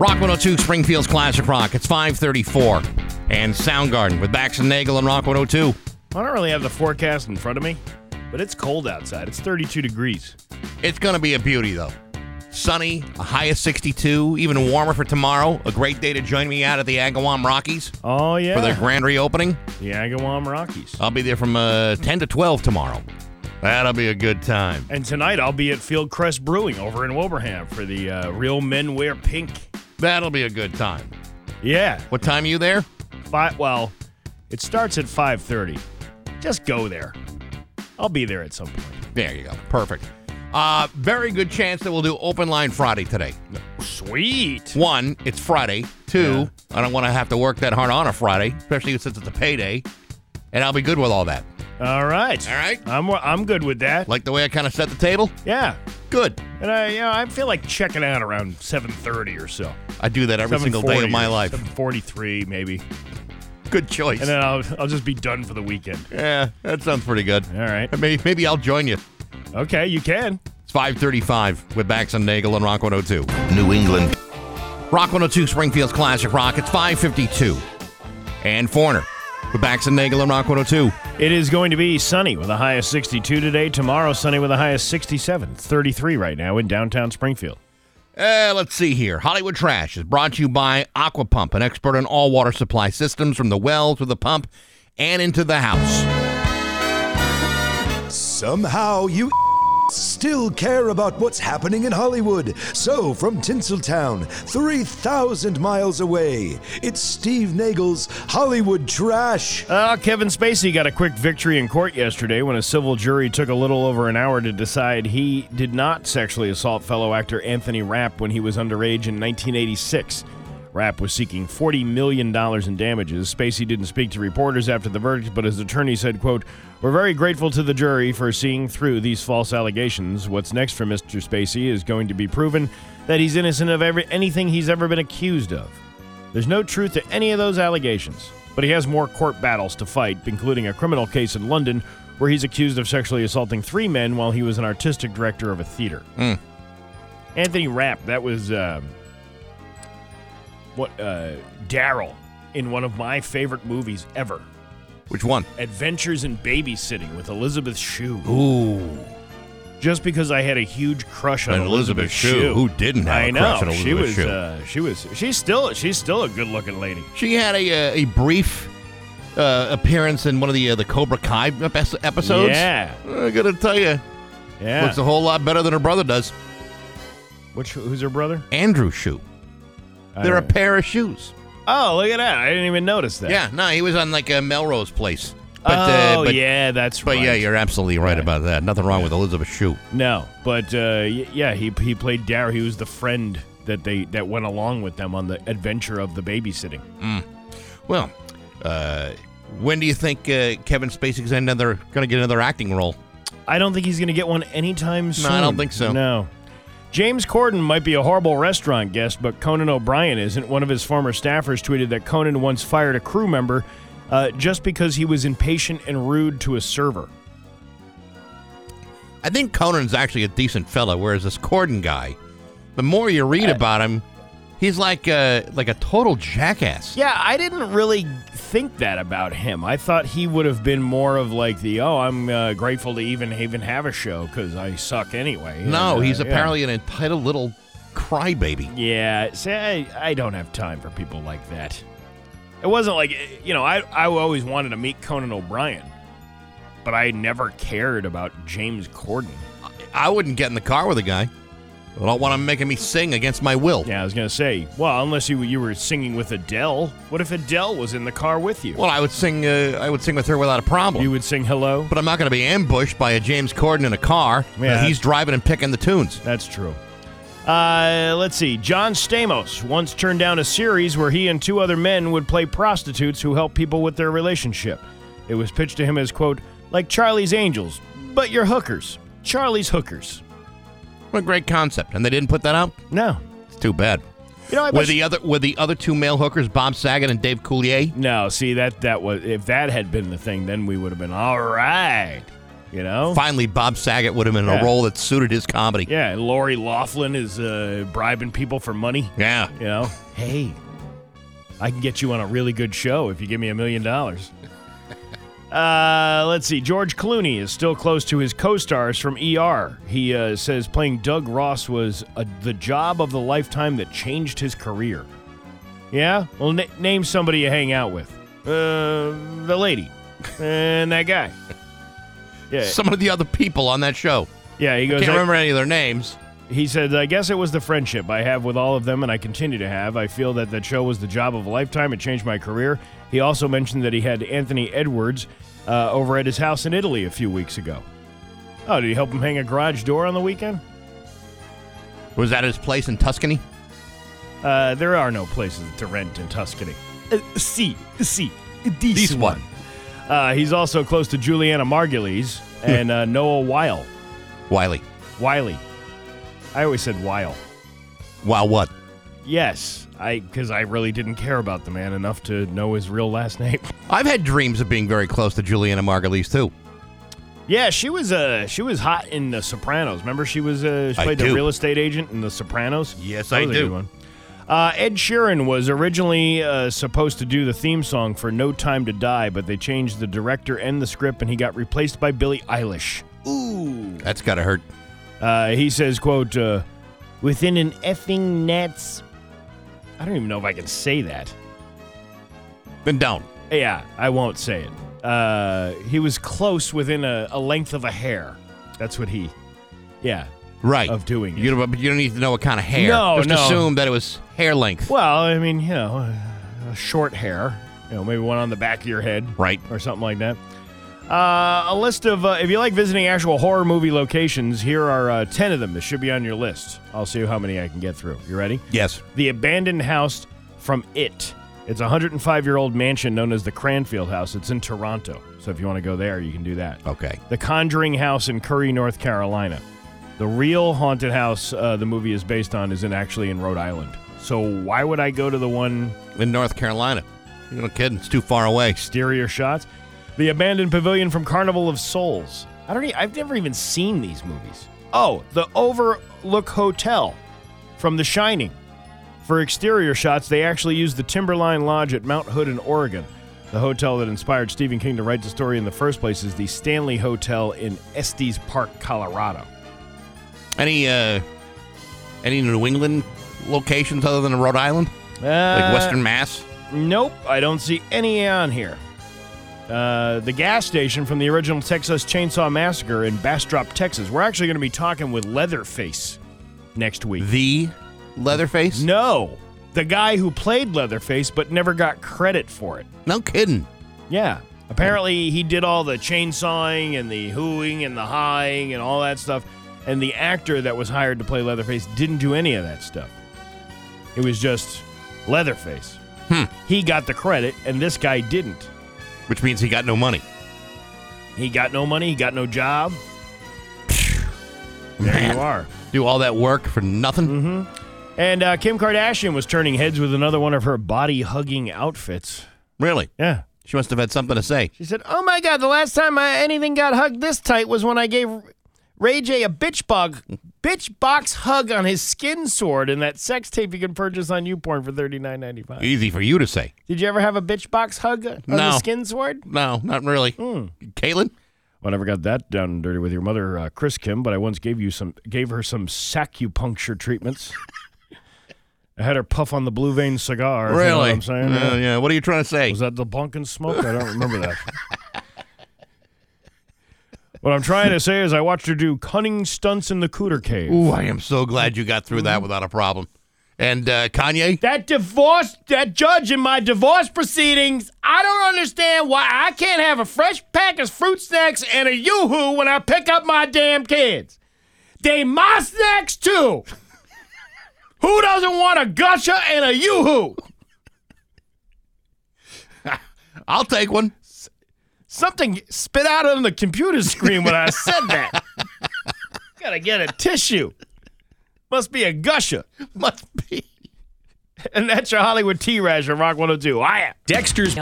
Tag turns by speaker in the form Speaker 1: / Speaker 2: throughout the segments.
Speaker 1: Rock 102, Springfield's Classic Rock. It's 534. And Soundgarden with Bax and Nagel and Rock 102.
Speaker 2: I don't really have the forecast in front of me, but it's cold outside. It's 32 degrees.
Speaker 1: It's going to be a beauty, though. Sunny, a high of 62, even warmer for tomorrow. A great day to join me out at the Agawam Rocky's
Speaker 2: Oh, yeah.
Speaker 1: for their grand reopening.
Speaker 2: the Agawam Rocky's.
Speaker 1: I'll be there from uh, 10 to 12 tomorrow. That'll be a good time.
Speaker 2: And tonight I'll be at Fieldcrest Brewing over in Wilbraham for the uh, Real Men Wear Pink.
Speaker 1: That'll be a good time.
Speaker 2: Yeah.
Speaker 1: What time are you there?
Speaker 2: Five, well, it starts at 5.30. Just go there. I'll be there at some point.
Speaker 1: There you go. Perfect. Uh, very good chance that we'll do open line Friday today.
Speaker 2: Sweet.
Speaker 1: One, it's Friday. Two, I don't want to have to work that hard on a Friday, especially since it's a payday. And I'll be good with all that.
Speaker 2: All right.
Speaker 1: All right.
Speaker 2: I'm, I'm good with that.
Speaker 1: Like the way I kind of set the table?
Speaker 2: Yeah.
Speaker 1: Good.
Speaker 2: And I, you know, I feel like checking out around 7.30 or so.
Speaker 1: I do that every single day of my life.
Speaker 2: 7.43 maybe.
Speaker 1: Good choice.
Speaker 2: And then I'll, I'll just be done for the weekend.
Speaker 1: yeah, that sounds pretty good.
Speaker 2: All right.
Speaker 1: Maybe, maybe I'll join you.
Speaker 2: Okay, you can.
Speaker 1: It's 535 with Bax and Nagel and Rock 102.
Speaker 3: New England.
Speaker 1: Rock 102 Springfield's Classic Rock. It's 552. And Foreigner with Bax and Nagel and Rock 102.
Speaker 2: It is going to be sunny with a high of 62 today. Tomorrow, sunny with a high of 67. 33 right now in downtown Springfield.
Speaker 1: Uh, let's see here. Hollywood Trash is brought to you by Aquapump, an expert in all water supply systems from the well to the pump and into the house.
Speaker 4: Somehow you still care about what's happening in Hollywood. So, from Tinseltown, 3,000 miles away, it's Steve Nagel's Hollywood Trash.
Speaker 2: Uh, Kevin Spacey got a quick victory in court yesterday when a civil jury took a little over an hour to decide he did not sexually assault fellow actor Anthony Rapp when he was underage in 1986. Rapp was seeking $40 million in damages. Spacey didn't speak to reporters after the verdict, but his attorney said, quote, We're very grateful to the jury for seeing through these false allegations. What's next for Mr. Spacey is going to be proven that he's innocent of every, anything he's ever been accused of. There's no truth to any of those allegations, but he has more court battles to fight, including a criminal case in London where he's accused of sexually assaulting three men while he was an artistic director of a theater. Anthony Rapp, that was um, what uh, Daryl in one of my favorite movies ever,
Speaker 1: Which one?
Speaker 2: Adventures in Babysitting with Elizabeth Shue.
Speaker 1: Ooh.
Speaker 2: Just because I had a huge crush on
Speaker 1: And Elizabeth Shue. Who didn't have
Speaker 2: I
Speaker 1: a
Speaker 2: know
Speaker 1: crush on
Speaker 2: she
Speaker 1: Elizabeth
Speaker 2: was.
Speaker 1: Shue?
Speaker 2: Uh, she was. She's still. She's still a good-looking lady.
Speaker 1: She had a, uh, a brief uh, appearance in one of the uh, the Cobra Kai episodes.
Speaker 2: Yeah.
Speaker 1: I gotta tell you,
Speaker 2: Yeah.
Speaker 1: looks a whole lot better than her brother does.
Speaker 2: Which who's her brother?
Speaker 1: Andrew
Speaker 2: Shue.
Speaker 1: They're a pair of shoes.
Speaker 2: Oh, look at that! I didn't even notice that.
Speaker 1: Yeah, no, he was on like a Melrose Place. But,
Speaker 2: oh,
Speaker 1: uh, but,
Speaker 2: yeah, that's
Speaker 1: But
Speaker 2: right.
Speaker 1: But yeah, you're absolutely right,
Speaker 2: Right.
Speaker 1: about that. Nothing wrong with Elizabeth Shue.
Speaker 2: no, but uh, yeah, he he played Daryl. He was the friend that they that went along with them on the adventure of the babysitting.
Speaker 1: Well, uh, when do you think uh, Kevin Spacey's another going to get another acting role?
Speaker 2: I don't think he's going to get one anytime soon.
Speaker 1: I don't think so.
Speaker 2: No. James Corden might be a horrible restaurant guest, but Conan O'Brien isn't. One of his former staffers tweeted that Conan once fired a crew member uh, just because he was impatient and rude to a server.
Speaker 1: I think Conan's actually a decent fella, whereas this Corden guy, the more you read about him, he's like a, like a total jackass.
Speaker 2: Yeah, I didn't really think that about him. I thought he would have been more of like the oh, I'm uh, grateful to even even have a show because I suck anyway.
Speaker 1: No,
Speaker 2: And, uh,
Speaker 1: he's
Speaker 2: yeah.
Speaker 1: apparently an entitled little crybaby.
Speaker 2: Yeah, see, I, I don't have time for people like that. It wasn't like you know I I always wanted to meet Conan O'Brien, but I never cared about James Corden.
Speaker 1: I wouldn't get in the car with a guy. I don't want him making me sing against my will.
Speaker 2: Yeah, I was gonna say, well, unless you you were singing with Adele. What if Adele was in the car with you?
Speaker 1: Well, I would sing. Uh, I would sing with her without a problem.
Speaker 2: you would sing hello.
Speaker 1: but I'm not going to be ambushed by a James Corden in a car.
Speaker 2: Yeah.
Speaker 1: he's driving and picking the tunes.
Speaker 2: That's true. Uh, let's see. John Stamos once turned down a series where he and two other men would play prostitutes who help people with their relationship. It was pitched to him as, quote, like Charlie's Angels, but you're hookers. Charlie's hookers.
Speaker 1: What a great concept, and they didn't put that out.
Speaker 2: No.
Speaker 1: It's too bad.
Speaker 2: You know,
Speaker 1: Were the other were the other two male hookers Bob Saget and Dave Coulier?
Speaker 2: No, see that that was if that had been the thing, then we would have been all right. You know?
Speaker 1: Finally, Bob Saget would have been in
Speaker 2: Yeah.
Speaker 1: a role that suited his comedy.
Speaker 2: Yeah, and Lori Loughlin is uh, bribing people for money.
Speaker 1: Yeah.
Speaker 2: You know? Hey, I can get you on a really good show if you give me a million dollars. Uh, let's see. George Clooney is still close to his co-stars from ER. He uh, says playing Doug Ross was a, the job of the lifetime that changed his career. Yeah. Well, na- name somebody you hang out with. Uh, the lady and that guy. Yeah.
Speaker 1: Some of the other people on that show.
Speaker 2: Yeah. He goes.
Speaker 1: Can't
Speaker 2: "I-
Speaker 1: remember any of their names.
Speaker 2: he said, I guess it was the friendship I have with all of them, and I continue to have. I feel that that show was the job of a lifetime. It changed my career. He also mentioned that he had Anthony Edwards uh, over at his house in Italy a few weeks ago. Oh, did he help him hang a garage door on the weekend?
Speaker 1: Was that his place in Tuscany?
Speaker 2: Uh, there are no places to rent in Tuscany. Uh, see, see, this,
Speaker 1: This one.
Speaker 2: Uh, he's also close to Julianna Margulies and uh, Noah Weil.
Speaker 1: Wiley.
Speaker 2: Wiley. I always said Weil.
Speaker 1: Wow, what?
Speaker 2: Yes, I because I really didn't care about the man enough to know his real last name.
Speaker 1: I've had dreams of being very close to Julianna Margulies, too.
Speaker 2: yeah, she was uh she was hot in The Sopranos. Remember, she was uh, she
Speaker 1: I
Speaker 2: played the
Speaker 1: do.
Speaker 2: real estate agent in The Sopranos.
Speaker 1: Yes,
Speaker 2: That
Speaker 1: I
Speaker 2: was a
Speaker 1: do.
Speaker 2: good one. Uh, Ed Sheeran was originally uh, supposed to do the theme song for No Time to Die, but they changed the director and the script, and he got replaced by Billie Eilish. Ooh.
Speaker 1: That's got to hurt.
Speaker 2: Uh, he says, "quote uh, Within an effing nets." I don't even know if I can say that.
Speaker 1: Then don't.
Speaker 2: Yeah, I won't say it. Uh, he was close within a, a length of a hair. That's what he, yeah,
Speaker 1: Right.
Speaker 2: of doing it.
Speaker 1: You don't, but you don't need to know what kind of hair.
Speaker 2: No,
Speaker 1: Just
Speaker 2: no.
Speaker 1: assume that it was hair length.
Speaker 2: Well, I mean, you know, a short hair, you know, maybe one on the back of your head
Speaker 1: Right.
Speaker 2: or something like that. Uh, a list of, uh, if you like visiting actual horror movie locations, here are uh, 10 of them that should be on your list. I'll see how many I can get through. You ready?
Speaker 1: Yes.
Speaker 2: The abandoned house from It. It's a 105 year old mansion known as the Cranfield House. It's in Toronto. So if you want to go there, you can do that.
Speaker 1: Okay.
Speaker 2: The Conjuring House in Currie, North Carolina. The real haunted house uh, the movie is based on is in actually in Rhode Island. So why would I go to the one
Speaker 1: In North Carolina. You're not kidding. It's too far away.
Speaker 2: exterior shots? The abandoned pavilion from Carnival of Souls. I don't. I've never even seen these movies. Oh, the Overlook Hotel from The Shining. For exterior shots, they actually used the Timberline Lodge at Mount Hood in Oregon. The hotel that inspired Stephen King to write the story in the first place is the Stanley Hotel in Estes Park, Colorado.
Speaker 1: Any uh any New England locations other than Rhode Island? Like Western Mass?
Speaker 2: Nope, I don't see any on here. Uh, the gas station from the original Texas Chainsaw Massacre in Bastrop, Texas. We're actually going to be talking with Leatherface next week.
Speaker 1: The Leatherface?
Speaker 2: No, the guy who played Leatherface but never got credit for it.
Speaker 1: No kidding.
Speaker 2: Yeah. Apparently, he did all the chainsawing and the hooing and the hawing and all that stuff. And the actor that was hired to play Leatherface didn't do any of that stuff. It was just Leatherface.
Speaker 1: Hmm.
Speaker 2: He got the credit, and this guy didn't.
Speaker 1: Which means he got no money.
Speaker 2: He got no money, he got no job. There
Speaker 1: Man.
Speaker 2: you are.
Speaker 1: Do all that work for nothing?
Speaker 2: Mm-hmm. And uh, Kim Kardashian was turning heads with another one of her body hugging outfits.
Speaker 1: Really?
Speaker 2: Yeah.
Speaker 1: She must have had something to say.
Speaker 2: She said, "Oh my God, the last time I, anything got hugged this tight was when I gave Ray J a bitch bug, bitch box hug on his skin sword in that sex tape you can purchase on YouPorn for thirty nine ninety five.
Speaker 1: Easy for you to say.
Speaker 2: Did you ever have a bitch box hug on the skin sword?
Speaker 1: No, not really.
Speaker 2: Hmm.
Speaker 1: Caitlyn?
Speaker 2: Well, I never got that down and dirty with your mother, uh, Kris Kim, but I once gave you some, gave her some sacupuncture treatments. I had her puff on the blue vein cigar. if you know what
Speaker 1: Really?
Speaker 2: I'm saying.
Speaker 1: Uh, yeah. What are you trying to say?
Speaker 2: Was that the Bunkin smoke? I don't remember that. what I'm trying to say is I watched her do cunning stunts in the cooter cave.
Speaker 1: Ooh, I am so glad you got through
Speaker 2: Mm-hmm.
Speaker 1: that without a problem. And uh, Kanye?
Speaker 2: That divorce, that judge in my divorce proceedings, I don't understand why I can't have a fresh pack of fruit snacks and a yoo-hoo when I pick up my damn kids. They my snacks too. Who doesn't want a gusher and a yoo-hoo?
Speaker 1: I'll take one.
Speaker 2: Something spit out on the computer screen when I said that. Gotta get a tissue. Must be a gusher.
Speaker 1: Must be.
Speaker 2: And that's your Hollywood T-Rash on Rock 102. I am.
Speaker 3: Dexter's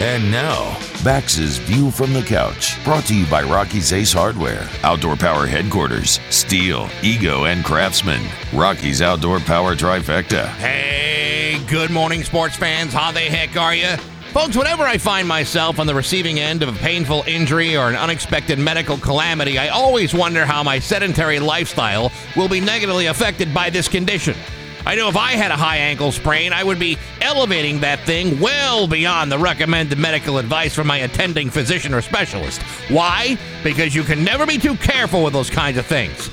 Speaker 3: And now, Bax's View from the Couch, brought to you by Rocky's Ace Hardware, Outdoor Power Headquarters, Stihl, Ego, and Craftsman. Rocky's Outdoor Power Trifecta.
Speaker 1: Hey, good morning, sports fans. How the heck are you? Folks, whenever I find myself on the receiving end of a painful injury or an unexpected medical calamity, I always wonder how my sedentary lifestyle will be negatively affected by this condition. I know if I had a high ankle sprain, I would be elevating that thing well beyond the recommended medical advice from my attending physician or specialist. Why? Because you can never be too careful with those kinds of things.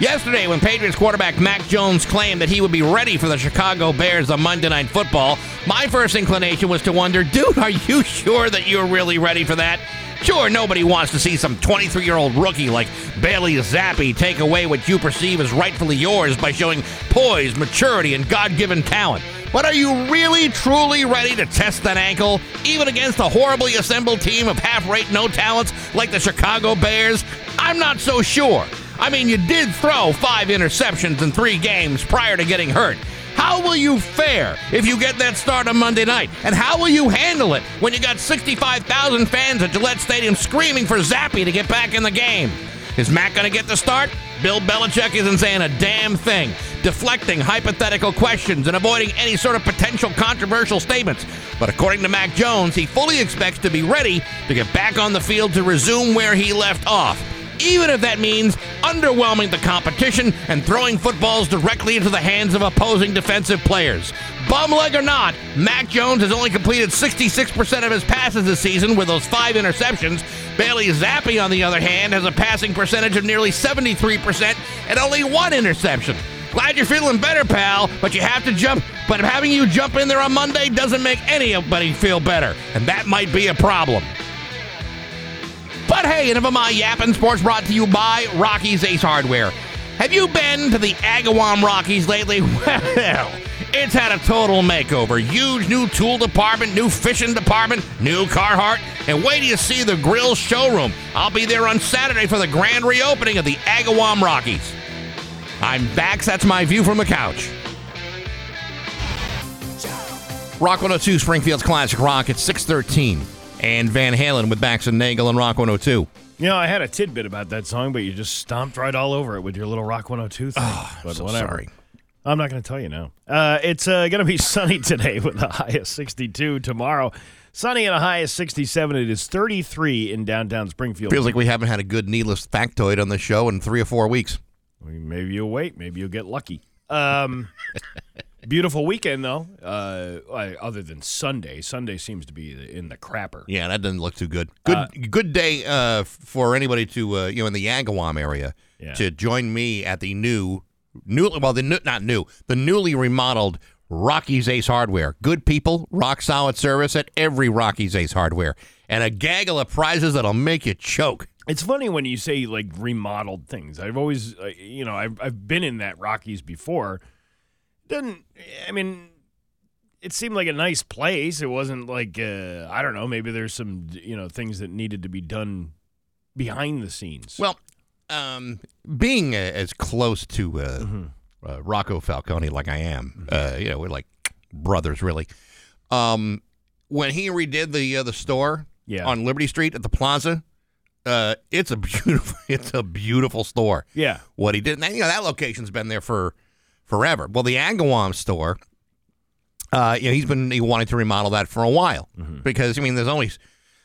Speaker 1: Yesterday, when Patriots quarterback Mac Jones claimed that he would be ready for the Chicago Bears on Monday Night Football, my first inclination was to wonder, dude, are you sure that you're really ready for that? Sure, nobody wants to see some 23 year old rookie like Bailey Zappe take away what you perceive as rightfully yours by showing poise, maturity, and God given talent. But are you really, truly ready to test that ankle, even against a horribly assembled team of half rate no talents like the Chicago Bears? I'm not so sure. I mean, you did throw five interceptions in three games prior to getting hurt. How will you fare if you get that start on Monday night? And how will you handle it when you got 65,000 fans at Gillette Stadium screaming for Zappe to get back in the game? Is Mac going to get the start? Bill Belichick isn't saying a damn thing, deflecting hypothetical questions and avoiding any sort of potential controversial statements. But according to Mac Jones, he fully expects to be ready to get back on the field to resume where he left off even if that means underwhelming the competition and throwing footballs directly into the hands of opposing defensive players. Bum leg or not, Mac Jones has only completed 66% of his passes this season with those five interceptions. Bailey Zappe, on the other hand, has a passing percentage of nearly 73% and only one interception. Glad you're feeling better, pal, but you have to jump. But having you jump in there on Monday doesn't make anybody feel better, and that might be a problem. But hey, enough of my yapping sports brought to you by Rocky's Ace Hardware. Have you been to the Agawam Rocky's lately? Well, it's had a total makeover. Huge new tool department, new fishing department, new Carhartt, and wait till you see the grill showroom. I'll be there on Saturday for the grand reopening of the Agawam Rocky's. I'm back. That's my view from the couch. Rock 102 Springfield's Classic Rock at 613 and Van Halen with Bax and Nagel and Rock 102.
Speaker 2: You know, I had a tidbit about that song, but you just stomped right all over it with your little Rock 102 thing.
Speaker 1: Oh,
Speaker 2: but
Speaker 1: so
Speaker 2: whatever.
Speaker 1: sorry.
Speaker 2: I'm not going to tell you now. Uh, it's uh, going to be sunny today with a high of 62. Tomorrow, sunny and a high of 67. It is 33 in downtown Springfield.
Speaker 1: Feels like we haven't had a good needless factoid on the show in three or four weeks.
Speaker 2: Maybe you'll wait. Maybe you'll get lucky. Um, beautiful weekend, though, uh, other than Sunday. Sunday seems to be in the crapper.
Speaker 1: Yeah, that doesn't look too good. Good good day uh, for anybody to uh, you know in the Agawam area
Speaker 2: Yeah.
Speaker 1: to join me at the new new well the new, not new the newly remodeled Rocky's Ace Hardware. Good people, rock solid service at every Rocky's Ace Hardware, and a gaggle of prizes that'll make you choke.
Speaker 2: It's funny when you say like remodeled things. I've always, uh, you know, I've I've been in that Rocky's before. Doesn't I mean? It seemed like a nice place. It wasn't like uh, I don't know. Maybe there's some you know things that needed to be done behind the scenes.
Speaker 1: Well, um, being uh, as close to uh,
Speaker 2: Mm-hmm.
Speaker 1: uh, Rocco Falcone like I am, uh, you know, we're like brothers, really. Um, when he redid the uh, the store
Speaker 2: Yeah.
Speaker 1: on Liberty Street at the Plaza, uh, it's a beautiful, it's a beautiful store.
Speaker 2: yeah,
Speaker 1: What he did, and you know, that location's been there for forever. Well, the Agawam store, uh, you know, he's been he wanting to remodel that for a while because I mean, there's only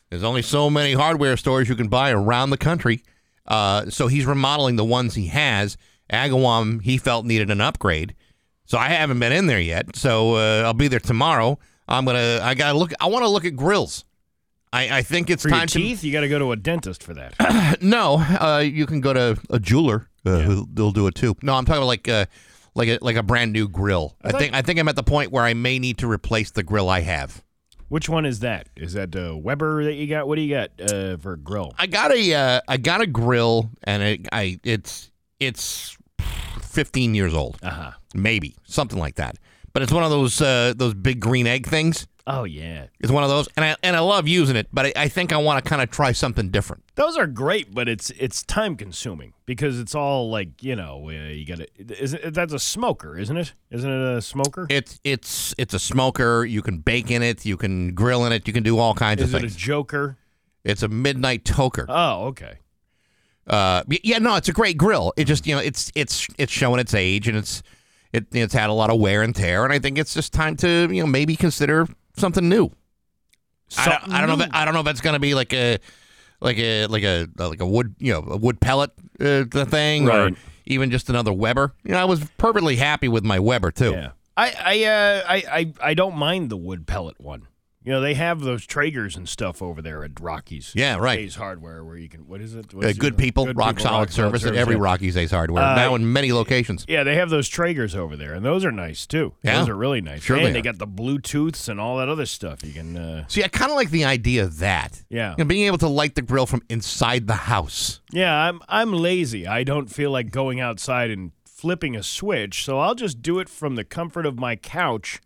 Speaker 1: there's only so many hardware stores you can buy around the country. Uh, so he's remodeling the ones he has. Agawam, he felt needed an upgrade. So I haven't been in there yet. So uh, I'll be there tomorrow. I'm gonna. I gotta look. I want to look at grills. I, I think it's
Speaker 2: for
Speaker 1: time to.
Speaker 2: teeth, you got to go to a dentist for that.
Speaker 1: No, uh, you can go to a jeweler. Uh, who they'll do it too. No, I'm talking about like uh, like a like a brand new grill. I,
Speaker 2: thought-
Speaker 1: think I think I'm at the point where I may need to replace the grill I have.
Speaker 2: Which one is that? Is that uh, Weber that you got? What do you got uh, for a grill?
Speaker 1: I got a uh, I got a grill and it, I it's it's 15 years old,
Speaker 2: Uh huh.
Speaker 1: maybe something like that. But it's one of those uh, those big green egg things.
Speaker 2: Oh yeah,
Speaker 1: It's one of those, and I and I love using it, but I, I think I want to kind of try something different.
Speaker 2: those are great, but it's it's time consuming because it's all like you know uh, you got to. Isn't that's a smoker, isn't it? Isn't it a smoker?
Speaker 1: It's it's it's a smoker. You can bake in it. You can grill in it. You can do all kinds
Speaker 2: Is
Speaker 1: of
Speaker 2: it a joker?
Speaker 1: it's a midnight toker.
Speaker 2: Oh, okay.
Speaker 1: Uh, yeah, no, it's a great grill. It just you know it's it's it's showing its age and it's it it's had a lot of wear and tear, and I think it's just time to you know maybe consider something new. I don't, I don't know. If I don't know if it's going to be like a like a like a like a wood you know a wood pellet uh, the thing or even just another Weber. You know, I was perfectly happy with my Weber too.
Speaker 2: Yeah. I I, uh, I I I don't mind the wood pellet one. You know, they have those Traegers and stuff over there at Rocky's.
Speaker 1: Yeah, right.
Speaker 2: Ace Hardware, where you can. What is it?
Speaker 1: Uh, good
Speaker 2: it-
Speaker 1: people,
Speaker 2: Good
Speaker 1: rock
Speaker 2: People,
Speaker 1: solid service at every
Speaker 2: yeah.
Speaker 1: Rocky's Ace Hardware.
Speaker 2: Uh,
Speaker 1: now in many locations.
Speaker 2: Yeah, they have those Traegers over there, and those are nice too.
Speaker 1: Yeah.
Speaker 2: Those are really nice.
Speaker 1: Sure
Speaker 2: and
Speaker 1: they
Speaker 2: they got the Bluetooths and all that other stuff. You can. Uh,
Speaker 1: See, I kind of like the idea of that.
Speaker 2: yeah.
Speaker 1: You know, being able to light the grill from inside the house.
Speaker 2: Yeah, I'm I'm lazy. I don't feel like going outside and flipping a switch, so I'll just do it from the comfort of my couch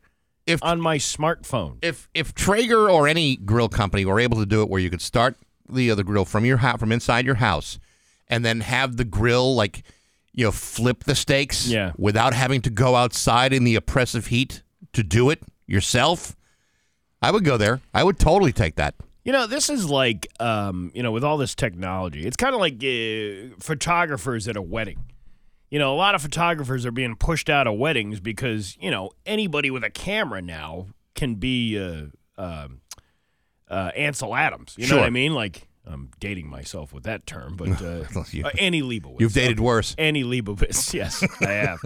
Speaker 1: If
Speaker 2: on my smartphone.
Speaker 1: if if Traeger or any grill company were able to do it where you could start the other grill from your house from inside your house and then have the grill like you know flip the steaks
Speaker 2: Yeah.
Speaker 1: without having to go outside in the oppressive heat to do it yourself I would go there I would totally take that
Speaker 2: You know, this is like, um, you know, with all this technology, it's kind of like uh, photographers at a wedding. You know, a lot of photographers are being pushed out of weddings because, you know, anybody with a camera now can be uh, um uh, Ansel Adams. You know what I mean? Like, I'm dating myself with that term, but uh,
Speaker 1: You-
Speaker 2: uh, Annie Leibovitz.
Speaker 1: you've dated worse
Speaker 2: Annie Leibovitz. Yes, I have.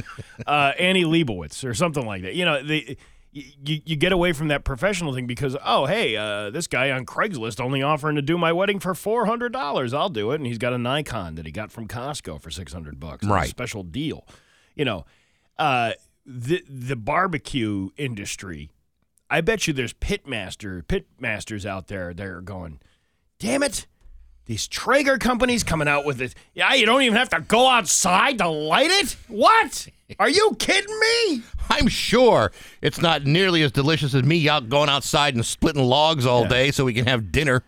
Speaker 2: uh, Annie Leibovitz or something like that. You know, the, you, you get away from that professional thing because, oh, hey, uh, this guy on Craigslist only offering to do my wedding for $400. I'll do it. And he's got a Nikon that he got from Costco for 600 bucks.
Speaker 1: Right.
Speaker 2: Special deal. You know, uh, the, the barbecue industry, I bet you there's pit master, pit masters out there that are going, damn it. These Traeger companies coming out with it. Yeah, you don't even have to go outside to light it? What? Are you kidding me?
Speaker 1: I'm sure it's not nearly as delicious as me out going outside and splitting logs all day so we can have dinner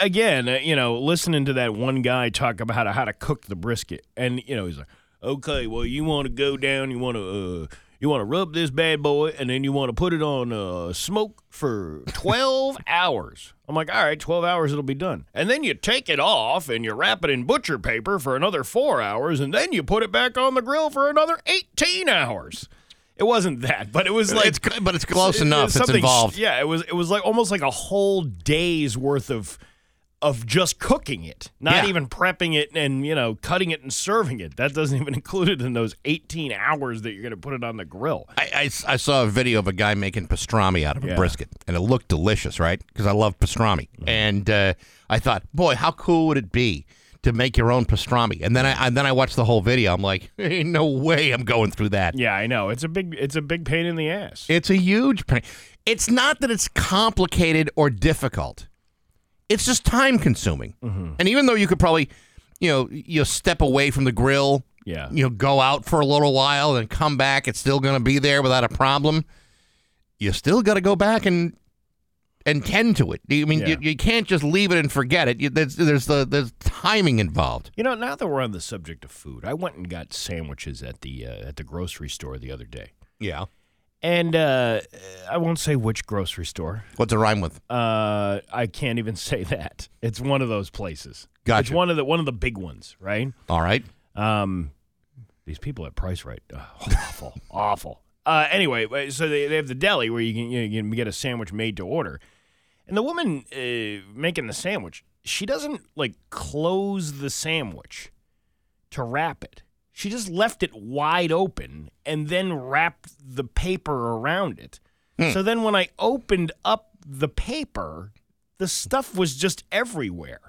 Speaker 2: Again, uh, you know, listening to that one guy talk about how to, how to cook the brisket, and you know, he's like, "Okay, well, you want to go down, you want to, uh, you want to rub this bad boy, and then you want to put it on uh, smoke for twelve hours." I'm like, "All right, twelve hours, it'll be done." And then you take it off and you wrap it in butcher paper for another four hours, and then you put it back on the grill for another eighteen hours. It wasn't that, but it was like
Speaker 1: it's, but it's close
Speaker 2: it-
Speaker 1: enough
Speaker 2: it's
Speaker 1: it's involved
Speaker 2: Yeah, it was it was like almost like a whole day's worth of of just cooking it, not
Speaker 1: Yeah.
Speaker 2: even prepping it and you know cutting it and serving it. That doesn't even include it in those 18 hours that you're going to put it on the grill.
Speaker 1: I, I, I saw a video of a guy making pastrami out of a brisket, and it looked delicious, right? Because I love pastrami, and uh, I thought, boy, how cool would it be to make your own pastrami? And then I and then I watched the whole video. I'm like, ain't no way I'm going through that.
Speaker 2: Yeah, I know it's a big it's a big pain in the ass.
Speaker 1: It's a huge pain. It's not that it's complicated or difficult. It's just time consuming.
Speaker 2: Mm-hmm.
Speaker 1: And even though you could probably, you know, you step away from the grill,
Speaker 2: Yeah.
Speaker 1: you know, go out for a little while and come back, it's still going to be there without a problem. You still got to go back and and tend to it. I mean,
Speaker 2: Yeah.
Speaker 1: you, you can't just leave it and forget it. You, there's there's the there's timing involved.
Speaker 2: You know, now that we're on the subject of food, I went and got sandwiches at the uh, at the grocery store the other day,
Speaker 1: Yeah.
Speaker 2: And uh, I won't say which grocery store.
Speaker 1: What's it rhyme with?
Speaker 2: Uh, I can't even say that. It's one of those places.
Speaker 1: Gotcha.
Speaker 2: It's one of the one of the big ones, right?
Speaker 1: All right.
Speaker 2: Um, these people at Price Rite, uh, awful, awful. Uh, anyway, uh, so they, they have the deli where you can you, know, you can get a sandwich made to order, and the woman uh, making the sandwich, she doesn't like close the sandwich to wrap it. She just left it wide open and then wrapped the paper around it. Hmm. So then when I opened up the paper, the stuff was just everywhere.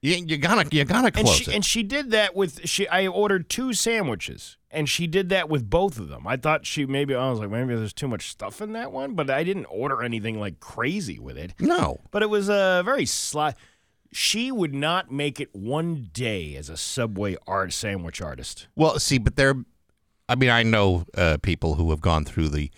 Speaker 1: You, you gotta you gotta
Speaker 2: And
Speaker 1: close
Speaker 2: she
Speaker 1: it.
Speaker 2: and she did that with she. I ordered two sandwiches, and she did that with both of them. I thought she maybe I was like maybe there's too much stuff in that one, but I didn't order anything like crazy with it.
Speaker 1: no.
Speaker 2: But it was a very sly. She would not make it one day as a Subway art sandwich artist.
Speaker 1: Well, see, but there, I mean, I know uh, people who have gone through the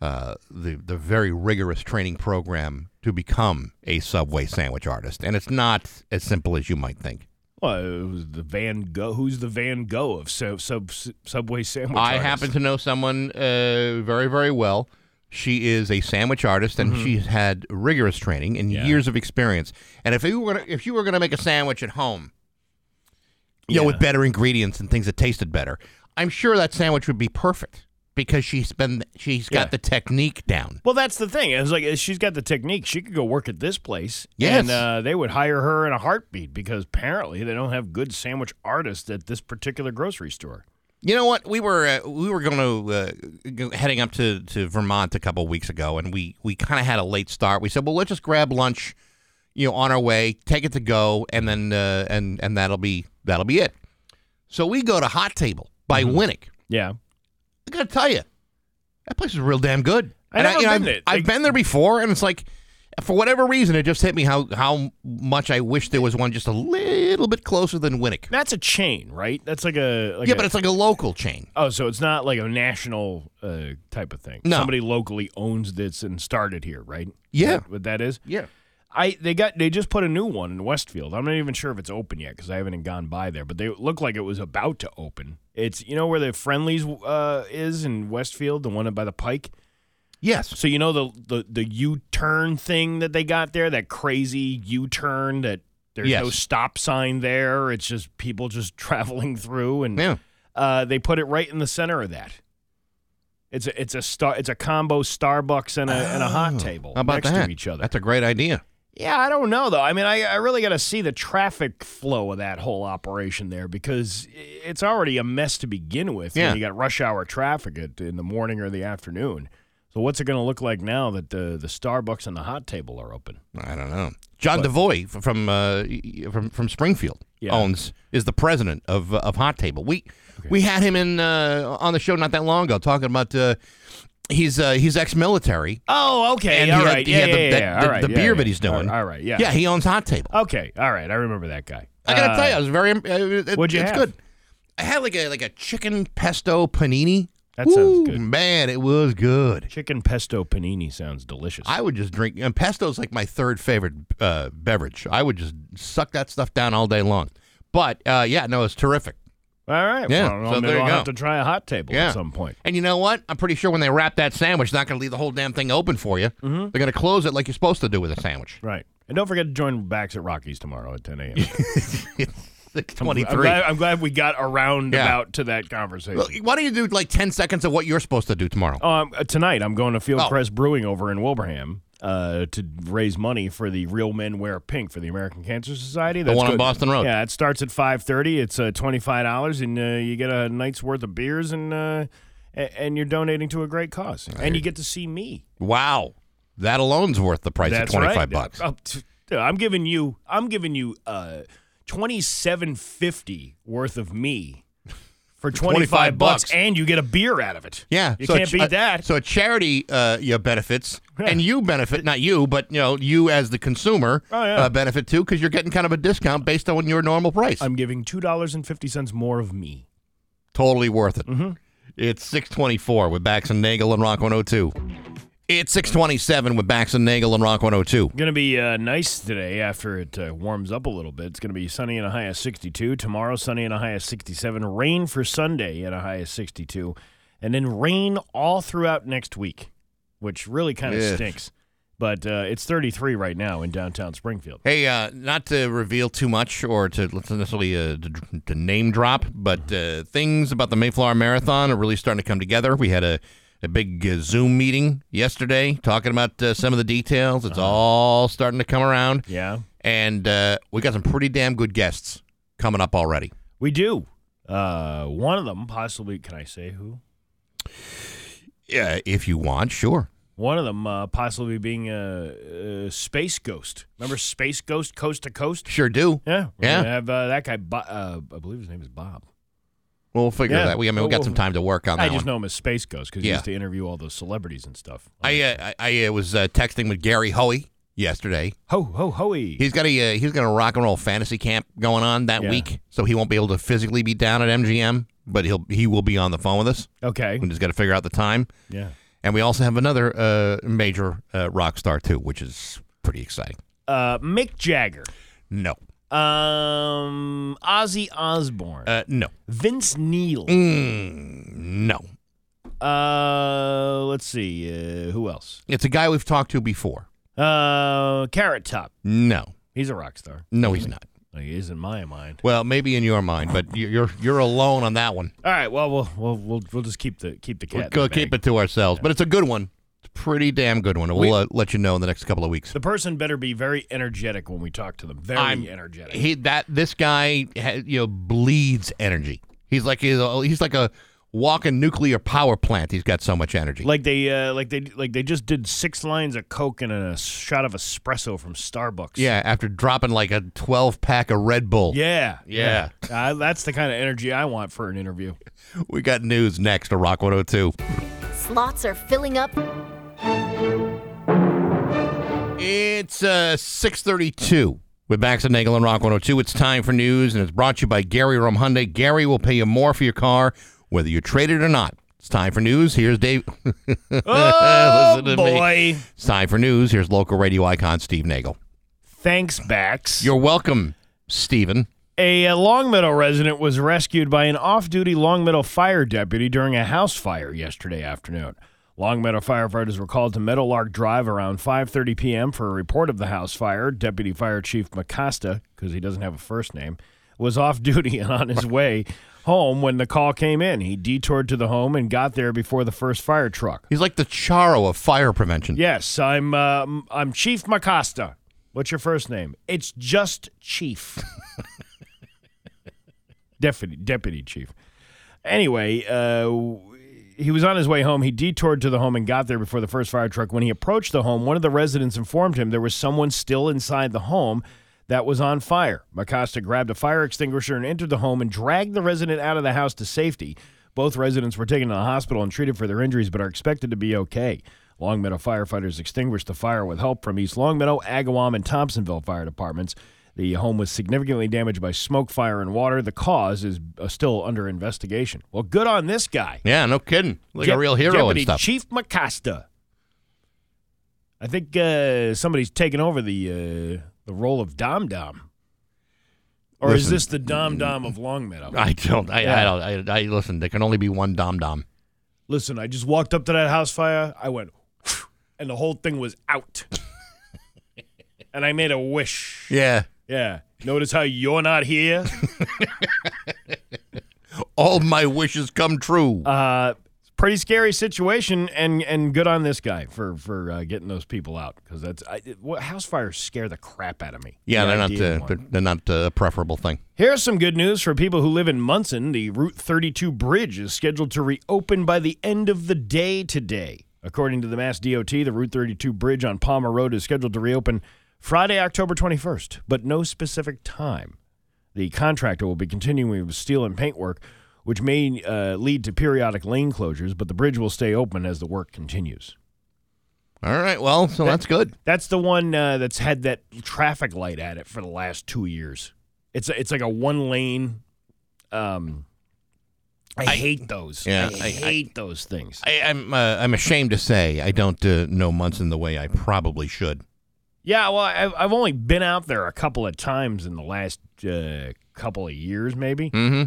Speaker 1: uh, the the very rigorous training program to become a Subway sandwich artist, and it's not as simple as you might think.
Speaker 2: Well, the Van Gogh. Who's the Van Gogh of sub, sub, Subway sandwich?
Speaker 1: I
Speaker 2: artists?
Speaker 1: happen to know someone uh, very, very well. She is a sandwich artist, and she's had rigorous training and
Speaker 2: Mm-hmm. Yeah.
Speaker 1: years of experience. And if you were gonna, if you were going to make a sandwich at home, you know,
Speaker 2: Yeah.
Speaker 1: with better ingredients and things that tasted better, I'm sure that sandwich would be perfect because she's been she's got
Speaker 2: Yeah.
Speaker 1: the technique down.
Speaker 2: Well, that's the thing. It's like she's got the technique. She could go work at this place,
Speaker 1: Yes.
Speaker 2: and uh, they would hire her in a heartbeat because apparently they don't have good sandwich artists at this particular grocery store.
Speaker 1: You know what? We were uh, we were going to uh, go, heading up to, to Vermont a couple weeks ago, and we we kind of had a late start. We said, well, let's just grab lunch, you know, on our way, take it to go, and then uh, and and that'll be that'll be it. So we go to Hot Table by
Speaker 2: Mm-hmm.
Speaker 1: Winnick.
Speaker 2: Yeah,
Speaker 1: I got to tell you, that place is real damn good.
Speaker 2: I
Speaker 1: And
Speaker 2: never
Speaker 1: you know, I've,
Speaker 2: there.
Speaker 1: I've
Speaker 2: Like-
Speaker 1: been there before, and it's like. For whatever reason, it just hit me how how much I wish there was one just a little bit closer than Winnick.
Speaker 2: that's a chain, right? That's like a like
Speaker 1: Yeah,
Speaker 2: a-
Speaker 1: but it's like a local chain.
Speaker 2: oh, so it's not like a national uh, type of thing.
Speaker 1: No.
Speaker 2: somebody locally owns this and started here, right?
Speaker 1: Yeah.
Speaker 2: That what that is.
Speaker 1: Yeah.
Speaker 2: I they got they just put a new one in Westfield. I'm not even sure if it's open yet because I haven't gone by there, but they look like it was about to open. It's you know where the Friendlies uh, is in Westfield, the one by the Pike.
Speaker 1: Yes.
Speaker 2: So you know the the the U turn thing that they got there, that crazy U turn that there's no stop sign there. It's just people just traveling through, and
Speaker 1: Yeah.
Speaker 2: uh, they put it right in the center of that. It's a it's a star it's a combo Starbucks and a and a hot table
Speaker 1: How about
Speaker 2: next
Speaker 1: that?
Speaker 2: to each other.
Speaker 1: That's a great idea.
Speaker 2: Yeah, I don't know though. I mean, I, I really got to see the traffic flow of that whole operation there because it's already a mess to begin with.
Speaker 1: Yeah.
Speaker 2: You got rush hour traffic at, in the morning or the afternoon. So what's it going to look like now that the the Starbucks and the hot table are open?
Speaker 1: I don't know. John Devoy from uh, from from Springfield
Speaker 2: Yeah.
Speaker 1: owns is the president of of Hot Table. We we had him in uh, on the show not that long ago talking about uh, he's uh, he's ex-military
Speaker 2: Oh, okay.
Speaker 1: and
Speaker 2: all
Speaker 1: he had,
Speaker 2: right. yeah,
Speaker 1: had the,
Speaker 2: yeah,
Speaker 1: that-
Speaker 2: yeah.
Speaker 1: the,
Speaker 2: All right,
Speaker 1: the
Speaker 2: yeah,
Speaker 1: beer
Speaker 2: yeah.
Speaker 1: that he's doing.
Speaker 2: All right, yeah.
Speaker 1: yeah, he owns Hot Table.
Speaker 2: Okay, all right. I remember that guy.
Speaker 1: I gotta
Speaker 2: Uh,
Speaker 1: tell you, I was very. Uh, it,
Speaker 2: what'd you
Speaker 1: it's
Speaker 2: have?
Speaker 1: good. I had like a like a chicken pesto panini.
Speaker 2: That sounds
Speaker 1: Woo,
Speaker 2: good.
Speaker 1: Man, it was good.
Speaker 2: Chicken pesto panini sounds delicious.
Speaker 1: I would just drink, and pesto's like my third favorite uh, beverage. I would just suck that stuff down all day long. But uh, yeah, no, it's terrific.
Speaker 2: all right.
Speaker 1: Yeah,
Speaker 2: Well,
Speaker 1: so
Speaker 2: maybe
Speaker 1: there you
Speaker 2: I'll
Speaker 1: go.
Speaker 2: have to try a hot table
Speaker 1: Yeah.
Speaker 2: at some point.
Speaker 1: And you know what? I'm pretty sure when they wrap that sandwich, they're not going to leave the whole damn thing open for you.
Speaker 2: Mm-hmm.
Speaker 1: They're going to close it like you're supposed to do with a sandwich.
Speaker 2: Right. And don't forget to join Bax at Rocky's tomorrow at 10 a.m.
Speaker 1: It's
Speaker 2: I'm
Speaker 1: 23.
Speaker 2: glad, I'm glad we got around
Speaker 1: Yeah.
Speaker 2: about to that conversation.
Speaker 1: Well, Why don't you do like 10 seconds of what you're supposed to do tomorrow?
Speaker 2: Um, uh, tonight, I'm going to Fieldcrest
Speaker 1: Oh.
Speaker 2: Brewing over in Wilbraham uh, to raise money for the Real Men Wear Pink for the American Cancer Society.
Speaker 1: The one on Boston Road.
Speaker 2: Yeah, it starts at 5:30. It's uh, twenty five dollars, and uh, you get a night's worth of beers, and uh, and you're donating to a great cause, and you get to see me.
Speaker 1: Wow. That alone's worth the price
Speaker 2: That's
Speaker 1: of 25
Speaker 2: right.
Speaker 1: bucks.
Speaker 2: Uh, t- I'm giving you. I'm giving you. Uh, Twenty seven fifty worth of me for twenty
Speaker 1: 25
Speaker 2: five bucks,
Speaker 1: bucks.
Speaker 2: and you get a beer out of it.
Speaker 1: Yeah,
Speaker 2: you
Speaker 1: so
Speaker 2: can't
Speaker 1: ch-
Speaker 2: beat
Speaker 1: uh,
Speaker 2: that.
Speaker 1: So a charity, uh, you know, benefits, and you benefit. Not you, but you know, you as the consumer
Speaker 2: Oh, yeah.
Speaker 1: uh, benefit too, because you're getting kind of a discount based on your normal price.
Speaker 2: I'm giving two dollars and fifty cents more of me.
Speaker 1: totally worth it.
Speaker 2: Mm-hmm.
Speaker 1: It's 624 with Bax and Nagel and Rock 102. It's 627 with Bax and Nagel and Rock 102.
Speaker 2: Going to be uh, nice today after it uh, warms up a little bit. It's going to be sunny and a high of 62. Tomorrow, sunny and a high of 67. Rain for Sunday and a high of 62. And then rain all throughout next week, which really kind of stinks. But uh, it's 33 right now in downtown Springfield.
Speaker 1: Hey, uh, not to reveal too much or to necessarily uh, to, to name drop, but uh, things about the Mayflower Marathon are really starting to come together. We had a, a big uh, Zoom meeting yesterday talking about uh, some of the details. It's all starting to come around,
Speaker 2: Yeah,
Speaker 1: and uh, we got some pretty damn good guests coming up already.
Speaker 2: we do. Uh, one of them, possibly, can I say who?
Speaker 1: Yeah, if you want, sure.
Speaker 2: One of them uh, possibly being a, a space ghost. Remember Space Ghost Coast to Coast?
Speaker 1: Sure do.
Speaker 2: Yeah,
Speaker 1: Yeah.
Speaker 2: have uh, that guy. Bo- uh, I believe his name is Bob.
Speaker 1: Well, we'll figure
Speaker 2: Yeah.
Speaker 1: that. We, I mean, we got some time to work on that
Speaker 2: I just
Speaker 1: one.
Speaker 2: know him as Space Ghost because he
Speaker 1: Yeah.
Speaker 2: used to interview all those celebrities and stuff.
Speaker 1: I, uh, I I uh, was uh, texting with Gary Hoey yesterday.
Speaker 2: ho ho hoey.
Speaker 1: He's got a uh, he's got a rock and roll fantasy camp going on that
Speaker 2: Yeah.
Speaker 1: week, so he won't be able to physically be down at MGM, but he'll he will be on the phone with us.
Speaker 2: Okay.
Speaker 1: We just got to figure out the time.
Speaker 2: Yeah.
Speaker 1: And we also have another uh, major uh, rock star too, which is pretty exciting.
Speaker 2: Uh, Mick Jagger.
Speaker 1: No,
Speaker 2: Um, Ozzy Osbourne.
Speaker 1: uh, no,
Speaker 2: Vince Neil.
Speaker 1: mm, no.
Speaker 2: Uh, let's see. Uh, who else?
Speaker 1: It's a guy we've talked to before.
Speaker 2: Uh, Carrot Top.
Speaker 1: No,
Speaker 2: He's a rock star.
Speaker 1: no, he's not.
Speaker 2: He is in my mind.
Speaker 1: Well, maybe in your mind, but you- you're you're alone on that one.
Speaker 2: All right. Well, we'll we'll we'll, we'll just keep the keep the cat.
Speaker 1: We'll
Speaker 2: in
Speaker 1: go
Speaker 2: the
Speaker 1: keep
Speaker 2: bag.
Speaker 1: it to ourselves, but it's a good one. It's a pretty damn good one. We'll
Speaker 2: We-
Speaker 1: uh, let you know in the next couple of weeks.
Speaker 2: The person better be very energetic when we talk to them. Very
Speaker 1: I'm-
Speaker 2: energetic.
Speaker 1: He that this guy you know bleeds energy. He's like he's, a, he's like a walking nuclear power plant. He's got so much energy.
Speaker 2: like they uh, like they like they just did six lines of coke and a shot of espresso from Starbucks.
Speaker 1: yeah, after dropping like a twelve pack of Red Bull.
Speaker 2: Yeah.
Speaker 1: Yeah.
Speaker 2: Uh, that's the kind of energy I want for an interview.
Speaker 1: We got news next to Rock 102.
Speaker 5: Slots are filling up.
Speaker 1: It's uh, 632 with Bax and Nagel and Rock 102. It's time for news, and it's brought to you by Gary Rome Hyundai. Gary will pay you more for your car, whether you trade it or not. It's time for news. Here's Dave.
Speaker 2: Oh
Speaker 1: Listen to me.
Speaker 2: boy!
Speaker 1: It's time for news. Here's local radio icon Steve Nagel.
Speaker 2: Thanks, Bax.
Speaker 1: You're welcome, Steven.
Speaker 2: A uh, Longmeadow resident was rescued by an off-duty Longmeadow fire deputy during a house fire yesterday afternoon. Longmeadow firefighters were called to Meadowlark Drive around 5:30 p.m. for a report of the house fire. Deputy Fire Chief Macasta, because he doesn't have a first name, was off duty and on his way home when the call came in. He detoured to the home and got there before the first fire truck.
Speaker 1: He's like the Charo of fire prevention.
Speaker 2: Yes, I'm uh, I'm Chief Macasta. What's your first name? It's just Chief. Deputy Deputy Chief. Anyway, uh, he was on his way home. He detoured to the home and got there before the first fire truck. When he approached the home, one of the residents informed him there was someone still inside the home that was on fire. Macosta grabbed a fire extinguisher and entered the home and dragged the resident out of the house to safety. Both residents were taken to the hospital and treated for their injuries, but are expected to be okay. Longmeadow firefighters extinguished the fire with help from East Longmeadow, Agawam, and Thompsonville fire departments. The home was significantly damaged by smoke, fire, and water. The cause is uh, still under investigation. Well, good on this guy.
Speaker 1: Yeah, no kidding. Like a real hero
Speaker 2: Deputy
Speaker 1: and stuff.
Speaker 2: Chief Macasta. I think uh, somebody's taken over the uh, the role of Dom Dom. Or is this the Dom Dom of Longmeadow?
Speaker 1: I don't. I,
Speaker 2: Yeah.
Speaker 1: I don't. I, I listen. There can only be one dom dom.
Speaker 2: Listen, I just walked up to that house fire. I went, and the whole thing was out. and I made a wish.
Speaker 1: Yeah.
Speaker 2: Yeah. Notice how you're not here?
Speaker 1: All my wishes come true.
Speaker 2: Uh, pretty scary situation, and and good on this guy for for uh, getting those people out because that's I, it- what, house fires scare the crap out of me.
Speaker 1: yeah,
Speaker 2: The
Speaker 1: they're not. Uh, they're, they're not uh, a preferable thing.
Speaker 2: Here's some good news for people who live in Monson. The Route 32 bridge is scheduled to reopen by the end of the day today. According to the Mass DOT, the Route 32 bridge on Palmer Road is scheduled to reopen Friday, October 21st, but no specific time. The contractor will be continuing with steel and paint work, which may uh, lead to periodic lane closures, but the bridge will stay open as the work continues.
Speaker 1: All right. Well, so that's good.
Speaker 2: That's the one uh, that's had that traffic light at it for the last two years. It's a, it's like a one lane. Um, I, hate those.
Speaker 1: yeah,
Speaker 2: I,
Speaker 1: I- I-
Speaker 2: hate those things.
Speaker 1: I, I'm. Uh, I'm ashamed to say I don't uh, know Monson the way I probably should.
Speaker 2: Yeah, well, I've, I've only been out there a couple of times in the last uh, couple of years, maybe,
Speaker 1: Mm-hmm.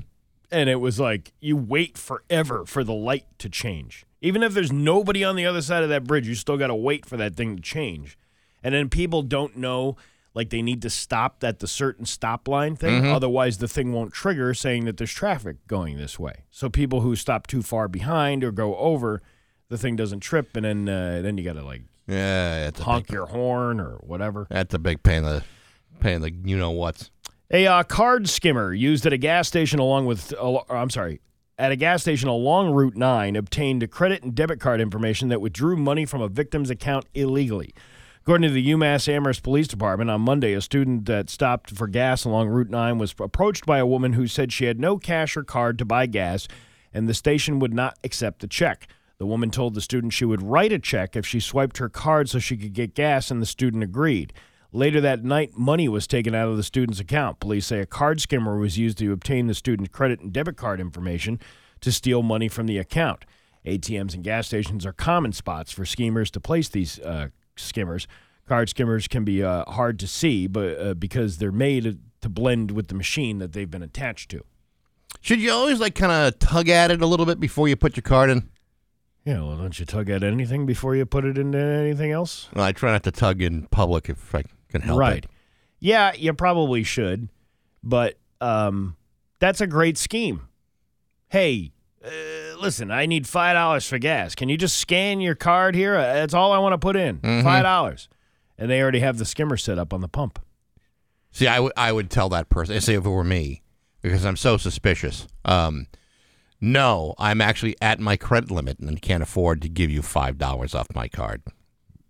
Speaker 2: and it was like you wait forever for the light to change. Even if there's nobody on the other side of that bridge, you still got to wait for that thing to change. And then people don't know, like they need to stop at the certain stop line thing. Otherwise, the thing won't trigger saying that there's traffic going this way. So people who stop too far behind or go over, the thing doesn't trip, and then uh, then you got to like
Speaker 1: Yeah,
Speaker 2: honk your horn or whatever.
Speaker 1: that's a big pain in the pain in the you know what's.
Speaker 2: A uh, card skimmer used at a gas station along with, uh, I'm sorry, at a gas station along Route 9 obtained a credit and debit card information that withdrew money from a victim's account illegally. According to the UMass Amherst Police Department, on Monday, a student that stopped for gas along Route 9 was approached by a woman who said she had no cash or card to buy gas and the station would not accept the check. The woman told the student she would write a check if she swiped her card so she could get gas, and the student agreed. Later that night, money was taken out of the student's account. Police say a card skimmer was used to obtain the student's credit and debit card information to steal money from the account. ATMs and gas stations are common spots for schemers to place these uh, skimmers. Card skimmers can be uh, hard to see, but uh, because they're made to blend with the machine that they've been attached to.
Speaker 1: Should you always like kind of tug at it a little bit before you put your card in?
Speaker 2: Yeah, well, don't you tug at anything before you put it into anything else?
Speaker 1: Well, I try not to tug in public if I can help
Speaker 2: right.
Speaker 1: it.
Speaker 2: Yeah, you probably should, but um, that's a great scheme. Hey, uh, listen, I need five dollars for gas. Can you just scan your card here? Uh, That's all I want to put in. Five dollars, and they already have the skimmer set up on the pump.
Speaker 1: See, I would I would tell that person, say if it were me, because I'm so suspicious. Um, no, I'm actually at my credit limit and can't afford to give you five dollars off my card.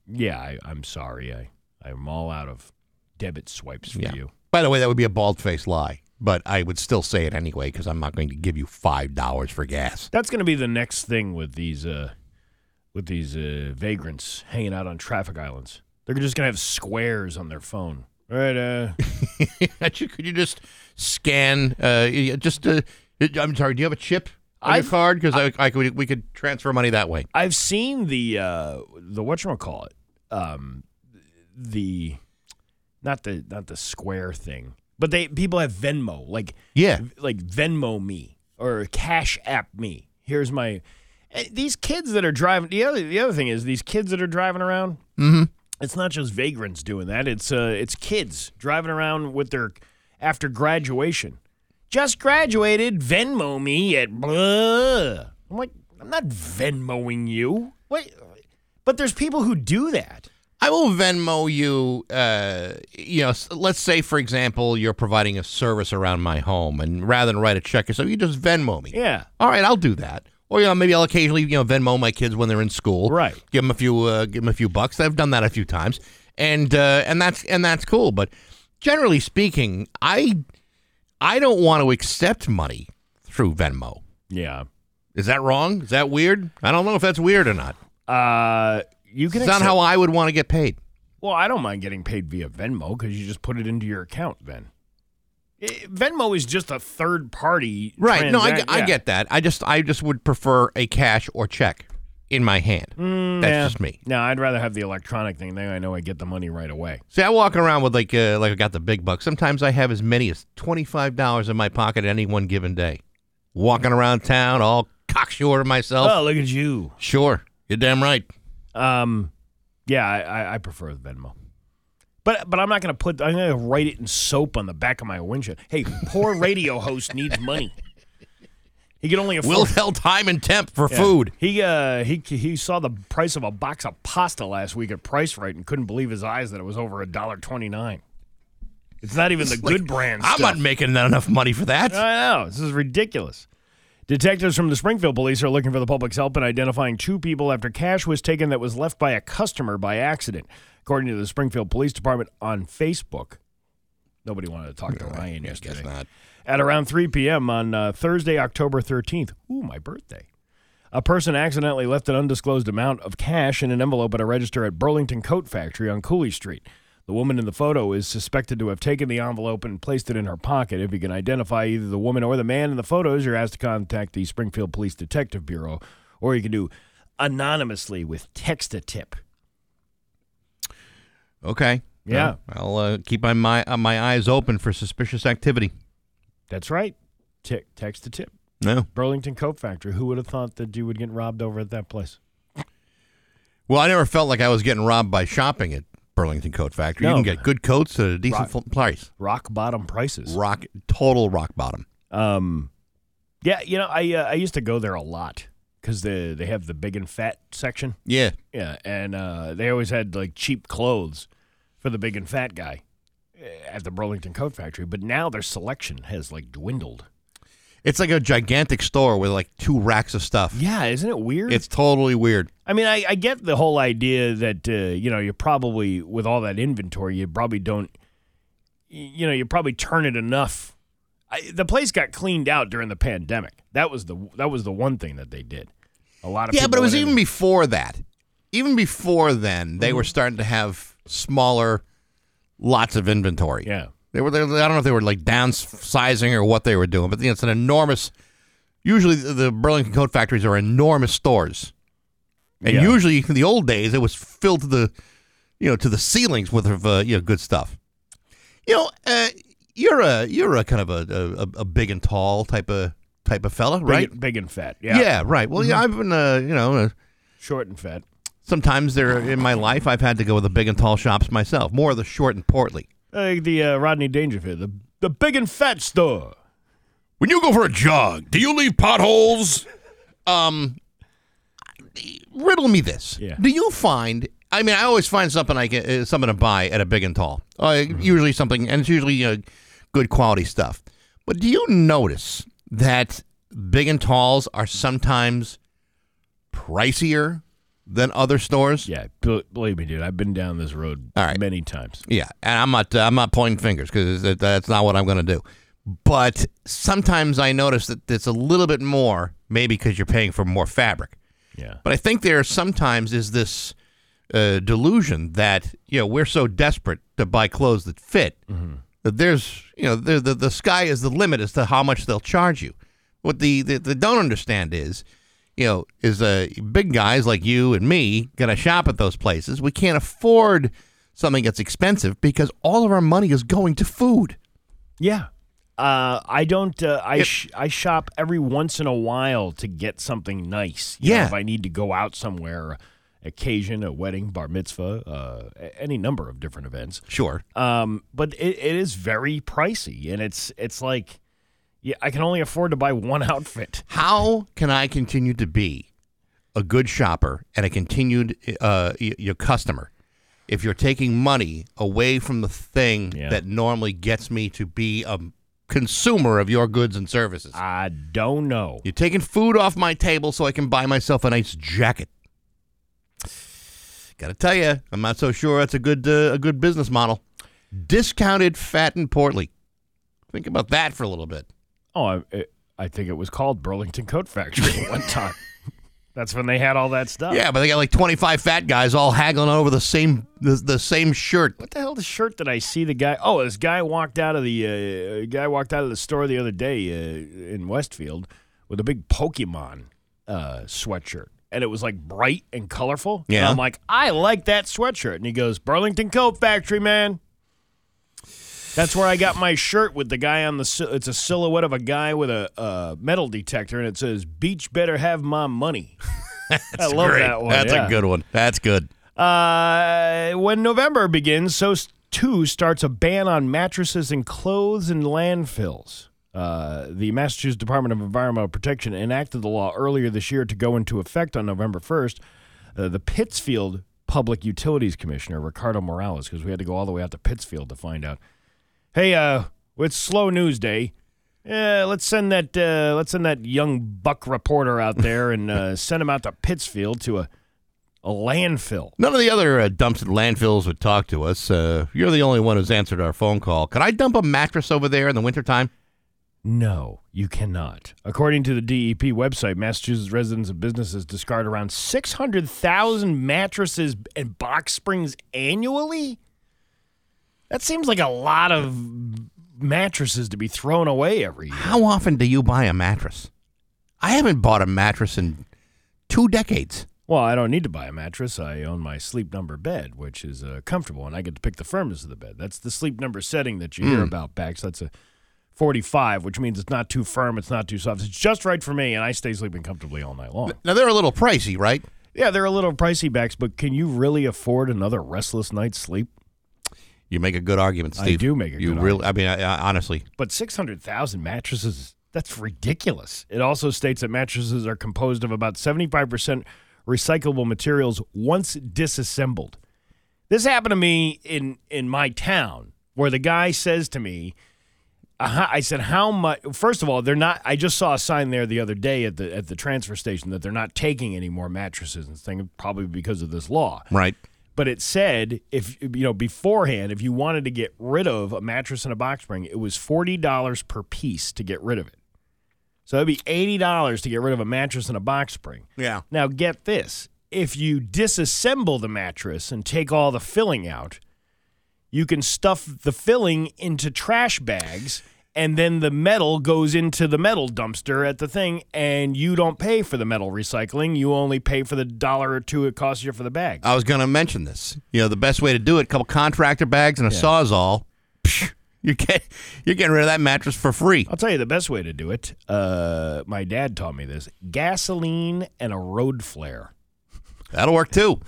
Speaker 2: Yeah, I, I'm sorry. I I'm all out of debit swipes for
Speaker 1: Yeah.
Speaker 2: you.
Speaker 1: By the way, that would be a bald faced lie, but I would still say it anyway because I'm not going to give you five dollars for gas.
Speaker 2: That's going to be the next thing with these uh, with these uh, vagrants hanging out on traffic islands. They're just going to have squares on their phone. All right, uh,
Speaker 1: Could you, just scan? Uh, just uh, I'm sorry. Do you have a chip on
Speaker 2: I've-
Speaker 1: card? Because I, I could we could transfer money that way.
Speaker 2: I've seen the uh, the what you call it, um, the not the not the square thing, but they people have Venmo like
Speaker 1: Yeah.
Speaker 2: like Venmo me or Cash App me. Here's my eh, these kids that are driving. The other the other thing is these kids that are driving around. Mm-hmm. It's not just vagrants doing that. It's uh it's kids driving around with their after graduation. Just graduated. Venmo me at blah. I'm like I'm not Venmoing you. What? But there's people who do that.
Speaker 1: I will Venmo you. Uh, you know, let's say for example, you're providing a service around my home, and rather than write a check, so you just Venmo me.
Speaker 2: Yeah.
Speaker 1: All right, I'll do that. Or you know, maybe I'll occasionally you know Venmo my kids when they're in school.
Speaker 2: Right.
Speaker 1: Give them a few. Uh, give them a few bucks. I've done that a few times, and uh, and that's and that's cool. But generally speaking, I I don't want to accept money through Venmo.
Speaker 2: Yeah.
Speaker 1: Is that wrong? Is that weird? I don't know if that's weird or not.
Speaker 2: Uh, you can
Speaker 1: It's not how I would want to get paid.
Speaker 2: Well, I don't mind getting paid via Venmo because you just put it into your account then. Eh, Venmo is just a third party.
Speaker 1: Right. No, I, I
Speaker 2: yeah.
Speaker 1: get that. I just I just would prefer a cash or check in my hand. That's
Speaker 2: Mm, Yeah.
Speaker 1: just me.
Speaker 2: No, I'd rather have the electronic thing. Then I know I get the money right away.
Speaker 1: See, I walk around with like uh, like I got the big bucks. Sometimes I have as many as twenty five dollars in my pocket any one given day. Walking around town, all cocksure of myself.
Speaker 2: Oh, look at you.
Speaker 1: Sure, you're damn right.
Speaker 2: Um, yeah, I, I, I prefer Venmo. But but I'm not gonna put. I'm gonna write it in soap on the back of my windshield. Hey, poor radio host needs money. He could only afford.
Speaker 1: We'll tell time and temp for
Speaker 2: Yeah.
Speaker 1: food.
Speaker 2: He uh he he saw the price of a box of pasta last week at Price Rite and couldn't believe his eyes that it was over a dollar twenty nine. It's not even the good brand.
Speaker 1: I'm
Speaker 2: stuff.
Speaker 1: not making enough money for that.
Speaker 2: I know. This is ridiculous. Detectives from the Springfield police are looking for the public's help in identifying two people after cash was taken that was left by a customer by accident. According to the Springfield Police Department on Facebook, nobody wanted to talk to Ryan
Speaker 1: I guess
Speaker 2: yesterday.
Speaker 1: not.
Speaker 2: At around 3 p.m. on uh, Thursday, October 13th, ooh, my birthday, a person accidentally left an undisclosed amount of cash in an envelope at a register at Burlington Coat Factory on Cooley Street. The woman in the photo is suspected to have taken the envelope and placed it in her pocket. If you can identify either the woman or the man in the photos, you're asked to contact the Springfield Police Detective Bureau, or you can do anonymously with text a tip.
Speaker 1: Okay.
Speaker 2: Yeah.
Speaker 1: Well, I'll uh, keep my my, uh, my eyes open for suspicious activity.
Speaker 2: That's right. Tick, text a tip.
Speaker 1: No.
Speaker 2: Burlington Coat Factory. Who would have thought that you would get robbed over at that place?
Speaker 1: Well, I never felt like I was getting robbed by shopping at Burlington Coat Factory.
Speaker 2: No.
Speaker 1: You can get good coats at a decent full price.
Speaker 2: Rock bottom prices.
Speaker 1: Rock, total rock bottom.
Speaker 2: Um, yeah, you know, I uh, I used to go there a lot because they they have the big and fat section.
Speaker 1: Yeah.
Speaker 2: Yeah, and uh, they always had like cheap clothes for the big and fat guy at the Burlington Coat Factory. But now their selection has like dwindled.
Speaker 1: It's like a gigantic store with like two racks of stuff.
Speaker 2: Yeah, isn't it weird?
Speaker 1: It's totally weird.
Speaker 2: I mean, I, I get the whole idea that uh, you know you probably with all that inventory, you probably don't, you know, you probably turn it enough. I, the place got cleaned out during the pandemic. That was the that was the one thing that they did. A lot of
Speaker 1: Yeah, but it was
Speaker 2: in-
Speaker 1: even before that. Even before then, they
Speaker 2: Mm-hmm.
Speaker 1: were starting to have smaller lots of inventory.
Speaker 2: yeah.
Speaker 1: They were. They, I don't know if they were like downsizing or what they were doing, but you know, it's an enormous usually the, the Burlington coat factories are enormous stores, and
Speaker 2: Yeah.
Speaker 1: usually in the old days it was filled to the, you know, to the ceilings with uh, you know good stuff. You know, uh, you're a you're a kind of a, a, a big and tall type of type of fella, right?
Speaker 2: big and fat.
Speaker 1: Yeah,
Speaker 2: Yeah.
Speaker 1: right. Well, yeah, I've been, uh, you know, uh,
Speaker 2: Short and fat.
Speaker 1: Sometimes there in my life I've had to go with the big and tall shops myself, more of the short and portly.
Speaker 2: Like the uh, Rodney Dangerfield, the the big and fat store.
Speaker 1: When you go for a jog, do you leave potholes? Um, riddle me this.
Speaker 2: Yeah.
Speaker 1: Do you find? I mean, I always find something I get uh, something to buy at a big and tall. Uh, Usually something, and it's usually uh, good quality stuff. But do you notice that big and talls are sometimes pricier than other stores?
Speaker 2: Yeah, bel- believe me, dude. I've been down this road
Speaker 1: All right.
Speaker 2: many times.
Speaker 1: Yeah, and I'm not uh, I'm not pointing fingers because that's not what I'm going to do. But sometimes I notice that it's a little bit more, maybe because you're paying for more fabric.
Speaker 2: Yeah.
Speaker 1: But I think there sometimes is this uh, delusion that you know we're so desperate to buy clothes that fit that there's you know the, the the sky is the limit as to how much they'll charge you. What the the, the don't understand is you know is uh, big guys like you and me gonna shop at those places. We can't afford something that's expensive because all of our money is going to food.
Speaker 2: Yeah. Uh, I don't. Uh, I sh- I shop every once in a while to get something nice. You know,
Speaker 1: Yeah.
Speaker 2: if I need to go out somewhere, occasion, a wedding, bar mitzvah, uh, any number of different events.
Speaker 1: Sure.
Speaker 2: Um, but it, it is very pricey, and it's it's like, yeah, I can only afford to buy one outfit.
Speaker 1: How can I continue to be a good shopper and a continued uh, y- your customer if you're taking money away from the thing
Speaker 2: Yeah.
Speaker 1: that normally gets me to be a consumer of your goods and services?
Speaker 2: I don't know.
Speaker 1: You're taking food off my table so I can buy myself a nice jacket. Got to tell you, I'm not so sure that's a good uh, a good business model. Discounted fat and portly. Think about that for a little bit.
Speaker 2: Oh, I, it, I think it was called Burlington Coat Factory at one time. That's when they had all that stuff.
Speaker 1: Yeah, but they got like 25 fat guys all haggling over the same the, the same shirt.
Speaker 2: What the hell? The shirt that I see the guy. Oh, this guy walked out of the uh, guy walked out of the store the other day uh, in Westfield with a big Pokemon uh, sweatshirt, and it was like bright and colorful. And
Speaker 1: Yeah.
Speaker 2: I'm like, I like that sweatshirt, and he goes, Burlington Coat Factory, man. That's where I got my shirt with the guy on the. It's a silhouette of a guy with a uh, metal detector, and it says "Beach better have my money." I love
Speaker 1: Great.
Speaker 2: that one.
Speaker 1: That's
Speaker 2: yeah.
Speaker 1: a good one. That's good.
Speaker 2: Uh, when November begins, so too starts a ban on mattresses and clothes in landfills. Uh, the Massachusetts Department of Environmental Protection enacted the law earlier this year to go into effect on November 1st. Uh, the Pittsfield Public Utilities Commissioner, Ricardo Morales, because we had to go all the way out to Pittsfield to find out. Hey, uh, it's slow news day. Yeah, let's send that uh, let's send that young buck reporter out there and uh, send him out to Pittsfield to a a landfill.
Speaker 1: None of the other uh, dumps and landfills would talk to us. Uh, you're the only one who's answered our phone call. Can I dump a mattress over there in the wintertime?
Speaker 2: No, you cannot. According to the DEP website, Massachusetts residents and businesses discard around 600,000 mattresses and box springs annually. That seems like a lot of mattresses to be thrown away every year.
Speaker 1: How often do you buy a mattress? I haven't bought a mattress in two decades.
Speaker 2: Well, I don't need to buy a mattress. I own my sleep number bed, which is uh, comfortable, and I get to pick the firmness of the bed. That's the sleep number setting that you hear about, Bax. That's a 45, which means it's not too firm, it's not too soft. It's just right for me, and I stay sleeping comfortably all night long.
Speaker 1: Now they're a little pricey, right?
Speaker 2: Yeah, they're a little pricey Bax, but can you really afford another restless night's sleep?
Speaker 1: You make a good argument, Steve.
Speaker 2: I do make a
Speaker 1: you
Speaker 2: good
Speaker 1: really. I mean, I, I, honestly,
Speaker 2: But 600,000 mattresses, that's ridiculous. It also states that mattresses are composed of about 75% recyclable materials once disassembled. This happened to me in, in my town where the guy says to me, uh, I said, "How much?" First of all, they're not. I just saw a sign there the other day at the at the transfer station that they're not taking any more mattresses and things, probably because of this law.
Speaker 1: right?
Speaker 2: But it said if you know beforehand, if you wanted to get rid of a mattress and a box spring, it was forty dollars per piece to get rid of it. So it'd be eighty dollars to get rid of a mattress and a box spring.
Speaker 1: Yeah.
Speaker 2: Now get this: if you disassemble the mattress and take all the filling out, you can stuff the filling into trash bags and then the metal goes into the metal dumpster at the thing, and you don't pay for the metal recycling. You only pay for the dollar or two it costs you for the bag.
Speaker 1: I was going to mention this. You know, the best way to do it: a couple contractor bags and a sawzall. Psh, you get you're getting rid of that mattress for free.
Speaker 2: I'll tell you the best way to do it. Uh, my dad taught me this: gasoline and a road flare,
Speaker 1: That'll work too.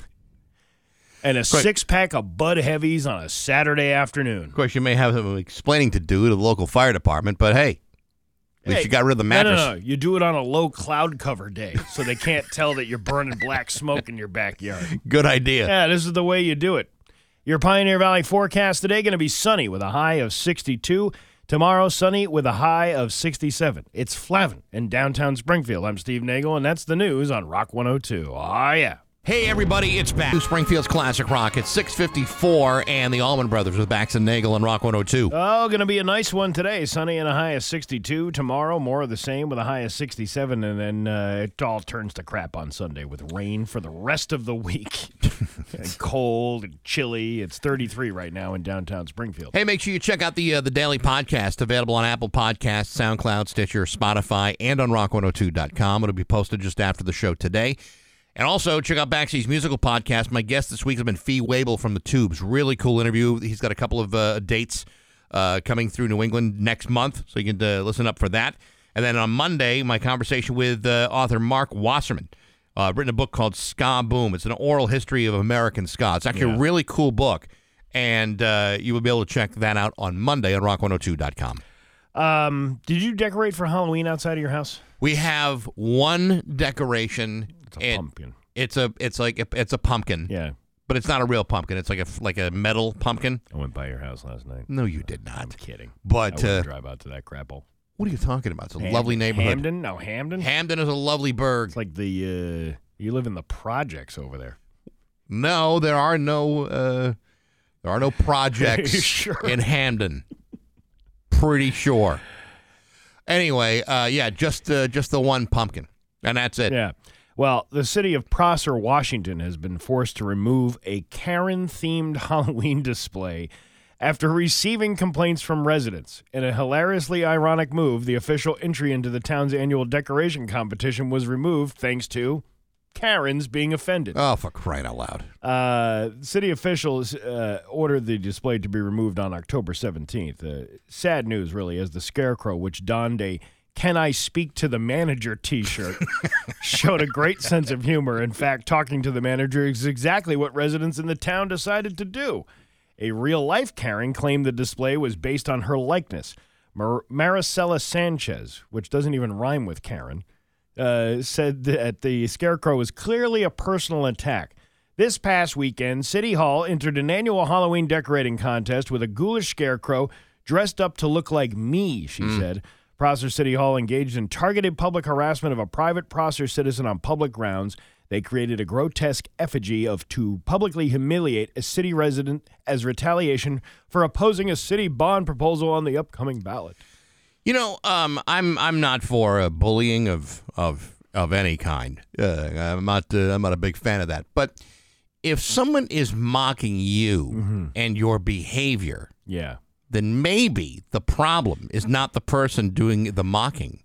Speaker 2: And a six pack of Bud Heavies on a Saturday afternoon.
Speaker 1: Of course, you may have some explaining to do to the local fire department, but hey, at least
Speaker 2: Hey,
Speaker 1: you got rid of the mattress.
Speaker 2: No, no, no. You do it on a low cloud cover day, so they can't tell that you're burning black smoke in your backyard.
Speaker 1: Good idea.
Speaker 2: Yeah, this is the way you do it. Your Pioneer Valley forecast today going to be sunny with a high of 62. Tomorrow, sunny with a high of 67. It's Flavin in downtown Springfield. I'm Steve Nagel, and that's the news on Rock 102. Ah, yeah.
Speaker 1: Hey everybody, it's back. To Springfield's Classic Rock at 654 and the Allman Brothers with Bax and Nagel and Rock 102.
Speaker 2: Oh, going to be a nice one today. Sunny and a high of 62. Tomorrow, more of the same with a high of 67. And then uh, it all turns to crap on Sunday with rain for the rest of the week. and cold and chilly. It's 33 right now in downtown Springfield.
Speaker 1: Hey, make sure you check out the uh, the daily podcast available on Apple Podcasts, SoundCloud, Stitcher, Spotify, and on rock102.com. It'll be posted just after the show today. And also check out Baxi's musical podcast. My guest this week has been Fee Waybill from the Tubes. Really cool interview. He's got a couple of uh, dates uh, coming through New England next month, so you can uh, listen up for that. And then on Monday, my conversation with uh, author Marc Wasserman. Uh, written a book called Ska Boom. It's an oral history of American ska. It's actually a really cool book, and uh, you will be able to check that out on Monday on rock102.com.
Speaker 2: Um, did you decorate for Halloween outside of your house?
Speaker 1: We have one decoration.
Speaker 2: It's a pumpkin.
Speaker 1: It's a it's like a, it's a pumpkin,
Speaker 2: Yeah.
Speaker 1: but it's not a real pumpkin. It's like a like a metal pumpkin.
Speaker 2: I went by your house last night.
Speaker 1: No, you did not.
Speaker 2: I'm kidding.
Speaker 1: But,
Speaker 2: I
Speaker 1: uh,
Speaker 2: drive out to that crapple.
Speaker 1: What are you talking about? It's a
Speaker 2: Ham-
Speaker 1: lovely neighborhood.
Speaker 2: Hampden? No, Hampden?
Speaker 1: Hampden is a lovely burg.
Speaker 2: It's like the, uh, you live in the projects over there.
Speaker 1: No, there are no uh, there are no projects
Speaker 2: Sure.
Speaker 1: in Hampden. Pretty sure. Anyway, uh, yeah, just uh, just the one pumpkin, and that's it.
Speaker 2: Yeah. Well, the city of Prosser, Washington has been forced to remove a Karen themed Halloween display after receiving complaints from residents. In a hilariously ironic move, the official entry into the town's annual decoration competition was removed thanks to Karens being offended.
Speaker 1: Oh, for crying out loud!
Speaker 2: Uh, city officials uh, ordered the display to be removed on October 17th. Uh, sad news, really, as the scarecrow, which donned a Can I Speak to the Manager t shirt, showed a great sense of humor. In fact, talking to the manager is exactly what residents in the town decided to do. A real life Karen claimed the display was based on her likeness. Mar- Maricela Sanchez, which doesn't even rhyme with Karen, uh, said that the scarecrow was clearly a personal attack. This past weekend, City Hall entered an annual Halloween decorating contest with a ghoulish scarecrow dressed up to look like me, she said. Prosser City Hall engaged in targeted public harassment of a private Prosser citizen on public grounds. They created a grotesque effigy of to publicly humiliate a city resident as retaliation for opposing a city bond proposal on the upcoming ballot.
Speaker 1: You know, um, I'm I'm not for uh, bullying of of of any kind. Uh, I'm not uh, I'm not a big fan of that. But if someone is mocking you and your behavior,
Speaker 2: Yeah.
Speaker 1: Then maybe the problem is not the person doing the mocking,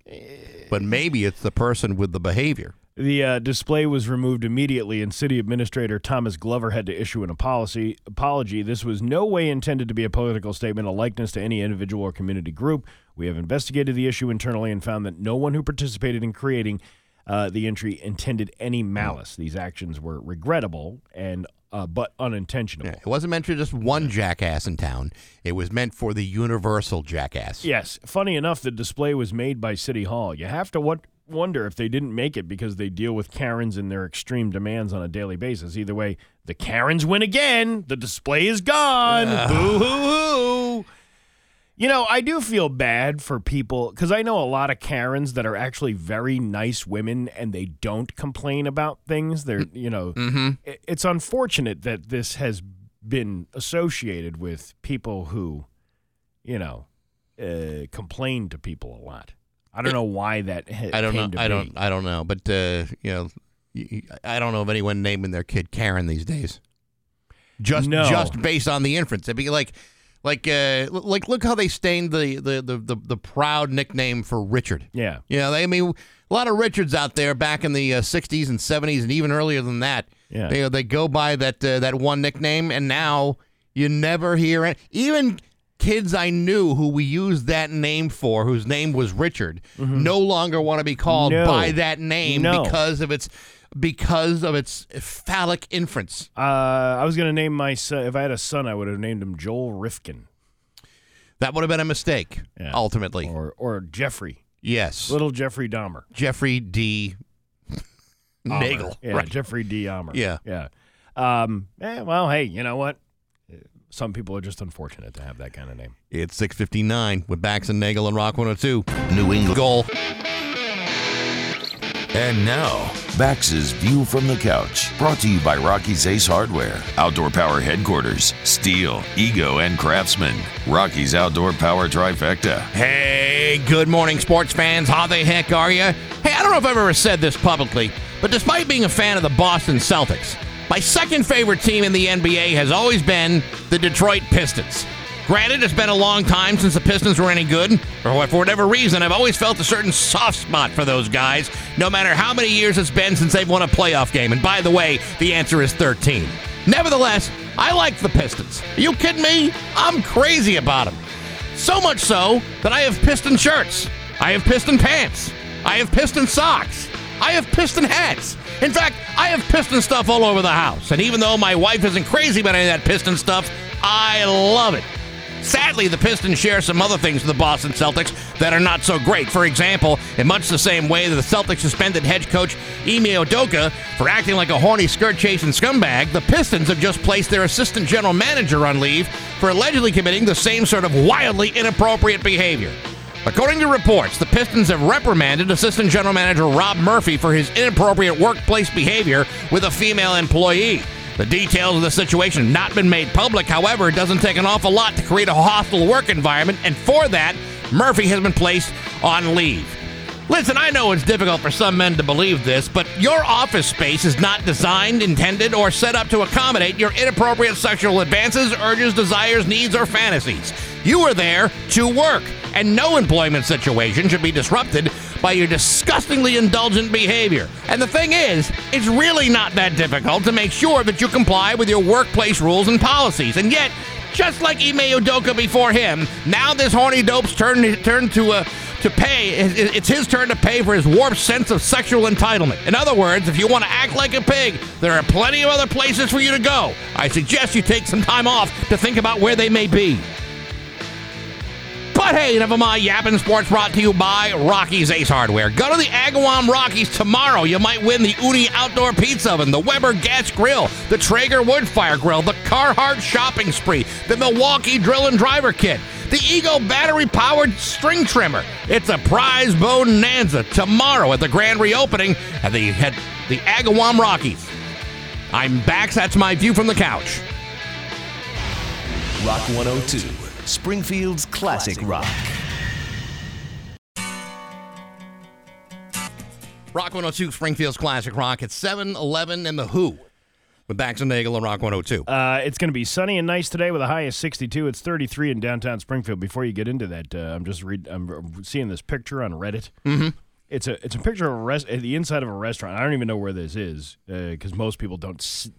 Speaker 1: but maybe it's the person with the behavior.
Speaker 2: The uh, display was removed immediately, and City Administrator Thomas Glover had to issue an apology. Apology. This was no way intended to be a political statement, a likeness to any individual or community group. We have investigated the issue internally and found that no one who participated in creating uh, the entry intended any malice. These actions were regrettable and uh, but unintentional.
Speaker 1: It wasn't meant for just one jackass in town. It was meant for the universal jackass.
Speaker 2: Yes. Funny enough, the display was made by City Hall. You have to what, wonder if they didn't make it because they deal with Karens and their extreme demands on a daily basis. Either way, the Karens win again. The display is gone. Boo hoo hoo. You know, I do feel bad for people because I know a lot of Karens that are actually very nice women and they don't complain about things. They're, you know, i- it's unfortunate that this has been associated with people who, you know, uh, complain to people a lot. I don't know why that ha-
Speaker 1: I don't know.
Speaker 2: to
Speaker 1: I
Speaker 2: be.
Speaker 1: don't. I don't know. But uh, you know, I don't know of anyone naming their kid Karen these days. Just
Speaker 2: No.
Speaker 1: just based on the inference, it'd be like Like, uh, like, look how they stained the the, the, the the proud nickname for Richard.
Speaker 2: Yeah.
Speaker 1: You know, they, I mean, a lot of Richards out there back in the uh, 60s and 70s and even earlier than that.
Speaker 2: Yeah.
Speaker 1: They, they go by that uh, that one nickname, and now you never hear it. Even kids I knew who we used that name for, whose name was Richard, no longer want to be called
Speaker 2: Mm-hmm. No.
Speaker 1: by that name
Speaker 2: No.
Speaker 1: because of its because of its phallic inference.
Speaker 2: Uh, I was gonna name my son. If I had a son, I would have named him Joel Rifkin
Speaker 1: That would have been a mistake,
Speaker 2: Yeah.
Speaker 1: ultimately.
Speaker 2: or or Jeffrey,
Speaker 1: yes.
Speaker 2: little Jeffrey Dahmer.
Speaker 1: Jeffrey D. Nagel.
Speaker 2: Yeah,
Speaker 1: Right.
Speaker 2: Jeffrey D. Dahmer.
Speaker 1: Yeah.
Speaker 2: yeah. Um, eh, well, hey, you know what? Some people are just unfortunate to have that kind of name.
Speaker 1: It's 659 with Bax and Nagel and Rock 102.
Speaker 3: New England.
Speaker 1: Goal.
Speaker 3: And now, Bax's View from the Couch, brought to you by Rocky's Ace Hardware, Outdoor Power Headquarters, Stihl, Ego, and Craftsman. Rocky's Outdoor Power Trifecta.
Speaker 1: Hey, good morning, sports fans. How the heck are you? Hey, I don't know if I've ever said this publicly, but despite being a fan of the Boston Celtics, my second favorite team in the NBA has always been the Detroit Pistons. Granted, it's been a long time since the Pistons were any good, or for whatever reason, I've always felt a certain soft spot for those guys, no matter how many years it's been since they've won a playoff game. And by the way, the answer is 13. Nevertheless, I like the Pistons. Are you kidding me? I'm crazy about them. So much so that I have piston shirts. I have piston pants. I have piston socks. I have piston hats. In fact, I have piston stuff all over the house. And even though my wife isn't crazy about any of that piston stuff, I love it. Sadly, the Pistons share some other things with the Boston Celtics that are not so great. For example, in much the same way that the Celtics suspended head coach Ime Udoka for acting like a horny skirt-chasing scumbag, the Pistons have just placed their assistant general manager on leave for allegedly committing the same sort of wildly inappropriate behavior. According to reports, the Pistons have reprimanded assistant general manager Rob Murphy for his inappropriate workplace behavior with a female employee. The details of the situation have not been made public. However, it doesn't take an awful lot to create a hostile work environment, and for that, Murphy has been placed on leave. Listen, I know it's difficult for some men to believe this, but your office space is not designed, intended, or set up to accommodate your inappropriate sexual advances, urges, desires, needs, or fantasies. You are there to work, and no employment situation should be disrupted by your disgustingly indulgent behavior. And the thing is, it's really not that difficult to make sure that you comply with your workplace rules and policies. And yet, just like Ime Udoka before him, now this horny dope's turned turn to uh, to pay. It's his turn to pay for his warped sense of sexual entitlement. In other words, if you want to act like a pig, there are plenty of other places for you to go. I suggest you take some time off to think about where they may be. But hey, of my yapping sports brought to you by Rocky's Ace Hardware. Go to the Agawam Rocky's tomorrow. You might win the Ooni Outdoor Pizza Oven, the Weber Gas Grill, the Traeger Wood Fire Grill, the Carhartt Shopping Spree, the Milwaukee Drill and Driver Kit, the Ego Battery Powered String Trimmer. It's a prize bonanza tomorrow at the grand reopening at the, at the Agawam Rocky's. I'm back. That's my view from the couch.
Speaker 6: Rock 102, Springfield's classic rock.
Speaker 1: Rock 102, Springfield's Classic Rock. It's 7 11 and The Who with Bax and Nagel and Rock 102.
Speaker 2: Uh, it's going to be sunny and nice today with a high of 62. It's 33 in downtown Springfield. Before you get into that, uh, I'm just read. I'm seeing this picture on Reddit. Mm-hmm. It's a it's a picture of a rest the inside of a restaurant. I don't even know where this is because most people don't s-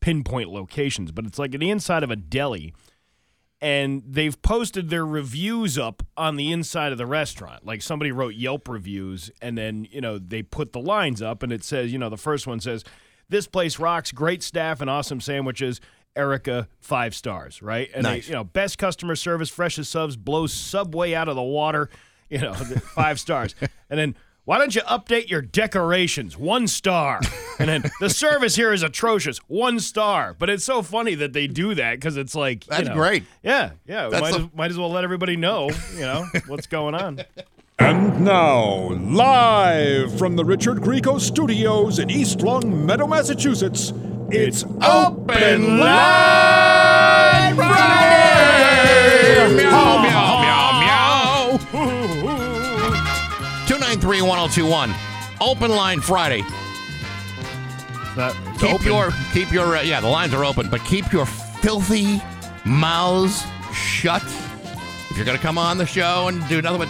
Speaker 2: pinpoint locations, but it's like the inside of a deli, and they've posted their reviews up on the inside of the restaurant. Like somebody wrote Yelp reviews, and then you know they put the lines up, and it says, you know, the first one says, "This place rocks, great staff and awesome sandwiches." Erica five stars, right? And
Speaker 1: Nice.
Speaker 2: they, you know, best customer service, freshest subs, blows Subway out of the water. You know, five stars, and then. Why don't you update your decorations? One star. And then the service here is atrocious. One star. But it's so funny that they do that because it's like you
Speaker 1: That's
Speaker 2: know,
Speaker 1: great.
Speaker 2: Yeah, yeah. Might,
Speaker 1: the-
Speaker 2: as, might as well let everybody know, you know, what's going on.
Speaker 7: And now, live from the Richard Grieco Studios in East Longmeadow, Massachusetts, it's Open Line Friday!
Speaker 1: Meow, meow, meow, meow. 293 1021. Open line Friday.
Speaker 2: That-
Speaker 1: Keep
Speaker 2: open.
Speaker 1: your, keep your, uh, yeah, the lines are open, but keep your filthy mouths shut. shut. If you're going to come on the show and do nothing but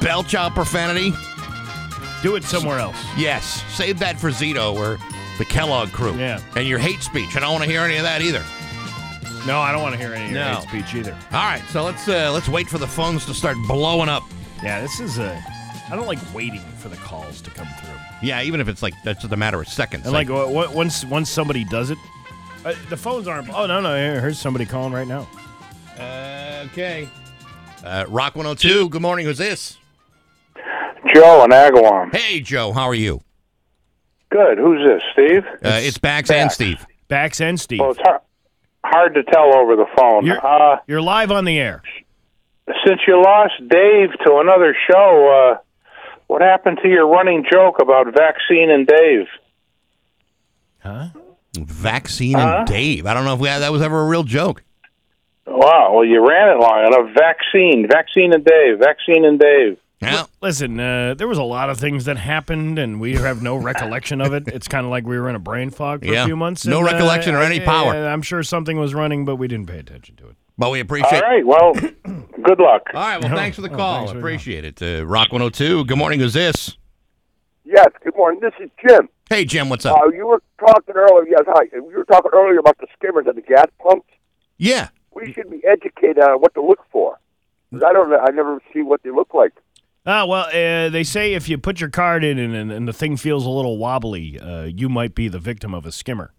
Speaker 1: belch out profanity,
Speaker 2: Do it somewhere else.
Speaker 1: yes, save that for Zito or the Kellogg crew.
Speaker 2: Yeah.
Speaker 1: And your hate speech. I don't want to hear any of that either.
Speaker 2: No, I don't want to hear any of your
Speaker 1: No.
Speaker 2: hate speech either.
Speaker 1: All right, so let's uh, let's wait for the phones to start blowing up.
Speaker 2: Yeah, this is a. I don't like waiting for the calls to come through.
Speaker 1: Yeah, even if it's like that's just a matter of seconds.
Speaker 2: And like w- w- once once somebody does it, uh, the phones aren't. Oh no no! Here, here's somebody calling right now.
Speaker 1: Uh, okay. Uh, Rock 102. Good morning. Who's this?
Speaker 8: Joe in Agawam.
Speaker 1: Hey, Joe. How are you?
Speaker 8: Good. Who's this, Steve?
Speaker 1: Uh, it's Bax and Steve.
Speaker 2: Bax and Steve.
Speaker 8: Well, it's hard, hard to tell over the phone.
Speaker 2: You're,
Speaker 8: Uh,
Speaker 2: you're live on the air.
Speaker 8: since you lost Dave to another show, uh, what happened to your running joke about vaccine and Dave?
Speaker 2: Huh?
Speaker 1: Vaccine and Dave. I don't know if we had, that was ever a real joke.
Speaker 8: Wow. Well, you ran it long enough. Vaccine, vaccine and Dave, vaccine and Dave.
Speaker 1: Yeah.
Speaker 2: Listen, uh, there was a lot of things that happened, and we have no recollection of it. It's kind of like we were in a brain fog for
Speaker 1: Yeah.
Speaker 2: a few months.
Speaker 1: No
Speaker 2: and, uh,
Speaker 1: recollection or any power.
Speaker 2: uh, I'm sure something was running, but we didn't pay attention to it.
Speaker 1: But we
Speaker 8: All
Speaker 1: appreciate
Speaker 8: right. Well, good luck.
Speaker 1: All right. Well, thanks for the
Speaker 2: Oh,
Speaker 1: call.
Speaker 2: thanks for
Speaker 1: appreciate it. Uh, Rock 102. Good morning. Who's this?
Speaker 9: Yes, good morning. This is Jim.
Speaker 1: Hey, Jim. What's up?
Speaker 9: Uh, you were talking earlier. Yes, hi. You were talking earlier about the skimmers at the gas pumps.
Speaker 1: yeah.
Speaker 9: We should be educated on what to look for. 'Cause I don't. I never see what they look like.
Speaker 2: Ah, well, uh, they say if you put your card in and, and, and the thing feels a little wobbly, uh, you might be the victim of a skimmer.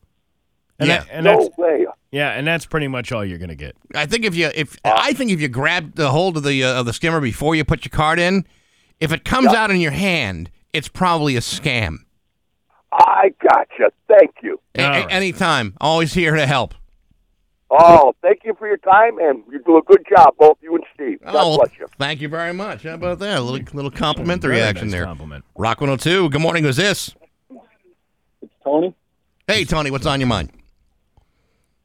Speaker 2: And
Speaker 1: Yeah.
Speaker 2: that- and
Speaker 9: no
Speaker 2: that's
Speaker 9: way.
Speaker 2: yeah, and that's pretty much all you're gonna get.
Speaker 1: I think if you if I think if you grab the hold of the uh, of the skimmer before you put your card in, if it comes out in your hand, it's probably a scam.
Speaker 9: I gotcha. Thank you.
Speaker 1: A-
Speaker 2: All
Speaker 1: a-
Speaker 2: right.
Speaker 1: anytime, always here to help.
Speaker 9: Oh, thank you for your time, and you do a good job, both you and Steve. God
Speaker 1: Oh,
Speaker 9: bless you.
Speaker 1: thank you very much. How about that? A little little complimentary
Speaker 2: Very
Speaker 1: action
Speaker 2: nice
Speaker 1: there.
Speaker 2: Compliment.
Speaker 1: Rock 102. Good morning. Who's this?
Speaker 10: It's Tony.
Speaker 1: Hey, Tony. What's on your mind?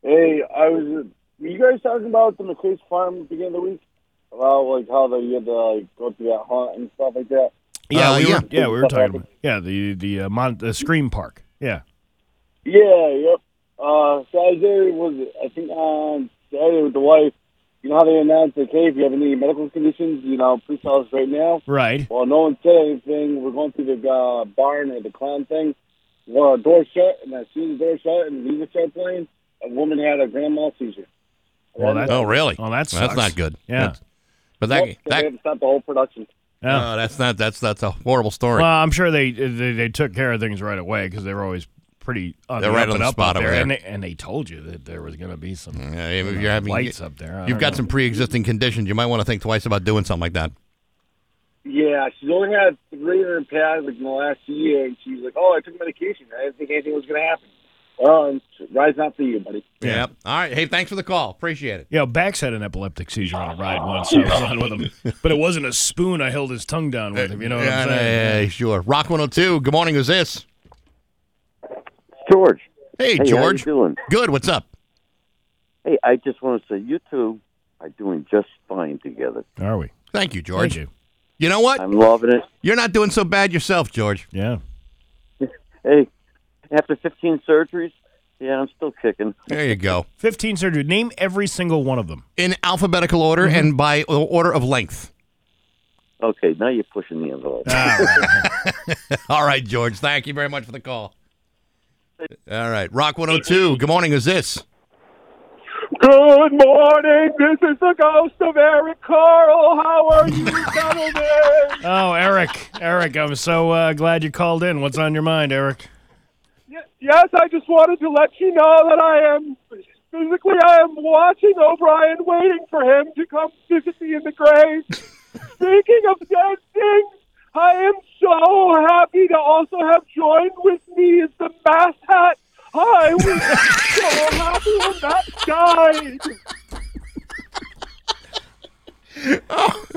Speaker 10: Hey, I was. uh, Were you guys talking about the McCray's Farm at the beginning of the week? About like how they you had to like go through that hunt and stuff like that.
Speaker 2: Yeah,
Speaker 1: Uh,
Speaker 2: we
Speaker 1: yeah.
Speaker 2: were yeah we were talking about yeah the the uh, Mon- the Scream Park. Yeah.
Speaker 10: Yeah, yep. Uh, so I was there. Was I think on Saturday with the wife. You know how they announced like, hey, if you have any medical conditions, you know, please tell us right now.
Speaker 2: Right.
Speaker 10: Well, no one said anything. We're going through the uh, barn or the clown thing. Well, door shut, and as soon as the door shut and the music started playing, a woman had a grand mal seizure.
Speaker 2: Well, that
Speaker 1: Oh, really?
Speaker 2: Oh, that
Speaker 1: that's not good.
Speaker 2: Yeah.
Speaker 1: That's- but that
Speaker 10: Yep, so
Speaker 1: that
Speaker 10: they had to stop the whole production.
Speaker 2: Yeah.
Speaker 1: oh, that's not that's that's a horrible story.
Speaker 2: Well, I'm sure they they, they took care of things right away because they were always pretty on
Speaker 1: They're
Speaker 2: the
Speaker 1: right
Speaker 2: up
Speaker 1: on
Speaker 2: and
Speaker 1: the
Speaker 2: up
Speaker 1: spot
Speaker 2: up
Speaker 1: over
Speaker 2: there,
Speaker 1: there.
Speaker 2: and they, and they told you that there was going to be some
Speaker 1: Yeah, if you're having
Speaker 2: lights up there. I
Speaker 1: You've got
Speaker 2: know.
Speaker 1: some pre-existing conditions. You might want to think twice about doing something like that.
Speaker 10: Yeah, she's only had three in her pad like in the last year, and she's like, "Oh, I took medication. I didn't think anything was going to happen." Well, it's rise not for you, buddy.
Speaker 2: Yeah.
Speaker 1: Yep. All right. Hey, thanks for the call. Appreciate it.
Speaker 2: Yeah, Bax had an epileptic seizure on a ride oh. once. I was on with him, but it wasn't a spoon. I held his tongue down with him. You know what
Speaker 1: yeah,
Speaker 2: I'm saying?
Speaker 1: yeah, sure. Rock 102. Good morning. Who's this?
Speaker 11: George.
Speaker 1: Hey,
Speaker 11: Hey,
Speaker 1: George.
Speaker 11: How you doing?
Speaker 1: Good. What's up?
Speaker 11: Hey, I just want to say you two are doing just fine together.
Speaker 2: Are we?
Speaker 1: Thank you, George.
Speaker 2: Thank you.
Speaker 1: You know what?
Speaker 11: I'm loving it.
Speaker 1: You're not doing so bad yourself, George.
Speaker 2: Yeah.
Speaker 11: Hey, after 15 surgeries, yeah, I'm still kicking.
Speaker 1: There you go.
Speaker 2: 15 surgeries. Name every single one of them.
Speaker 1: In alphabetical order
Speaker 2: Mm-hmm.
Speaker 1: and by order of length.
Speaker 11: Okay, now you're pushing the envelope.
Speaker 1: All right, George. Thank you very much for the call. All right. Rock 102. Good morning. Is this?
Speaker 9: Good morning. This is the ghost of Eric Carl. How are you, gentlemen?
Speaker 2: Oh, Eric. Eric, I'm so uh, glad you called in. What's on your mind, Eric?
Speaker 9: Yes, I just wanted to let you know that I am physically I am watching O'Brien, waiting for him to come visit me in the grave. Speaking of dead things, I am so happy to also have joined with me is the mass hat. I was so happy when that died.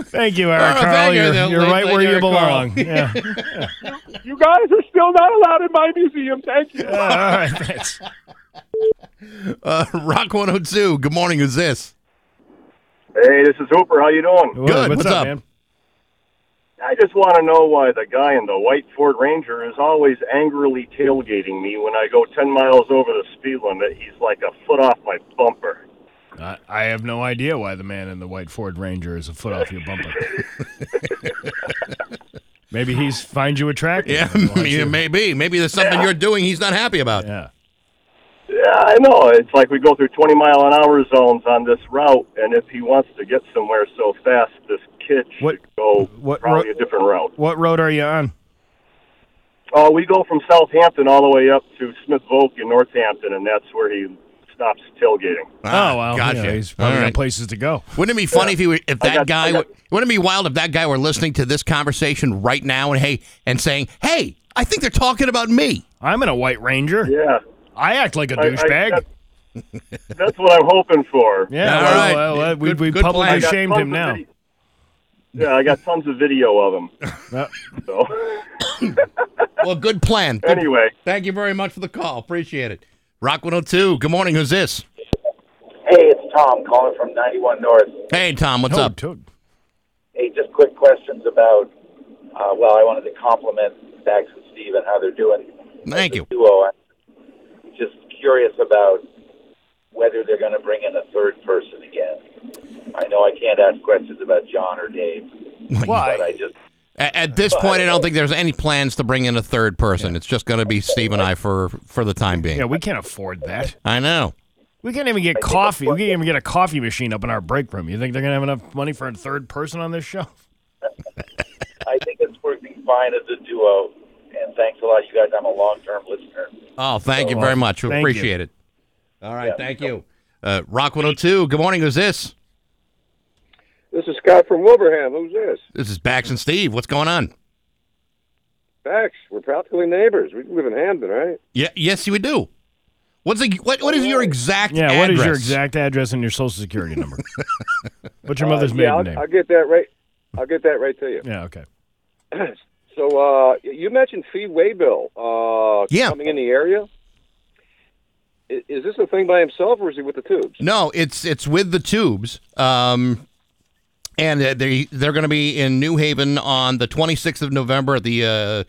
Speaker 2: Thank you, Eric
Speaker 1: Oh,
Speaker 2: Carl.
Speaker 1: you.
Speaker 2: You're, you're
Speaker 1: you,
Speaker 2: right where you belong. Yeah.
Speaker 9: You guys are still not allowed in my museum. Thank you.
Speaker 2: all right, thanks.
Speaker 1: Uh, Rock 102. Good morning. Who's this?
Speaker 9: Hey, this is Hooper. How you doing?
Speaker 1: Good.
Speaker 2: What's,
Speaker 1: What's
Speaker 2: up,
Speaker 1: up?
Speaker 2: man?
Speaker 9: I just want to know why the guy in the white Ford Ranger is always angrily tailgating me when I go 10 miles over the speed limit. He's like a foot off my bumper.
Speaker 2: I, I have no idea why the man in the white Ford Ranger is a foot off your bumper. Maybe he's finds you attractive.
Speaker 1: Yeah,
Speaker 2: and wants you-
Speaker 1: maybe. Maybe there's something you're doing he's not happy about.
Speaker 2: Yeah.
Speaker 12: Yeah, I know. It's like we go through 20 mile an hour zones on this route, and if he wants to get somewhere so fast, this kid should go
Speaker 2: what
Speaker 12: probably
Speaker 2: ro-
Speaker 12: a different route.
Speaker 2: What road are you on?
Speaker 12: Oh, we go from Southampton all the way up to Smith Voc in Northampton, and that's where he stops tailgating.
Speaker 2: Ah, oh well,
Speaker 1: gotcha.
Speaker 2: yeah, he's probably
Speaker 1: All
Speaker 2: got places to go.
Speaker 1: Wouldn't it be funny if he were, if that
Speaker 12: got-
Speaker 1: guy
Speaker 12: got-
Speaker 1: wouldn't it be wild if that guy were listening to this conversation right now and hey and saying, "Hey, I think they're talking about me."
Speaker 2: I'm in a white Ranger.
Speaker 12: Yeah,
Speaker 2: I act like a douchebag.
Speaker 12: that- that's what I'm hoping for.
Speaker 2: yeah,
Speaker 1: All
Speaker 2: well,
Speaker 1: right.
Speaker 2: well, well, we,
Speaker 1: Good-
Speaker 2: we
Speaker 1: good
Speaker 2: publicly
Speaker 12: I got
Speaker 2: shamed him now.
Speaker 12: vid- Yeah, I got tons of video of him.
Speaker 2: Uh,
Speaker 12: So
Speaker 1: Well, good plan. Good-
Speaker 12: anyway,
Speaker 1: Thank you very much for the call. Appreciate it. Rock 102. Good morning. Who's this?
Speaker 13: Hey, it's Tom calling from 91 North.
Speaker 1: Hey, Tom. What's
Speaker 2: Toad,
Speaker 1: up?
Speaker 2: Toad.
Speaker 13: Hey, just quick questions about. Uh, well, I wanted to compliment Dax and Steve and how they're doing.
Speaker 1: Thank you.
Speaker 13: Duo. I'm just curious about whether they're going to bring in a third person again. I know I can't ask questions about John or Dave, but I just
Speaker 1: At, at this point, I don't think there's any plans to bring in a third person. It's just going to be Steve and I for for the time being.
Speaker 2: Yeah, we can't afford that.
Speaker 1: I know.
Speaker 2: We can't even get coffee. We can't even get a coffee machine up in our break room. You think they're gonna have enough money for a third person on this show?
Speaker 13: I think it's working fine as a duo. And thanks a lot, you guys. I'm a long-term listener.
Speaker 1: Oh, thank you
Speaker 2: Oh,
Speaker 1: very much. We
Speaker 2: thank you.
Speaker 1: appreciate it. All right, thank you. Uh, Rock 102. Good morning. Who's this?
Speaker 14: This is Scott from Wilbraham. Who's this?
Speaker 1: This is Bax and Steve. What's going on?
Speaker 14: Bax. We're practically neighbors. We live in Hampden, right?
Speaker 1: Yeah, yes, we do. What's the, what? What is your exact?
Speaker 2: Yeah. What is your
Speaker 1: address?
Speaker 2: exact address and your social security number? What's your
Speaker 14: Uh,
Speaker 2: mother's
Speaker 14: yeah,
Speaker 2: maiden
Speaker 14: I'll,
Speaker 2: name?
Speaker 14: I'll get that right. I'll get that right to you.
Speaker 2: Yeah. Okay.
Speaker 14: So uh, you mentioned Fee Waybill uh,
Speaker 1: Yeah.
Speaker 14: coming in the area. Is this a thing by himself, or is he with the tubes?
Speaker 1: No, it's it's with the tubes. Um, and they they're going to be in New Haven on the 26th of November at the. Uh,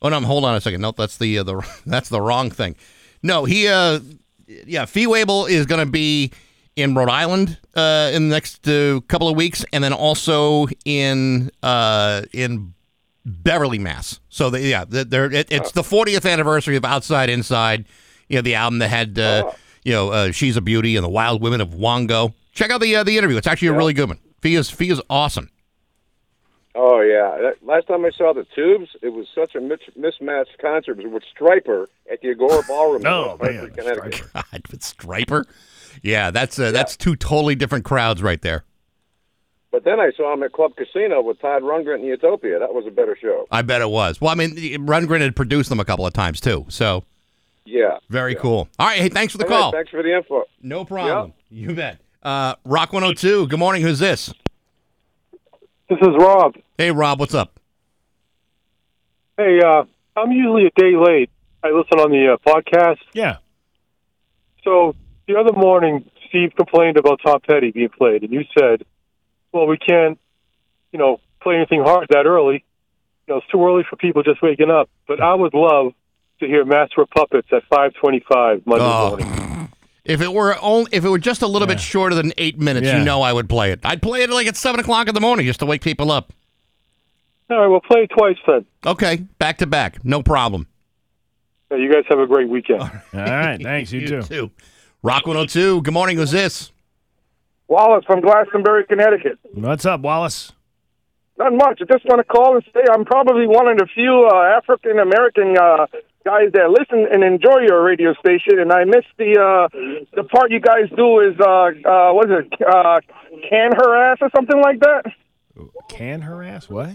Speaker 1: oh no, hold on a second. No, that's the uh, the that's the wrong thing. No, he uh, yeah, Fee Waybill is going to be in Rhode Island uh, in the next uh, couple of weeks, and then also in uh, in Beverly, Mass. So they, yeah, they're, they're- it, it's the 40th anniversary of Outside Inside. You know, the album that had uh, you know uh, She's a Beauty and the Wild Women of Wongo. Check out the uh, the interview. It's actually a really good one. Fia's Fia's awesome.
Speaker 14: Oh yeah. That, last time I saw the tubes, it was such a mitch- mismatched concert. It was with Stryper at the Agora Ballroom
Speaker 1: Oh,
Speaker 14: man, Hartford, Connecticut.
Speaker 1: God, with Stryper. Yeah, that's uh, that's two totally different crowds right there.
Speaker 14: But then I saw him at Club Casino with Todd Rundgren and Utopia. That was a better show.
Speaker 1: I bet it was. Well, I mean, Rundgren had produced them a couple of times too, so
Speaker 14: Yeah.
Speaker 1: very cool. All right, hey, thanks for the
Speaker 14: All right,
Speaker 1: call.
Speaker 14: thanks for the info.
Speaker 1: No problem. You bet. Uh, Rock 102. Good morning. Who's this?
Speaker 9: This is Rob.
Speaker 1: Hey, Rob. What's up?
Speaker 9: Hey, uh, I'm usually a day late. I listen on the uh, podcast.
Speaker 2: Yeah.
Speaker 9: So the other morning, Steve complained about Tom Petty being played, and you said, "Well, we can't, you know, play anything hard that early. You know, it's too early for people just waking up." But I would love to hear Master of Puppets at 5:25 Monday
Speaker 1: Oh.
Speaker 9: morning.
Speaker 1: If it were only, if it were just a little bit shorter than eight minutes,
Speaker 9: Yeah.
Speaker 1: you know I would play it. I'd play it like at seven o'clock in the morning just to wake people up.
Speaker 9: All right, we'll play it twice then.
Speaker 1: Okay, back to back, no problem.
Speaker 9: Yeah, you guys have a great weekend.
Speaker 2: All right. Thanks. You, too.
Speaker 1: Rock 102. Good morning. Who's this?
Speaker 15: Wallace from Glastonbury, Connecticut.
Speaker 2: What's up, Wallace?
Speaker 15: Not much. I just want to call and say I'm probably one of the few uh, African American uh, guys that listen and enjoy your radio station, and I miss the uh, the part you guys do is uh, uh, what is it? Uh, can harass or something like that.
Speaker 2: Can harass? What?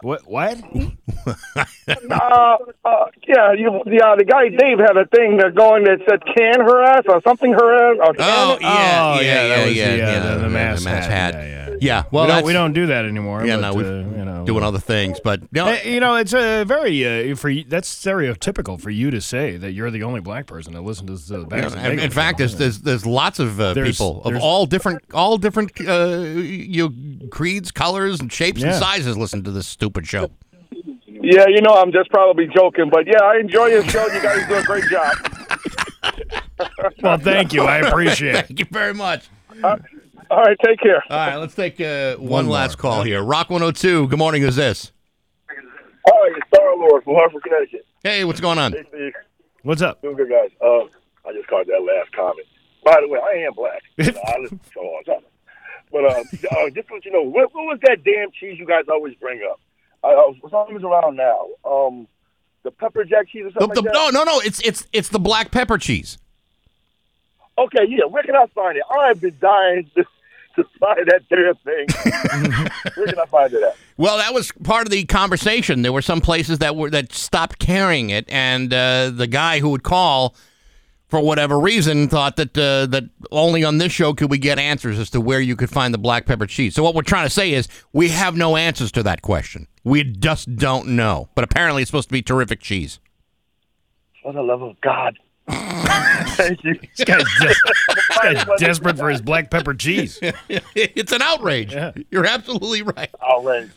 Speaker 2: What? What?
Speaker 15: uh, uh, yeah, you, the uh, the guy Dave had a thing uh, going that said "can her ass" or something her ass. Or can
Speaker 1: Oh,
Speaker 15: it?
Speaker 1: yeah,
Speaker 2: Oh,
Speaker 1: yeah,
Speaker 2: that
Speaker 1: yeah,
Speaker 2: was
Speaker 1: yeah,
Speaker 2: the,
Speaker 1: yeah,
Speaker 2: the, the
Speaker 1: yeah,
Speaker 2: mass
Speaker 1: the mass
Speaker 2: hat.
Speaker 1: hat.
Speaker 2: Yeah, yeah.
Speaker 1: Yeah, well,
Speaker 2: we, don't, we don't do that anymore.
Speaker 1: Yeah,
Speaker 2: but,
Speaker 1: no, we're
Speaker 2: uh, you know,
Speaker 1: doing other things, but you know,
Speaker 2: you know, it's a very uh, for that's stereotypical for you to say that you're the only black person that listens to the
Speaker 1: you
Speaker 2: Back
Speaker 1: know, in, in fact, there's, there's there's lots of uh,
Speaker 2: There's-
Speaker 1: people of all different all different uh, you know, creeds, colors, and shapes and sizes listen to this stupid show.
Speaker 15: Yeah, you know, I'm just probably joking, but yeah, I enjoy your show. You guys do a great job.
Speaker 2: well, thank you. I appreciate it.
Speaker 1: Thank you very much.
Speaker 15: All right, take care.
Speaker 1: All right, let's take uh, one, last call here. Rock 102. Good morning. Who's this?
Speaker 16: Hi, it's Star Lord from Hartford, Connecticut.
Speaker 1: Hey, what's going on?
Speaker 16: Hey, Steve.
Speaker 2: What's up?
Speaker 16: Doing good, guys. Uh, I just caught that last comment. By the way, I am black. I listen for a long time. But uh, uh, just to let you know, what, what was that damn cheese you guys always bring up? I, I was, something's around now. Um, the pepper jack cheese or
Speaker 1: The-
Speaker 16: something
Speaker 1: the-
Speaker 16: like that?
Speaker 1: no, no, no. It's it's it's the black pepper cheese.
Speaker 16: Okay, yeah. Where can I find it? I have been dying to, to find that damn thing. Where can I find it at?
Speaker 1: Well, that was part of the conversation. There were some places that were that stopped carrying it, and uh, the guy who would call, for whatever reason, thought that uh, that only on this show could we get answers as to where you could find the black pepper cheese. So what we're trying to say is we have no answers to that question. We just don't know. But apparently, it's supposed to be terrific cheese.
Speaker 16: For the love of God. Thank you.
Speaker 2: This guy's, des- this guy's desperate for his black pepper cheese.
Speaker 1: it's an outrage. You're absolutely right.
Speaker 16: Outrage.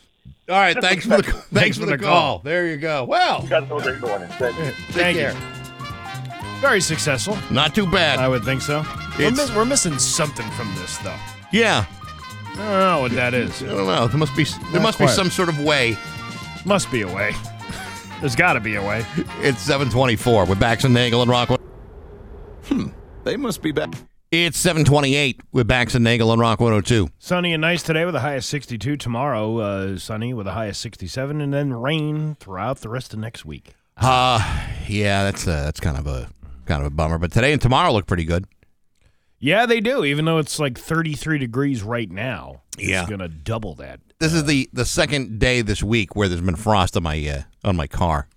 Speaker 1: All right, thanks for the thanks for the call. There you go. Well,
Speaker 16: You guys have a great morning. Thank you.
Speaker 2: Thank
Speaker 1: care.
Speaker 2: you. Very successful.
Speaker 1: Not too bad.
Speaker 2: I would think so. We're,
Speaker 1: It's-
Speaker 2: miss- we're missing something from this, though.
Speaker 1: yeah.
Speaker 2: I don't know what that is.
Speaker 1: I don't know. There must be there
Speaker 2: Not
Speaker 1: must be some sort of way.
Speaker 2: Must be a way. There's got to be a way.
Speaker 1: It's 724 with Bax and Nagel and Rock.
Speaker 6: Hmm. They must be back.
Speaker 1: It's 728 with Bax and Nagel and Rock 102.
Speaker 2: Sunny and nice today with a high of 62. Tomorrow, uh, sunny with a high of 67, and then rain throughout the rest of next week.
Speaker 1: Uh yeah, that's uh, that's kind of a kind of a bummer. But today and tomorrow look pretty good.
Speaker 2: Yeah, they do. Even though it's like 33 degrees right now,
Speaker 1: Yeah.
Speaker 2: it's gonna double that.
Speaker 1: This is the the second day this week where there's been frost on my uh, on my car.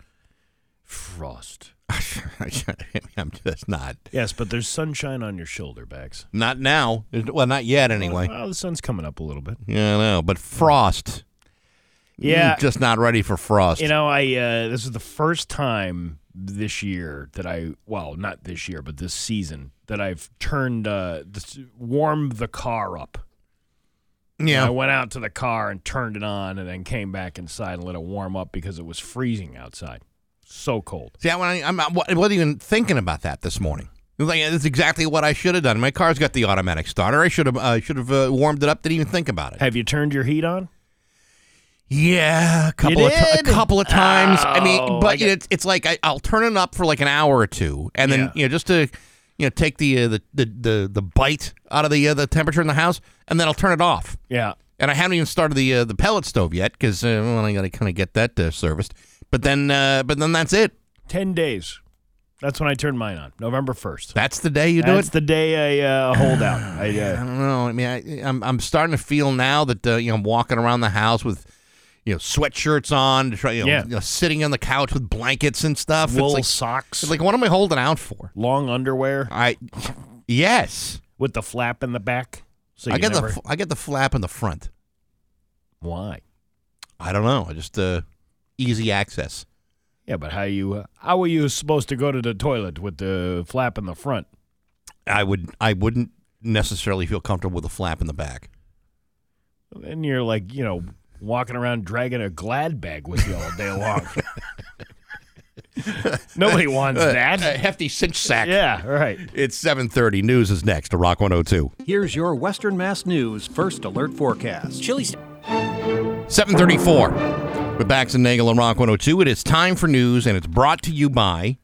Speaker 2: Frost.
Speaker 1: I'm just not
Speaker 2: Yes, but there's sunshine on your shoulder bags.
Speaker 1: not now. Well, not yet anyway.
Speaker 2: Well, the sun's coming up a little bit.
Speaker 1: Yeah, I know, but frost.
Speaker 2: Yeah.
Speaker 1: Mm, just not ready for frost.
Speaker 2: You know, I uh, this is the first time this year that I well, not this year, but this season that I've turned uh, this, warmed the car up.
Speaker 1: Yeah.
Speaker 2: I went out to the car and turned it on, and then came back inside and let it warm up because it was freezing outside. So cold.
Speaker 1: See, I, I'm, I wasn't even thinking about that this morning. Like that's exactly what I should have done. My car's got the automatic starter. I should have uh, should have uh, warmed it up. Didn't even think about it.
Speaker 2: Have you turned your heat on?
Speaker 1: Yeah, a couple of ti- a couple of times. I mean,
Speaker 2: Oh,
Speaker 1: but
Speaker 2: I get-
Speaker 1: it's it's like I, I'll turn it up for like an hour or two, and then
Speaker 2: Yeah.
Speaker 1: you know just to you know take the uh, the, the the the bite out of the uh, the temperature in the house, and then I'll turn it off.
Speaker 2: Yeah.
Speaker 1: And I haven't even started the uh, the pellet stove yet because uh, well, I got to kind of get that uh, serviced. But then uh, but then that's it.
Speaker 2: Ten days. That's when I turned mine on. November first.
Speaker 1: That's the day you do
Speaker 2: That's
Speaker 1: it.
Speaker 2: the day I uh, hold out. I,
Speaker 1: I
Speaker 2: uh,
Speaker 1: don't know. I mean, I, I'm I'm starting to feel now that uh, you know I'm walking around the house with you know sweatshirts on, to try, you know,
Speaker 2: Yeah.
Speaker 1: you know, sitting on the couch with blankets and stuff.
Speaker 2: wool
Speaker 1: it's like,
Speaker 2: socks,
Speaker 1: it's like what am I holding out for?
Speaker 2: long underwear
Speaker 1: I yes,
Speaker 2: with the flap in the back. So
Speaker 1: I get
Speaker 2: never,
Speaker 1: the I get the flap in the front.
Speaker 2: why?
Speaker 1: I don't know. I just uh, easy access.
Speaker 2: Yeah, but how you uh, how are you supposed to go to the toilet with the flap in the front?
Speaker 1: I would I wouldn't necessarily feel comfortable with a flap in the back.
Speaker 2: Then you're like you know walking around dragging a glad bag with you all day long. Nobody wants
Speaker 1: Uh,
Speaker 2: that.
Speaker 1: a hefty cinch sack.
Speaker 2: Yeah, right.
Speaker 1: It's 7:30. News is next to Rock 102.
Speaker 17: Here's your Western Mass News first alert forecast. Chili.
Speaker 1: 734 with Bax and Nagel and Rock 102. It is time for news, and it's brought to you by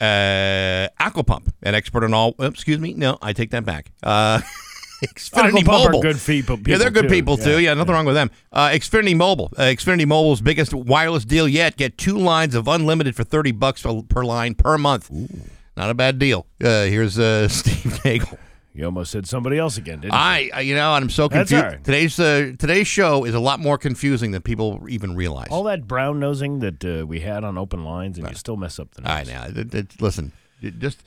Speaker 1: uh, Aquapump, an expert in all. excuse me. No, I take that back. Uh, Xfinity
Speaker 2: Aquapump are
Speaker 1: Mobile.
Speaker 2: good people-
Speaker 1: yeah, they're good
Speaker 2: too.
Speaker 1: people too.
Speaker 2: Yeah,
Speaker 1: Yeah, nothing wrong with them. Uh, Xfinity Mobile. Uh, Xfinity Mobile's biggest wireless deal yet. Get two lines of unlimited for 30 bucks per per line per month. Not a bad deal. Uh, here's uh, Steve Nagel.
Speaker 2: You almost said somebody else again, didn't you?
Speaker 1: I, I- you know, I'm so
Speaker 2: That's
Speaker 1: confused.
Speaker 2: all right.
Speaker 1: Today's uh, today's show is a lot more confusing than people even realize.
Speaker 2: All that brown nosing that uh, we had on open lines, and you still mess up the
Speaker 1: I know. It- it- listen, it just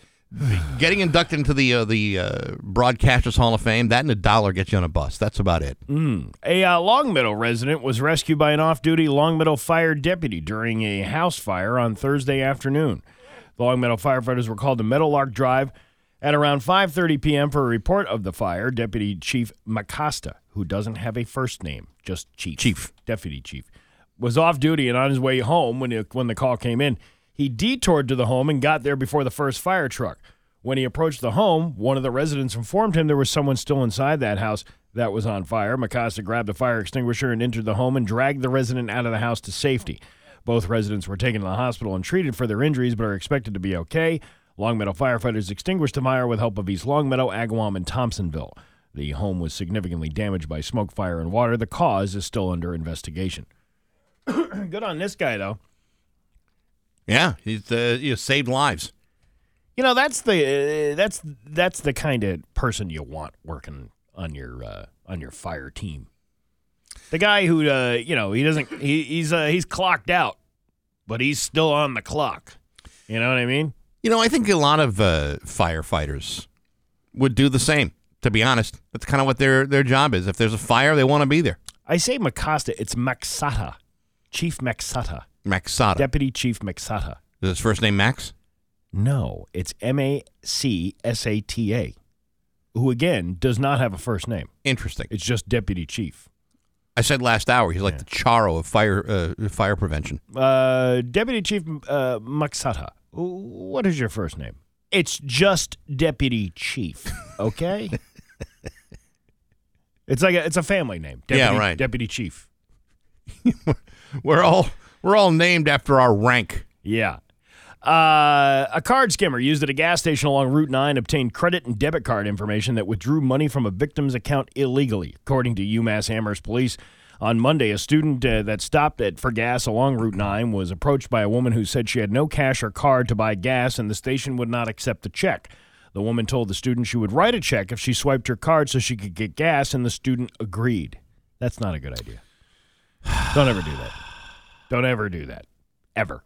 Speaker 1: getting inducted into the uh, the uh, Broadcasters Hall of Fame, that and a dollar gets you on a bus. That's about it.
Speaker 2: Mm. A uh, Longmeadow resident was rescued by an off-duty Long Longmeadow fire deputy during a house fire on Thursday afternoon. The Long Longmeadow firefighters were called to Meadowlark Drive at around 5:30 p.m. for a report of the fire. Deputy Chief Macosta, who doesn't have a first name, just Chief,
Speaker 1: Chief,
Speaker 2: Deputy Chief, was off duty and on his way home when it, when the call came in. He detoured to the home and got there before the first fire truck. When he approached the home, one of the residents informed him there was someone still inside that house that was on fire. Macasta grabbed a fire extinguisher and entered the home and dragged the resident out of the house to safety. Both residents were taken to the hospital and treated for their injuries, but are expected to be okay. Longmeadow firefighters extinguished the fire with help of East Longmeadow, Agawam, and Thompsonville. The home was significantly damaged by smoke, fire, and water. The cause is still under investigation. Good on this guy, though.
Speaker 1: Yeah, he's uh, you know, saved lives.
Speaker 2: You know that's the uh, that's that's the kind of person you want working on your uh, on your fire team. The guy who uh, you know he doesn't he, he's uh, he's clocked out, but he's still on the clock. You know what I mean?
Speaker 1: You know, I think a lot of uh, firefighters would do the same. To be honest, that's kind of what their their job is. If there's a fire, they want to be there.
Speaker 2: I say Macasta, it's Macsata, Chief Macsata,
Speaker 1: Macsata,
Speaker 2: Deputy Chief Macsata.
Speaker 1: Is his first name Max?
Speaker 2: No, it's M A C S A T A, who again does not have a first name.
Speaker 1: Interesting.
Speaker 2: It's just Deputy Chief.
Speaker 1: I said last hour he's like the Charo of fire uh, fire prevention.
Speaker 2: Uh, Deputy Chief uh, Macsata. What is your first name? It's just Deputy Chief. Okay. it's like a, it's a family name. Deputy,
Speaker 1: Yeah, right.
Speaker 2: Deputy Chief.
Speaker 1: We're all we're all named after our rank.
Speaker 2: Yeah. Uh, a card skimmer used at a gas station along Route 9 obtained credit and debit card information that withdrew money from a victim's account illegally, according to UMass Amherst police. On Monday, a student uh, that stopped at for gas along Route 9 was approached by a woman who said she had no cash or card to buy gas and the station would not accept the check. The woman told the student she would write a check if she swiped her card so she could get gas, and the student agreed. That's not a good idea. Don't ever do that. Don't ever do that. Ever.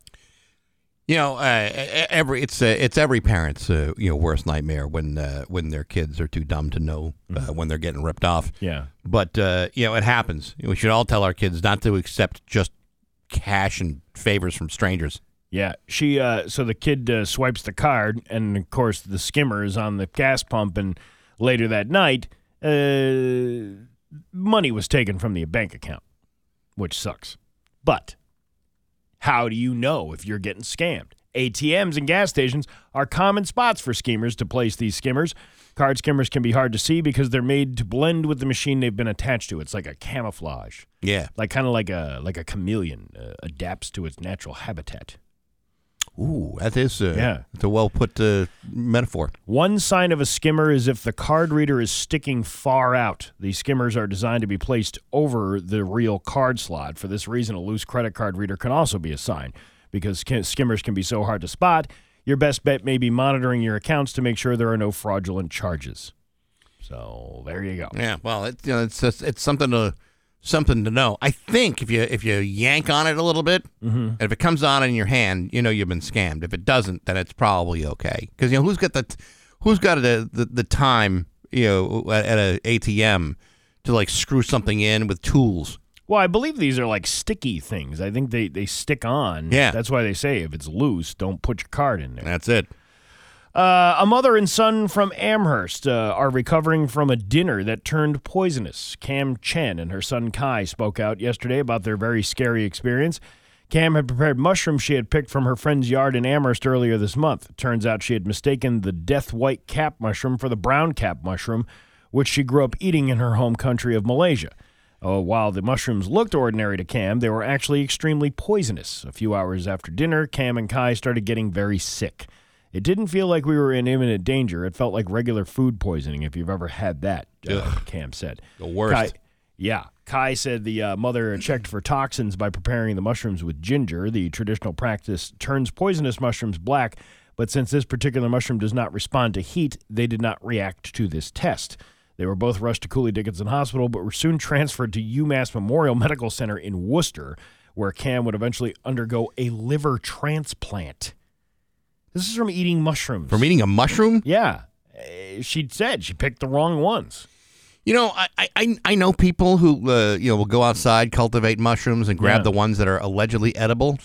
Speaker 1: You know, uh, every it's uh, it's every parent's uh, you know worst nightmare when uh, when their kids are too dumb to know uh, when they're getting ripped off.
Speaker 2: Yeah.
Speaker 1: But uh, you know, it happens. We should all tell our kids not to accept just cash and favors from strangers.
Speaker 2: Yeah, she. Uh, so the kid uh, swipes the card, and of course the skimmer is on the gas pump. And later that night, uh, money was taken from the bank account, which sucks. But how do you know if you're getting scammed? ATMs and gas stations are common spots for schemers to place these skimmers. Card skimmers can be hard to see because they're made to blend with the machine they've been attached to. It's like a camouflage.
Speaker 1: Yeah.
Speaker 2: Like kind of like a like a chameleon uh, adapts to its natural habitat.
Speaker 1: Ooh, that is uh,
Speaker 2: Yeah.
Speaker 1: It's a well put uh, metaphor.
Speaker 2: One sign of a skimmer is if the card reader is sticking far out. These skimmers are designed to be placed over the real card slot. For this reason, a loose credit card reader can also be a sign. Because skimmers can be so hard to spot, your best bet may be monitoring your accounts to make sure there are no fraudulent charges. So there you go.
Speaker 1: Yeah. Well, it, you know, it's it's something to something to know. I think if you if you yank on it a little bit, mm-hmm. and if it comes on in your hand, you know you've been scammed. If it doesn't, then it's probably okay. Because you know who's got the t- who's got the, the the time you know at, at a ATM to like screw something in with tools.
Speaker 2: Well, I believe these are like sticky things. I think they, they stick on.
Speaker 1: Yeah.
Speaker 2: That's why they say if it's loose, don't put your card in there.
Speaker 1: That's it.
Speaker 2: Uh, a mother and son from Amherst uh, are recovering from a dinner that turned poisonous. Cam Chen and her son Kai spoke out yesterday about their very scary experience. Cam had prepared mushrooms she had picked from her friend's yard in Amherst earlier this month. Turns out she had mistaken the death white cap mushroom for the brown cap mushroom, which she grew up eating in her home country of Malaysia. Uh, while the mushrooms looked ordinary to Cam, they were actually extremely poisonous. A few hours after dinner, Cam and Kai started getting very sick. It didn't feel like we were in imminent danger. It felt like regular food poisoning, if you've ever had that, uh, Cam said.
Speaker 1: The worst.
Speaker 2: Kai, yeah. Kai said the uh, mother checked for toxins by preparing the mushrooms with ginger. The traditional practice turns poisonous mushrooms black, but since this particular mushroom does not respond to heat, they did not react to this test. They were both rushed to Cooley Dickinson Hospital, but were soon transferred to UMass Memorial Medical Center in Worcester, where Cam would eventually undergo a liver transplant. This is from eating mushrooms.
Speaker 1: From eating a mushroom?
Speaker 2: Yeah. She said she picked the wrong ones.
Speaker 1: You know, I I, I know people who uh, you know will go outside, cultivate mushrooms, and grab
Speaker 2: Yeah.
Speaker 1: the ones that are allegedly edible.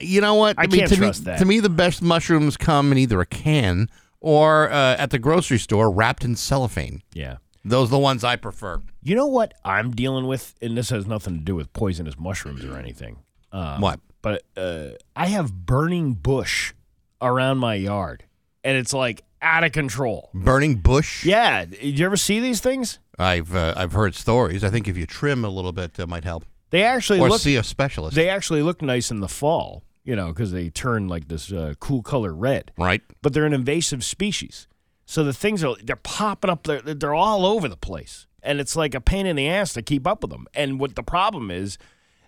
Speaker 1: You know what?
Speaker 2: I
Speaker 1: mean,
Speaker 2: can't
Speaker 1: to
Speaker 2: trust
Speaker 1: me,
Speaker 2: that.
Speaker 1: To me, the best mushrooms come in either a can or uh, at the grocery store, wrapped in cellophane.
Speaker 2: Yeah.
Speaker 1: Those are the ones I prefer.
Speaker 2: You know what I'm dealing with, and this has nothing to do with poisonous mushrooms or anything. Um,
Speaker 1: What?
Speaker 2: But uh, I have burning bush around my yard, and it's like out of control.
Speaker 1: Burning bush.
Speaker 2: Yeah, did you ever see these things?
Speaker 1: I've uh, I've heard stories. I think if you trim a little bit, it might help.
Speaker 2: They actually
Speaker 1: or
Speaker 2: look
Speaker 1: see a specialist.
Speaker 2: They actually look nice in the fall, you know, because they turn like this uh, cool color red.
Speaker 1: Right.
Speaker 2: But they're an invasive species, so the things are they're popping up. They're they're all over the place, and it's like a pain in the ass to keep up with them. And what the problem is,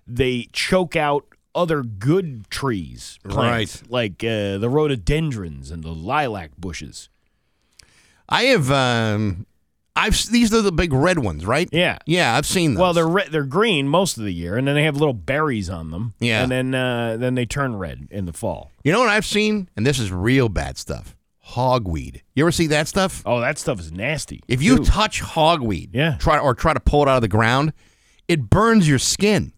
Speaker 2: they choke out other good trees, plants, like uh, the rhododendrons and the lilac bushes.
Speaker 1: I have um, I've these are the big red ones, right?
Speaker 2: Yeah.
Speaker 1: Yeah, I've seen them.
Speaker 2: Well, they're re- they're green most of the year, and then they have little berries on them.
Speaker 1: Yeah.
Speaker 2: and then uh, then they turn red in the fall.
Speaker 1: You know what I've seen? And this is real bad stuff. Hogweed. You ever see that stuff?
Speaker 2: Oh, that stuff is nasty.
Speaker 1: If you
Speaker 2: too.
Speaker 1: touch hogweed,
Speaker 2: Yeah.
Speaker 1: try or try to pull it out of the ground, it burns your skin.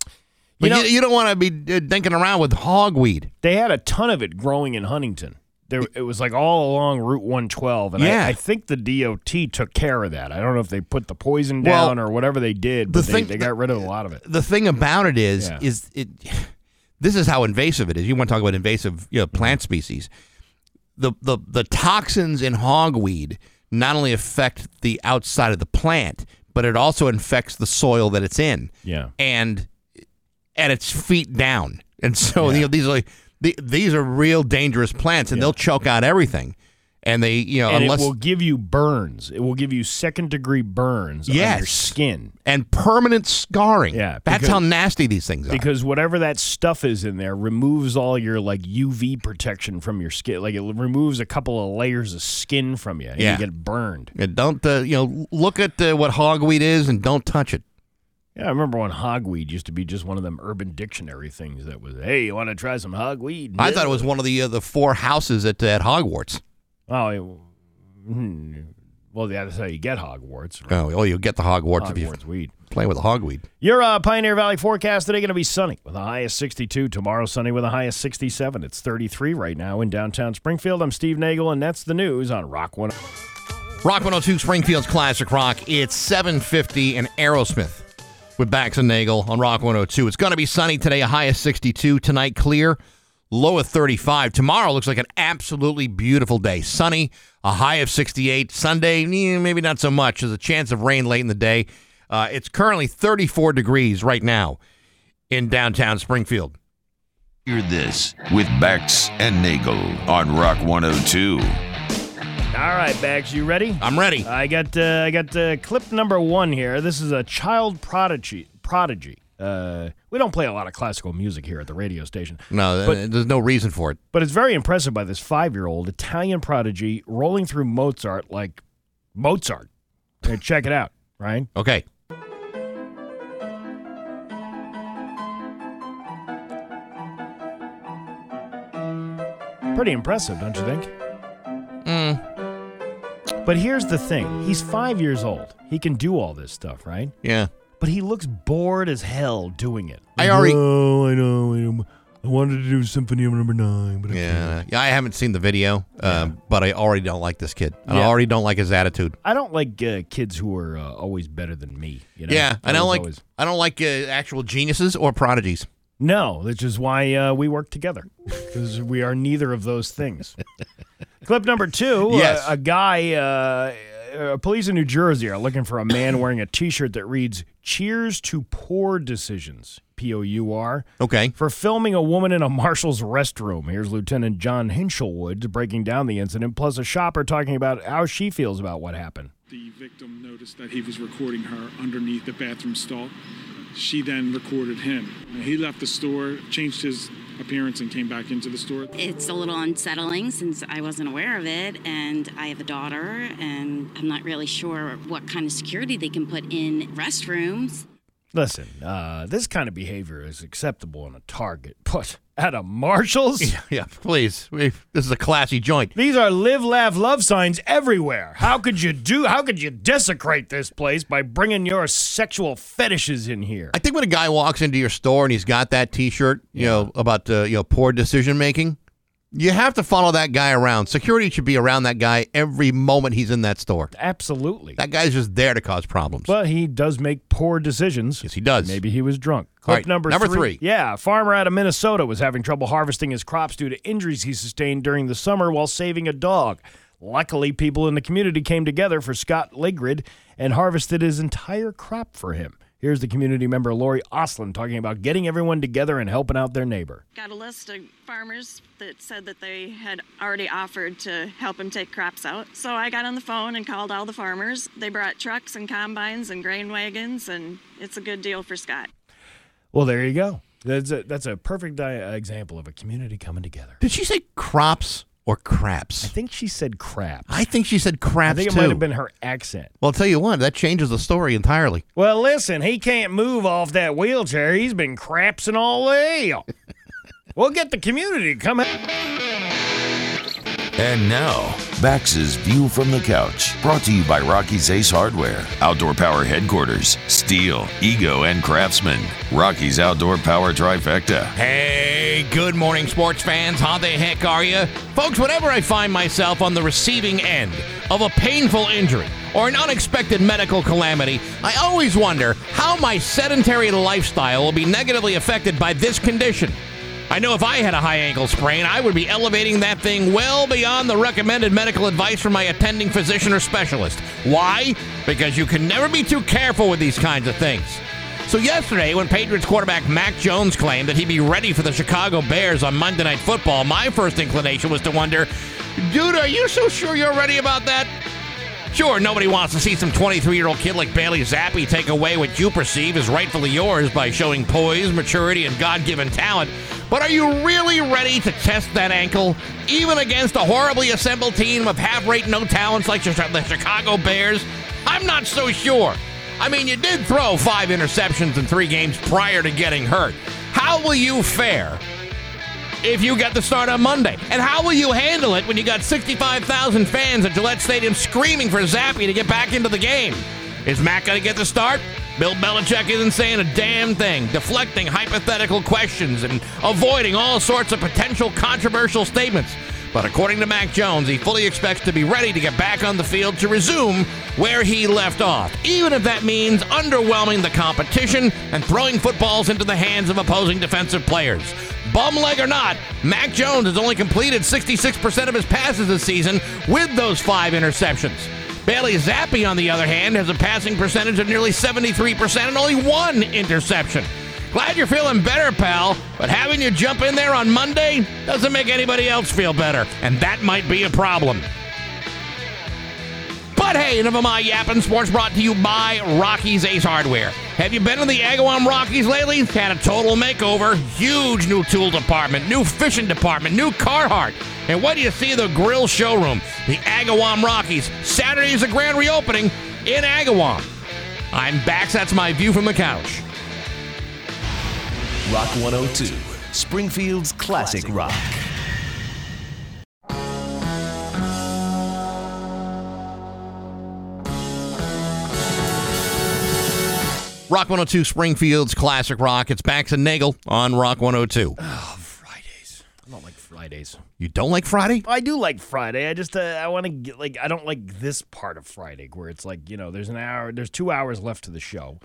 Speaker 1: But you,
Speaker 2: know-
Speaker 1: you, don't want to be uh, dinking around with hogweed.
Speaker 2: They had a ton of it growing in Huntington. There, it was like all along Route 112, and
Speaker 1: Yeah.
Speaker 2: I, I think the DOT took care of that. I don't know if they put the poison
Speaker 1: Well,
Speaker 2: down or whatever they did,
Speaker 1: the
Speaker 2: but they,
Speaker 1: thing-
Speaker 2: they got rid of a lot of it.
Speaker 1: The thing about it is,
Speaker 2: Yeah.
Speaker 1: is it. This is how invasive it is. You want to talk about invasive you know, plant
Speaker 2: Mm-hmm.
Speaker 1: species. The, the the toxins in hogweed not only affect the outside of the plant, but it also infects the soil that it's in.
Speaker 2: Yeah.
Speaker 1: and at its feet down. And so you know these are like, the, these are real dangerous plants, and they'll choke out everything. And they you know
Speaker 2: and
Speaker 1: unless
Speaker 2: it will give you burns. It will give you second degree burns on your skin.
Speaker 1: and permanent scarring.
Speaker 2: Yeah,
Speaker 1: that's how nasty these things are.
Speaker 2: Because whatever that stuff is in there removes all your like UV protection from your skin. Like it removes a couple of layers of skin from you. And
Speaker 1: Yeah.
Speaker 2: You get burned.
Speaker 1: And don't uh, you know look at uh, what hogweed is and don't touch it.
Speaker 2: Yeah, I remember when hogweed used to be just one of them urban dictionary things that was, hey, you want to try some hogweed?
Speaker 1: I thought it was one of the uh, the four houses at at Hogwarts.
Speaker 2: Oh, it, hmm. well, yeah, that's how you get Hogwarts. right?
Speaker 1: Oh, oh, you'll get the Hogwarts, if you
Speaker 2: Hogwarts weed.
Speaker 1: play with a hogweed.
Speaker 2: Your uh, Pioneer Valley forecast today going to be sunny with a high of 62. Tomorrow, sunny with a high of 67. It's 33 right now in downtown Springfield. I'm Steve Nagel, and that's the news on Rock 1.
Speaker 1: Rock 102 Springfield's Classic Rock. It's 750 and Aerosmith with Bax and Nagel on Rock 102. It's going to be sunny today, a high of 62. Tonight, clear, low of 35. Tomorrow looks like an absolutely beautiful day. Sunny, a high of 68. Sunday, maybe not so much. There's a chance of rain late in the day. Uh, it's currently 34 degrees right now in downtown Springfield.
Speaker 3: Hear this with Bax and Nagel on Rock 102.
Speaker 2: All right, Bags, you ready?
Speaker 1: I'm ready.
Speaker 2: I got uh, I got uh, clip number one here. This is a child prodigy. Prodigy. Uh, we don't play a lot of classical music here at the radio station.
Speaker 1: No,
Speaker 2: But-
Speaker 1: there's no reason for it.
Speaker 2: But it's very impressive by this five-year-old Italian prodigy rolling through Mozart like Mozart. Okay, check it out, right?
Speaker 1: Okay.
Speaker 2: Pretty impressive, don't you think?
Speaker 1: Mm.
Speaker 2: But here's the thing: he's five years old. He can do all this stuff, right?
Speaker 1: Yeah.
Speaker 2: But he looks bored as hell doing it.
Speaker 1: I already-
Speaker 2: Oh, I know. I know. I wanted to do Symphony number nine, but I
Speaker 1: Yeah, yeah. I haven't seen the video, um, but I already don't like this kid. I
Speaker 2: Yeah.
Speaker 1: already don't like his attitude.
Speaker 2: I don't like uh, kids who are uh, always better than me. You know?
Speaker 1: yeah, I don't
Speaker 2: Always,
Speaker 1: like.
Speaker 2: always-
Speaker 1: I don't like uh, actual geniuses or prodigies.
Speaker 2: No, which is why uh, we work together because we are neither of those things. Clip number two. uh,
Speaker 1: Yes.
Speaker 2: a guy. Uh, uh, police in New Jersey are looking for a man wearing a T-shirt that reads "Cheers to Poor Decisions." P O U R.
Speaker 1: Okay.
Speaker 2: For filming a woman in a Marshall's restroom. Here's Lieutenant John Hinchelwood breaking down the incident, plus a shopper talking about how she feels about what happened.
Speaker 18: The victim noticed that he was recording her underneath the bathroom stall. She then recorded him. He left the store, changed his appearance, and came back into the store.
Speaker 19: It's a little unsettling since I wasn't aware of it, and I have a daughter, and I'm not really sure what kind of security they can put in restrooms.
Speaker 2: Listen, uh, this kind of behavior is acceptable in a Target, but at a Marshall's?
Speaker 1: Yeah, please. We, this is a classy joint.
Speaker 2: These are live, laugh, love signs everywhere. How could you do? How could you desecrate this place by bringing your sexual fetishes in here?
Speaker 1: I think when a guy walks into your store and he's got that T-shirt, you know about uh, you know poor decision making, you have to follow that guy around. Security should be around that guy every moment he's in that store.
Speaker 2: Absolutely.
Speaker 1: That guy's just there to cause problems.
Speaker 2: But he does make poor decisions.
Speaker 1: Yes, he does.
Speaker 2: Maybe he was drunk. Clip
Speaker 1: right,
Speaker 2: number,
Speaker 1: number
Speaker 2: three.
Speaker 1: three.
Speaker 2: Yeah, a farmer out of Minnesota was having trouble harvesting his crops due to injuries he sustained during the summer while saving a dog. Luckily, people in the community came together for Scott Ligrid and harvested his entire crop for him. Here's the community member Lori Oslin talking about getting everyone together and helping out their neighbor.
Speaker 20: Got a list of farmers that said that they had already offered to help him take crops out. So I got on the phone and called all the farmers. They brought trucks and combines and grain wagons, and it's a good deal for Scott.
Speaker 2: Well, there you go. That's a, that's a perfect uh, example of a community coming together.
Speaker 1: Did she say crops or craps?
Speaker 2: I think she said craps.
Speaker 1: I think she said craps
Speaker 2: I think it
Speaker 1: too.
Speaker 2: might have been her accent.
Speaker 1: Well, I'll tell you what, that changes the story entirely.
Speaker 2: Well, listen, he can't move off that wheelchair. He's been crapsing all day. we'll get the community to come
Speaker 3: And now, Bax's View from the Couch, brought to you by Rocky's Ace Hardware, Outdoor Power Headquarters, Stihl, Ego, and Craftsman. Rocky's Outdoor Power Trifecta.
Speaker 1: Hey, good morning, sports fans. How the heck are you? Folks, whenever I find myself on the receiving end of a painful injury or an unexpected medical calamity, I always wonder how my sedentary lifestyle will be negatively affected by this condition. I know if I had a high ankle sprain, I would be elevating that thing well beyond the recommended medical advice from my attending physician or specialist. Why? Because you can never be too careful with these kinds of things. So, yesterday, when Patriots quarterback Mac Jones claimed that he'd be ready for the Chicago Bears on Monday Night Football, my first inclination was to wonder, dude, are you so sure you're ready about that? Sure, nobody wants to see some 23 year old kid like Bailey Zappe take away what you perceive as rightfully yours by showing poise, maturity, and God given talent. But are you really ready to test that ankle, even against a horribly assembled team of half rate no talents like the Chicago Bears? I'm not so sure. I mean, you did throw five interceptions in three games prior to getting hurt. How will you fare if you get the start on Monday? And how will you handle it when you got 65,000 fans at Gillette Stadium screaming for Zappe to get back into the game? Is Matt going to get the start? Bill Belichick isn't saying a damn thing, deflecting hypothetical questions and avoiding all sorts of potential controversial statements. But according to Mac Jones, he fully expects to be ready to get back on the field to resume where he left off, even if that means underwhelming the competition and throwing footballs into the hands of opposing defensive players. Bum leg or not, Mac Jones has only completed 66% of his passes this season with those five interceptions. Bailey Zappe, on the other hand, has a passing percentage of nearly 73% and only one interception. Glad you're feeling better, pal, but having you jump in there on Monday doesn't make anybody else feel better, and that might be a problem. Hey, enough of my yapping. Sports brought to you by Rocky's Ace Hardware. Have you been to the Agawam Rocky's lately? Had a total makeover. Huge new tool department, new fishing department, new Carhartt. And what do you see the grill showroom? The Agawam Rocky's. Saturday is the grand reopening in Agawam. I'm back. That's my view from the couch.
Speaker 21: Rock 102, Springfield's classic rock.
Speaker 1: Rock 102 Springfield's Classic Rock. It's Bax and Nagel on Rock 102.
Speaker 2: Oh, Fridays. I don't like Fridays.
Speaker 1: You don't like Friday?
Speaker 2: I do like Friday. I just uh, I want to get like I don't like this part of Friday where it's like you know there's an hour there's two hours left to the show,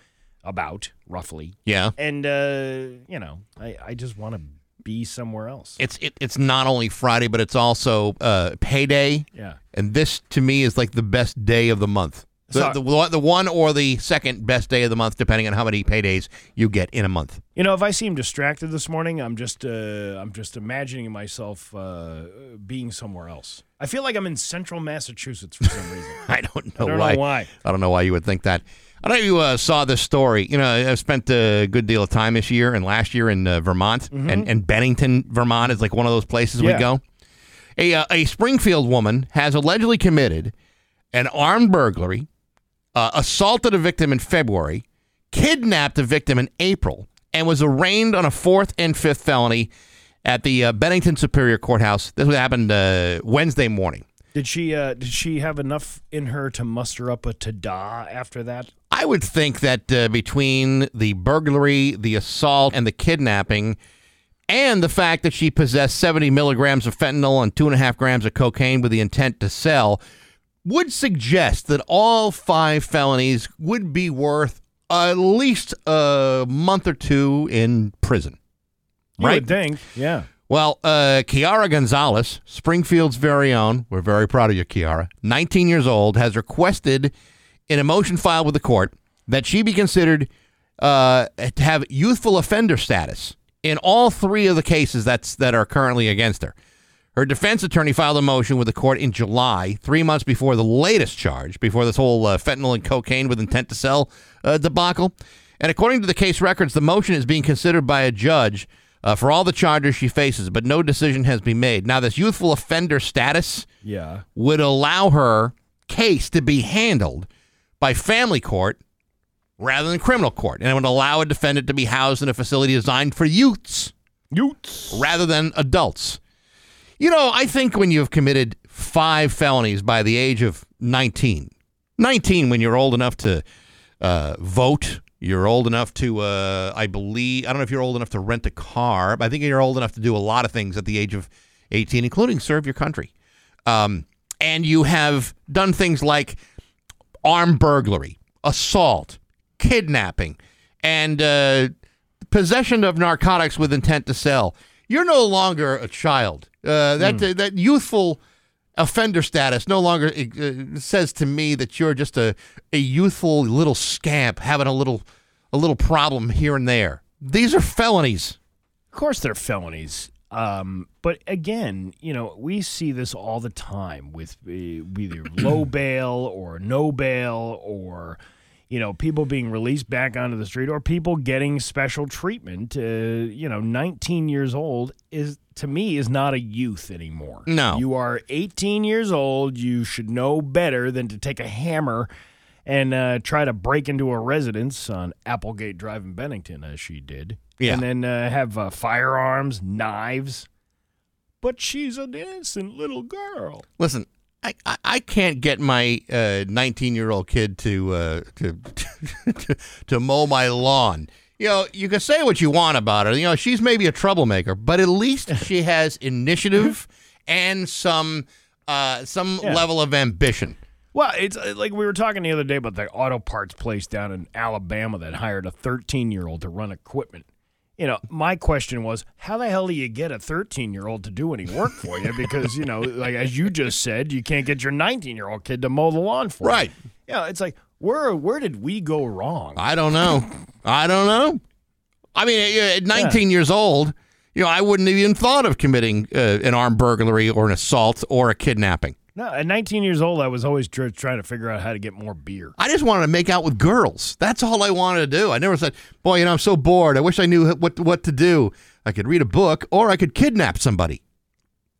Speaker 2: about roughly.
Speaker 1: Yeah.
Speaker 2: And uh, you know I I just want to be somewhere else.
Speaker 1: It's it, it's not only Friday, but it's also uh, payday.
Speaker 2: Yeah.
Speaker 1: And this to me is like the best day of the month. The,
Speaker 2: So-
Speaker 1: the, one- the one or the second best day of the month, depending on how many paydays you get in a month.
Speaker 2: You know, if I seem distracted this morning, I'm just uh, I'm just imagining myself uh, being somewhere else. I feel like I'm in central Massachusetts for some reason.
Speaker 1: I don't know,
Speaker 2: I don't
Speaker 1: why.
Speaker 2: know why.
Speaker 1: I don't know why you would think that. I don't know if you uh, saw this story. You know, I've spent a good deal of time this year and last year in uh, Vermont,
Speaker 2: Mhm.
Speaker 1: and, and Bennington, Vermont is like one of those places
Speaker 2: Yeah.
Speaker 1: we go. A, uh, a Springfield woman has allegedly committed an armed burglary, uh, assaulted a victim in February, kidnapped a victim in April, and was arraigned on a fourth and fifth felony at the uh, Bennington Superior Courthouse. This happened uh, Wednesday morning.
Speaker 2: Did she uh, did she have enough in her to muster up a tada after that?
Speaker 1: I would think that uh, between the burglary, the assault, and the kidnapping, and the fact that she possessed 70 milligrams of fentanyl and two and a half grams of cocaine with the intent to sell, would suggest that all five felonies would be worth at least a month or two in prison.
Speaker 2: You
Speaker 1: right?
Speaker 2: would think, yeah.
Speaker 1: Well, uh, Kiara Gonzalez, Springfield's very own, we're very proud of you, Kiara, 19 years old, has requested in a motion filed with the court that she be considered uh, to have youthful offender status in all three of the cases that's that are currently against her. Her defense attorney filed a motion with the court in July, three months before the latest charge, before this whole uh, fentanyl and cocaine with intent to sell uh, debacle. And according to the case records, the motion is being considered by a judge uh, for all the charges she faces, but no decision has been made. Now, this youthful offender status
Speaker 2: Yeah.
Speaker 1: would allow her case to be handled by family court rather than criminal court, and it would allow a defendant to be housed in a facility designed for youths,
Speaker 2: youths,
Speaker 1: rather than adults. You know, I think when you've committed five felonies by the age of 19, 19 when you're old enough to uh, vote, you're old enough to, uh, I believe, I don't know if you're old enough to rent a car, but I think you're old enough to do a lot of things at the age of 18, including serve your country. Um, and you have done things like armed burglary, assault, kidnapping, and uh, possession of narcotics with intent to sell. You're no longer a child. Uh, that
Speaker 2: Hmm.
Speaker 1: that youthful offender status no longer uh, says to me that you're just a, a youthful little scamp having a little a little problem here and there. These are felonies.
Speaker 2: Of course, they're felonies. Um, but again, you know, we see this all the time with uh, either low bail or no bail or, you know, people being released back onto the street or people getting special treatment. Uh, you know, 19 years old is, to me, is not a youth anymore.
Speaker 1: No.
Speaker 2: You are 18 years old. You should know better than to take a hammer and uh, try to break into a residence on Applegate Drive in Bennington, as she did.
Speaker 1: Yeah.
Speaker 2: And then uh, have uh, firearms, knives. But she's an innocent little girl.
Speaker 1: Listen, I, I, can't get my 19 year old kid to, uh, to, to to mow my lawn. You know, you can say what you want about her. You know, she's maybe a troublemaker, but at least she has initiative and some uh, some
Speaker 2: Yeah.
Speaker 1: level of ambition.
Speaker 2: Well, it's uh, like we were talking the other day about the auto parts place down in Alabama that hired a 13 year old to run equipment. You know, my question was, how the hell do you get a 13 year old to do any work for you? Because, you know, like as you just said, you can't get your 19 year old kid to mow the lawn for you.
Speaker 1: Right.
Speaker 2: you. Yeah, it's like, where where did we go wrong?
Speaker 1: I don't know. I don't know. I mean, at 19 years old, you know, I wouldn't have even thought of committing uh, an armed burglary or an assault or a kidnapping.
Speaker 2: No, at 19 years old, I was always tr- trying to figure out how to get more beer.
Speaker 1: I just wanted to make out with girls. That's all I wanted to do. I never said, "Boy, you know, I'm so bored. I wish I knew what what to do. I could read a book or I could kidnap somebody."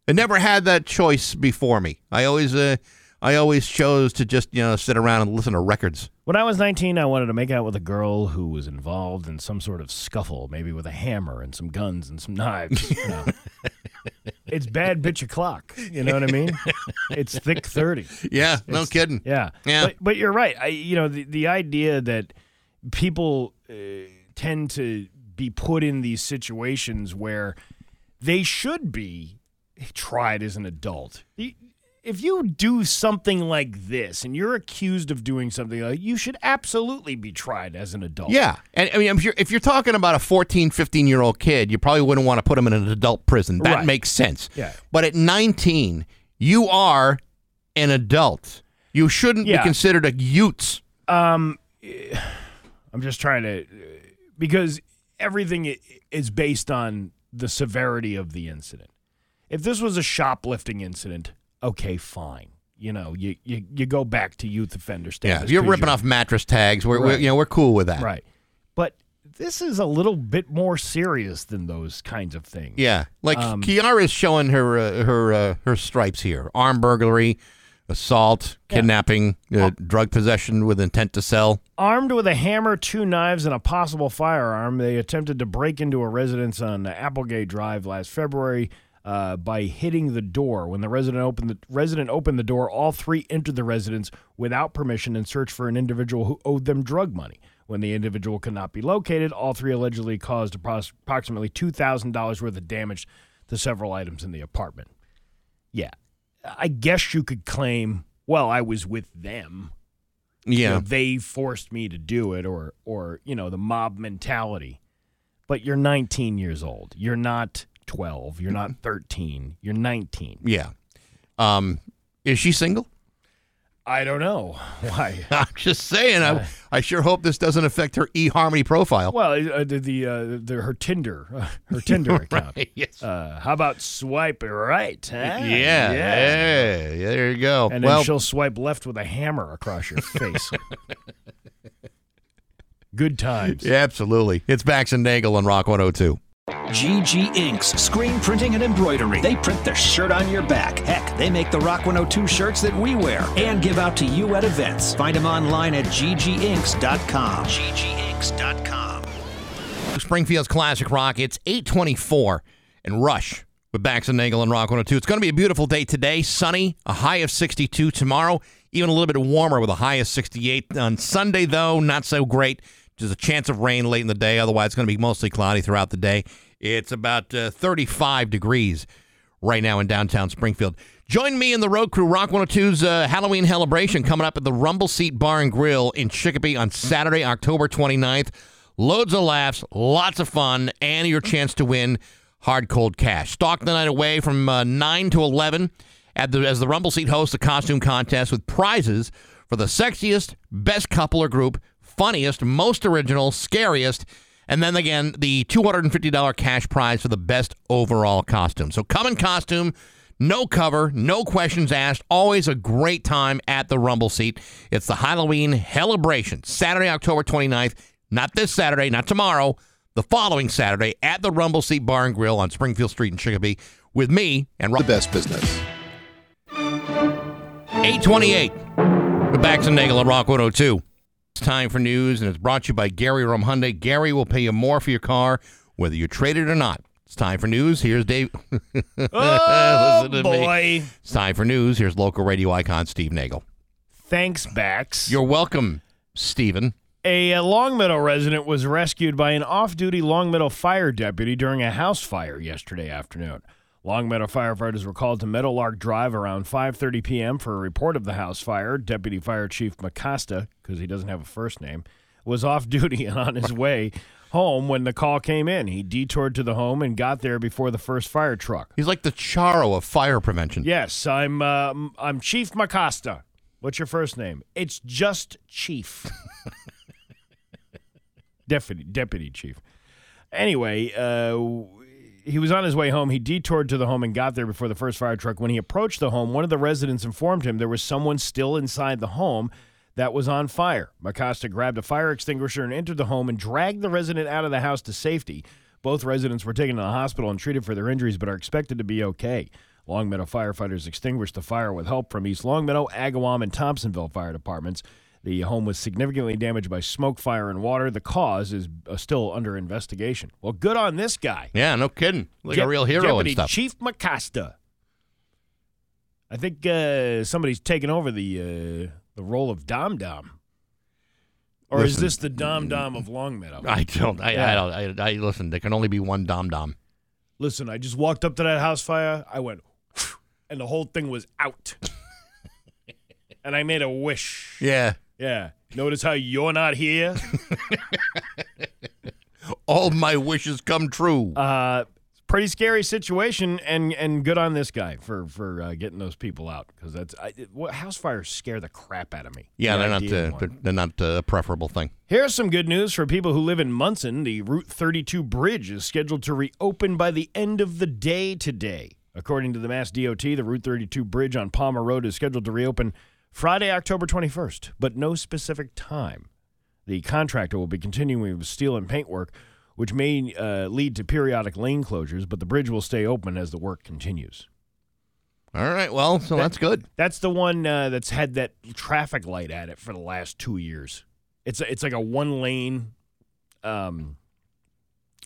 Speaker 1: I never had that choice before me. I always uh, I always chose to just, you know, sit around and listen to records.
Speaker 2: When I was 19, I wanted to make out with a girl who was involved in some sort of scuffle, maybe with a hammer and some guns and some knives. you know. it's bad bitch o'clock. You know what I mean? It's thick 30.
Speaker 1: Yeah, no
Speaker 2: It's-
Speaker 1: kidding.
Speaker 2: Yeah.
Speaker 1: Yeah.
Speaker 2: But, but you're right. I, you know, the, the idea that people uh, tend to be put in these situations where they should be tried as an adult. If you do something like this and you're accused of doing something like you should absolutely be tried as an adult.
Speaker 1: Yeah. And I mean, if you're, if you're talking about a 14, 15 year old kid, you probably wouldn't want to put him in an adult prison. That
Speaker 2: Right.
Speaker 1: makes sense.
Speaker 2: Yeah.
Speaker 1: But at 19, you are an adult. You shouldn't
Speaker 2: Yeah.
Speaker 1: be considered a youth.
Speaker 2: Um, I'm just trying to because everything is based on the severity of the incident. If this was a shoplifting incident, okay, fine. You know, you you, you go back to youth offender
Speaker 1: Yeah.
Speaker 2: status.
Speaker 1: If you're ripping off mattress tags, we're, we're you know we're cool with that.
Speaker 2: right. But this is a little bit more serious than those kinds of things.
Speaker 1: Yeah. Like
Speaker 2: Um,
Speaker 1: Kiara is showing her uh, her uh, her stripes here: armed burglary, assault, kidnapping, uh, drug possession with intent to sell.
Speaker 2: Armed with a hammer, two knives, and a possible firearm, they attempted to break into a residence on Applegate Drive last February uh, by hitting the door. When the resident opened the resident opened the door, all three entered the residence without permission and searched for an individual who owed them drug money. When the individual could not be located, all three allegedly caused approximately two thousand dollars worth of damage to several items in the apartment. Yeah, I guess you could claim, well, I was with them. You
Speaker 1: Yeah.
Speaker 2: know, they forced me to do it, or or you know, the mob mentality. But you're 19 years old. You're not 12. You're not 13. You're 19.
Speaker 1: Yeah. Um, is she single?
Speaker 2: I don't know why.
Speaker 1: I'm just saying. I, I sure hope this doesn't affect her eHarmony profile.
Speaker 2: Well, uh, the, the, uh, the her Tinder, uh, her Tinder account.
Speaker 1: Right, yes.
Speaker 2: Uh, how about swipe right? Huh?
Speaker 1: Yeah, yeah, yeah, There you go.
Speaker 2: And
Speaker 1: well,
Speaker 2: then she'll swipe left with a hammer across your face. Good times.
Speaker 1: yeah, absolutely. It's Bax and Nagel on Rock 102.
Speaker 17: GG Inks, screen printing and embroidery. They print the shirt on your back. Heck, they make the Rock 102 shirts that we wear and give out to you at events. Find them online at gginks.com. gginks.com.
Speaker 1: Springfield's Classic Rock. It's 824 and Rush with Bax and Nagel and Rock 102. It's going to be a beautiful day today. Sunny, a high of 62 tomorrow, even a little bit warmer with a high of 68. On Sunday, though, not so great. There's a chance of rain late in the day. Otherwise, it's going to be mostly cloudy throughout the day. It's about uh, 35 degrees right now in downtown Springfield. Join me and the road crew, Rock 102's uh, Halloween celebration coming up at the Rumble Seat Bar and Grill in Chicopee on Saturday, October 29th. Loads of laughs, lots of fun, and your chance to win hard cold cash. Stalk the night away from uh, 9 to 11 at the, as the Rumble Seat hosts a costume contest with prizes for the sexiest, best couple or group, funniest, most original, scariest, and then again, the $250 cash prize for the best overall costume. So come in costume, no cover, no questions asked. Always a great time at the Rumble Seat. It's the Halloween Celebration, Saturday, October 29th. Not this Saturday, not tomorrow, the following Saturday at the Rumble Seat Bar and Grill on Springfield Street in Chicopee with me and Rob.
Speaker 6: The best business.
Speaker 1: 828 with Bax and Nagel on Rock 102. It's time for news, and it's brought to you by Gary Rome Hyundai. Gary will pay you more for your car, whether you trade it or not. It's time for news. Here's Dave.
Speaker 2: Oh,
Speaker 1: Listen to
Speaker 2: boy.
Speaker 1: Me. It's time for news. Here's local radio icon Steve Nagel.
Speaker 2: Thanks, Bax.
Speaker 1: You're welcome, Steven.
Speaker 2: A uh, Longmeadow resident was rescued by an off-duty Longmeadow fire deputy during a house fire yesterday afternoon. Longmeadow firefighters were called to Meadowlark Drive around 5:30 p.m. for a report of the house fire. Deputy Fire Chief Macasta, because he doesn't have a first name, was off duty and on his way home when the call came in. He detoured to the home and got there before the first fire truck.
Speaker 1: He's like the Charo of fire prevention.
Speaker 2: Yes, I'm uh, I'm Chief Macasta. What's your first name? It's just Chief. Deputy Deputy Chief. Anyway, uh, he was on his way home. He detoured to the home and got there before the first fire truck. When he approached the home, one of the residents informed him there was someone still inside the home that was on fire. Macasta grabbed a fire extinguisher and entered the home and dragged the resident out of the house to safety. Both residents were taken to the hospital and treated for their injuries, but are expected to be okay. Longmeadow firefighters extinguished the fire with help from East Longmeadow, Agawam, and Thompsonville fire departments. The home was significantly damaged by smoke, fire, and water. The cause is uh, still under investigation. Well, good on this guy.
Speaker 1: Yeah, no kidding. Like
Speaker 2: Dep-
Speaker 1: a real hero
Speaker 2: Deputy
Speaker 1: and stuff.
Speaker 2: Chief Macasta. I think uh, somebody's taken over the uh, the role of Dom Dom. Or is this the Dom Dom of Longmeadow?
Speaker 1: I don't. I,
Speaker 2: Yeah.
Speaker 1: I don't. I, I listen. There can only be one Dom Dom.
Speaker 2: Listen, I just walked up to that house fire. I went, and the whole thing was out. and I made a wish.
Speaker 1: Yeah.
Speaker 2: Yeah. Notice how you're not here?
Speaker 1: All my wishes come true.
Speaker 2: Uh, pretty scary situation, and and good on this guy for for uh, getting those people out because that's I, it- what, house fires scare the crap out of me.
Speaker 1: yeah,
Speaker 2: The
Speaker 1: they're not. Uh, they're, they're not uh, a preferable thing.
Speaker 2: Here's some good news for people who live in Monson. The Route 32 bridge is scheduled to reopen by the end of the day today. According to the Mass DOT, the Route 32 bridge on Palmer Road is scheduled to reopen Friday, October 21st, but no specific time. The contractor will be continuing with steel and paint work, which may uh, lead to periodic lane closures, but the bridge will stay open as the work continues.
Speaker 1: All right. Well, so
Speaker 2: That-
Speaker 1: that's good.
Speaker 2: That's the one uh, that's had that traffic light at it for the last two years. It's a, it's like a one lane. Um,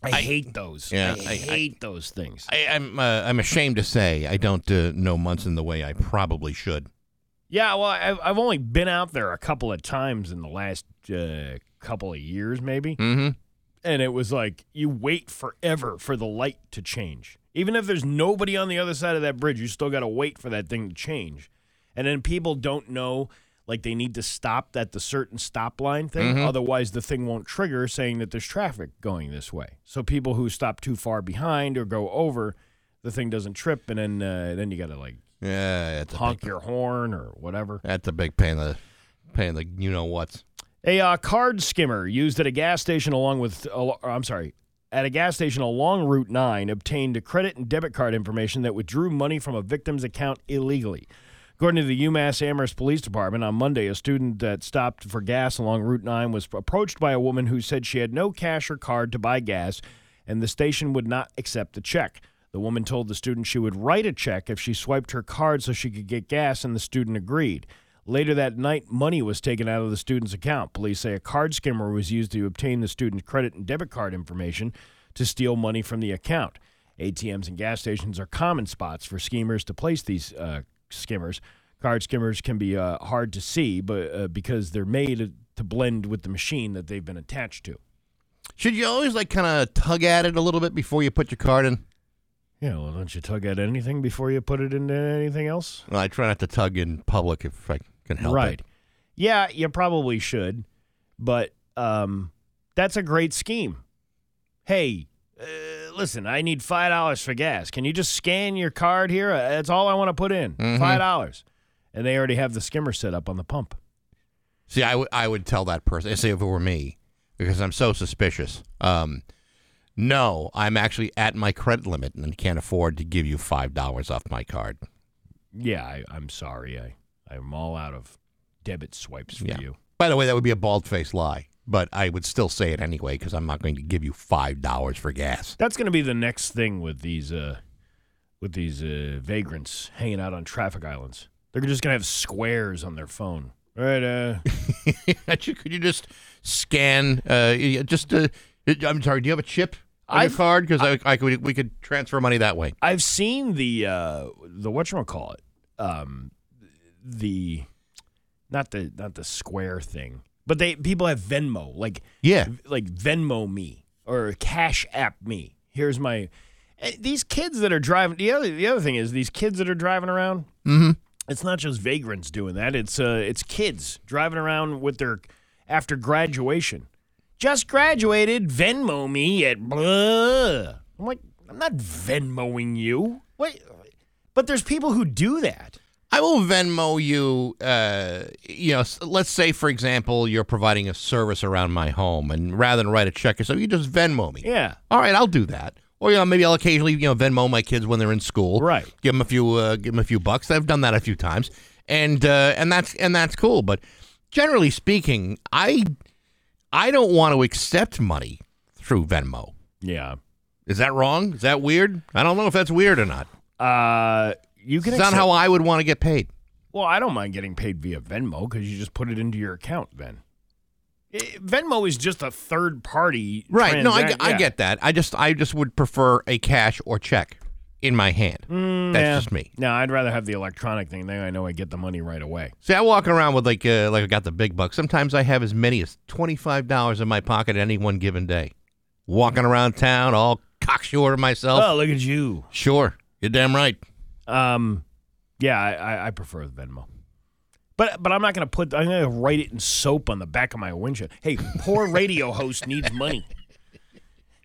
Speaker 2: I, hate those.
Speaker 1: yeah,
Speaker 2: I,
Speaker 1: I- I-
Speaker 2: hate those things.
Speaker 1: I, I'm. Uh, I'm ashamed to say I don't uh, know Monson the way I probably should.
Speaker 2: Yeah, well, I've, I've only been out there a couple of times in the last uh, couple of years, maybe.
Speaker 1: Mm-hmm.
Speaker 2: And it was like you wait forever for the light to change. Even if there's nobody on the other side of that bridge, you still got to wait for that thing to change. And then people don't know Like they need to stop at the certain stop line thing.
Speaker 1: Mhm.
Speaker 2: Otherwise, the thing won't trigger saying that there's traffic going this way. So people who stop too far behind or go over, the thing doesn't trip, and then uh, then you got to like
Speaker 1: Yeah,
Speaker 2: honk
Speaker 1: big,
Speaker 2: your horn or whatever.
Speaker 1: that's a big pain in the pain in the you know what's.
Speaker 2: A uh, card skimmer used at a gas station along with, uh, I'm sorry, at a gas station along Route 9 obtained credit and debit card information that withdrew money from a victim's account illegally. According to the UMass Amherst Police Department, on Monday, a student that stopped for gas along Route 9 was approached by a woman who said she had no cash or card to buy gas and the station would not accept the check. The woman told the student she would write a check if she swiped her card so she could get gas, and the student agreed. Later that night, money was taken out of the student's account. Police say a card skimmer was used to obtain the student's credit and debit card information to steal money from the account. ATMs and gas stations are common spots for schemers to place these uh, skimmers. Card skimmers can be uh, hard to see, but uh, because they're made to blend with the machine that they've been attached to.
Speaker 1: Should you always like kind of tug at it a little bit before you put your card in?
Speaker 2: Yeah, well, don't you tug at anything before you put it into anything else?
Speaker 1: Well, I try not to tug in public if I can help
Speaker 2: right.
Speaker 1: it.
Speaker 2: Yeah, you probably should, but um, that's a great scheme. Hey, uh, listen, I need five dollars for gas. Can you just scan your card here? Uh, That's all I want to put in.
Speaker 1: Mhm.
Speaker 2: Five dollars, and they already have the skimmer set up on the pump.
Speaker 1: See, I would I would tell that person, say if it were me, because I'm so suspicious. Um, no, I'm actually at my credit limit and can't afford to give you five dollars off my card.
Speaker 2: Yeah, I, I'm sorry. I I'm all out of debit swipes for
Speaker 1: Yeah.
Speaker 2: you.
Speaker 1: By the way, that would be a bald faced lie, but I would still say it anyway because I'm not going to give you five dollars for gas.
Speaker 2: That's going to be the next thing with these uh, with these uh, vagrants hanging out on traffic islands. They're just going to have squares on their phone. Right, uh,
Speaker 1: could you just scan? Uh, just uh, I'm sorry. Do you have a chip on
Speaker 2: I've-
Speaker 1: your card? Because I, I could we could transfer money that way.
Speaker 2: I've seen the uh the whatchamacallit, um the not the not the square thing. But they people have Venmo, like
Speaker 1: Yeah.
Speaker 2: like Venmo me or Cash App me. Here's my eh, these kids that are driving the other the other thing is these kids that are driving around
Speaker 1: Mm-hmm.
Speaker 2: it's not just vagrants doing that. It's uh, it's kids driving around with their after graduation. Just graduated. Venmo me at blah. I'm like, I'm not Venmoing you. Wait, but there's people who do that.
Speaker 1: I will Venmo you. Uh, you know, let's say for example, you're providing a service around my home, and rather than write a check or so, you just Venmo me.
Speaker 2: Yeah.
Speaker 1: All right, I'll do that. Or you know, maybe I'll occasionally you know Venmo my kids when they're in school.
Speaker 2: Right.
Speaker 1: Give them a few. Uh, give them a few bucks. I've done that a few times, and uh, and that's and that's cool. But generally speaking, I I don't want to accept money through Venmo.
Speaker 2: Yeah.
Speaker 1: Is that wrong? Is that weird? I don't know if that's weird or not.
Speaker 2: Uh, you can.
Speaker 1: It's not how I would want to get paid.
Speaker 2: Well, I don't mind getting paid via Venmo because you just put it into your account. Then Venmo is just a third party.
Speaker 1: Right. No, I,
Speaker 2: transac-
Speaker 1: I get that. I just I just would prefer a cash or check in my hand.
Speaker 2: Mm,
Speaker 1: That's
Speaker 2: yeah.
Speaker 1: just me.
Speaker 2: No, I'd rather have the electronic thing. Then I know I get the money right away.
Speaker 1: See, I walk around with like uh, like I got the big bucks. Sometimes I have as many as twenty five dollars in my pocket any one given day. Walking around town, all cocksure of myself.
Speaker 2: Oh, look at you.
Speaker 1: Sure, you're damn right.
Speaker 2: Um, yeah, I, I, I prefer the Venmo. But but I'm not gonna put. I'm gonna write it in soap on the back of my windshield. Hey, poor radio host needs money.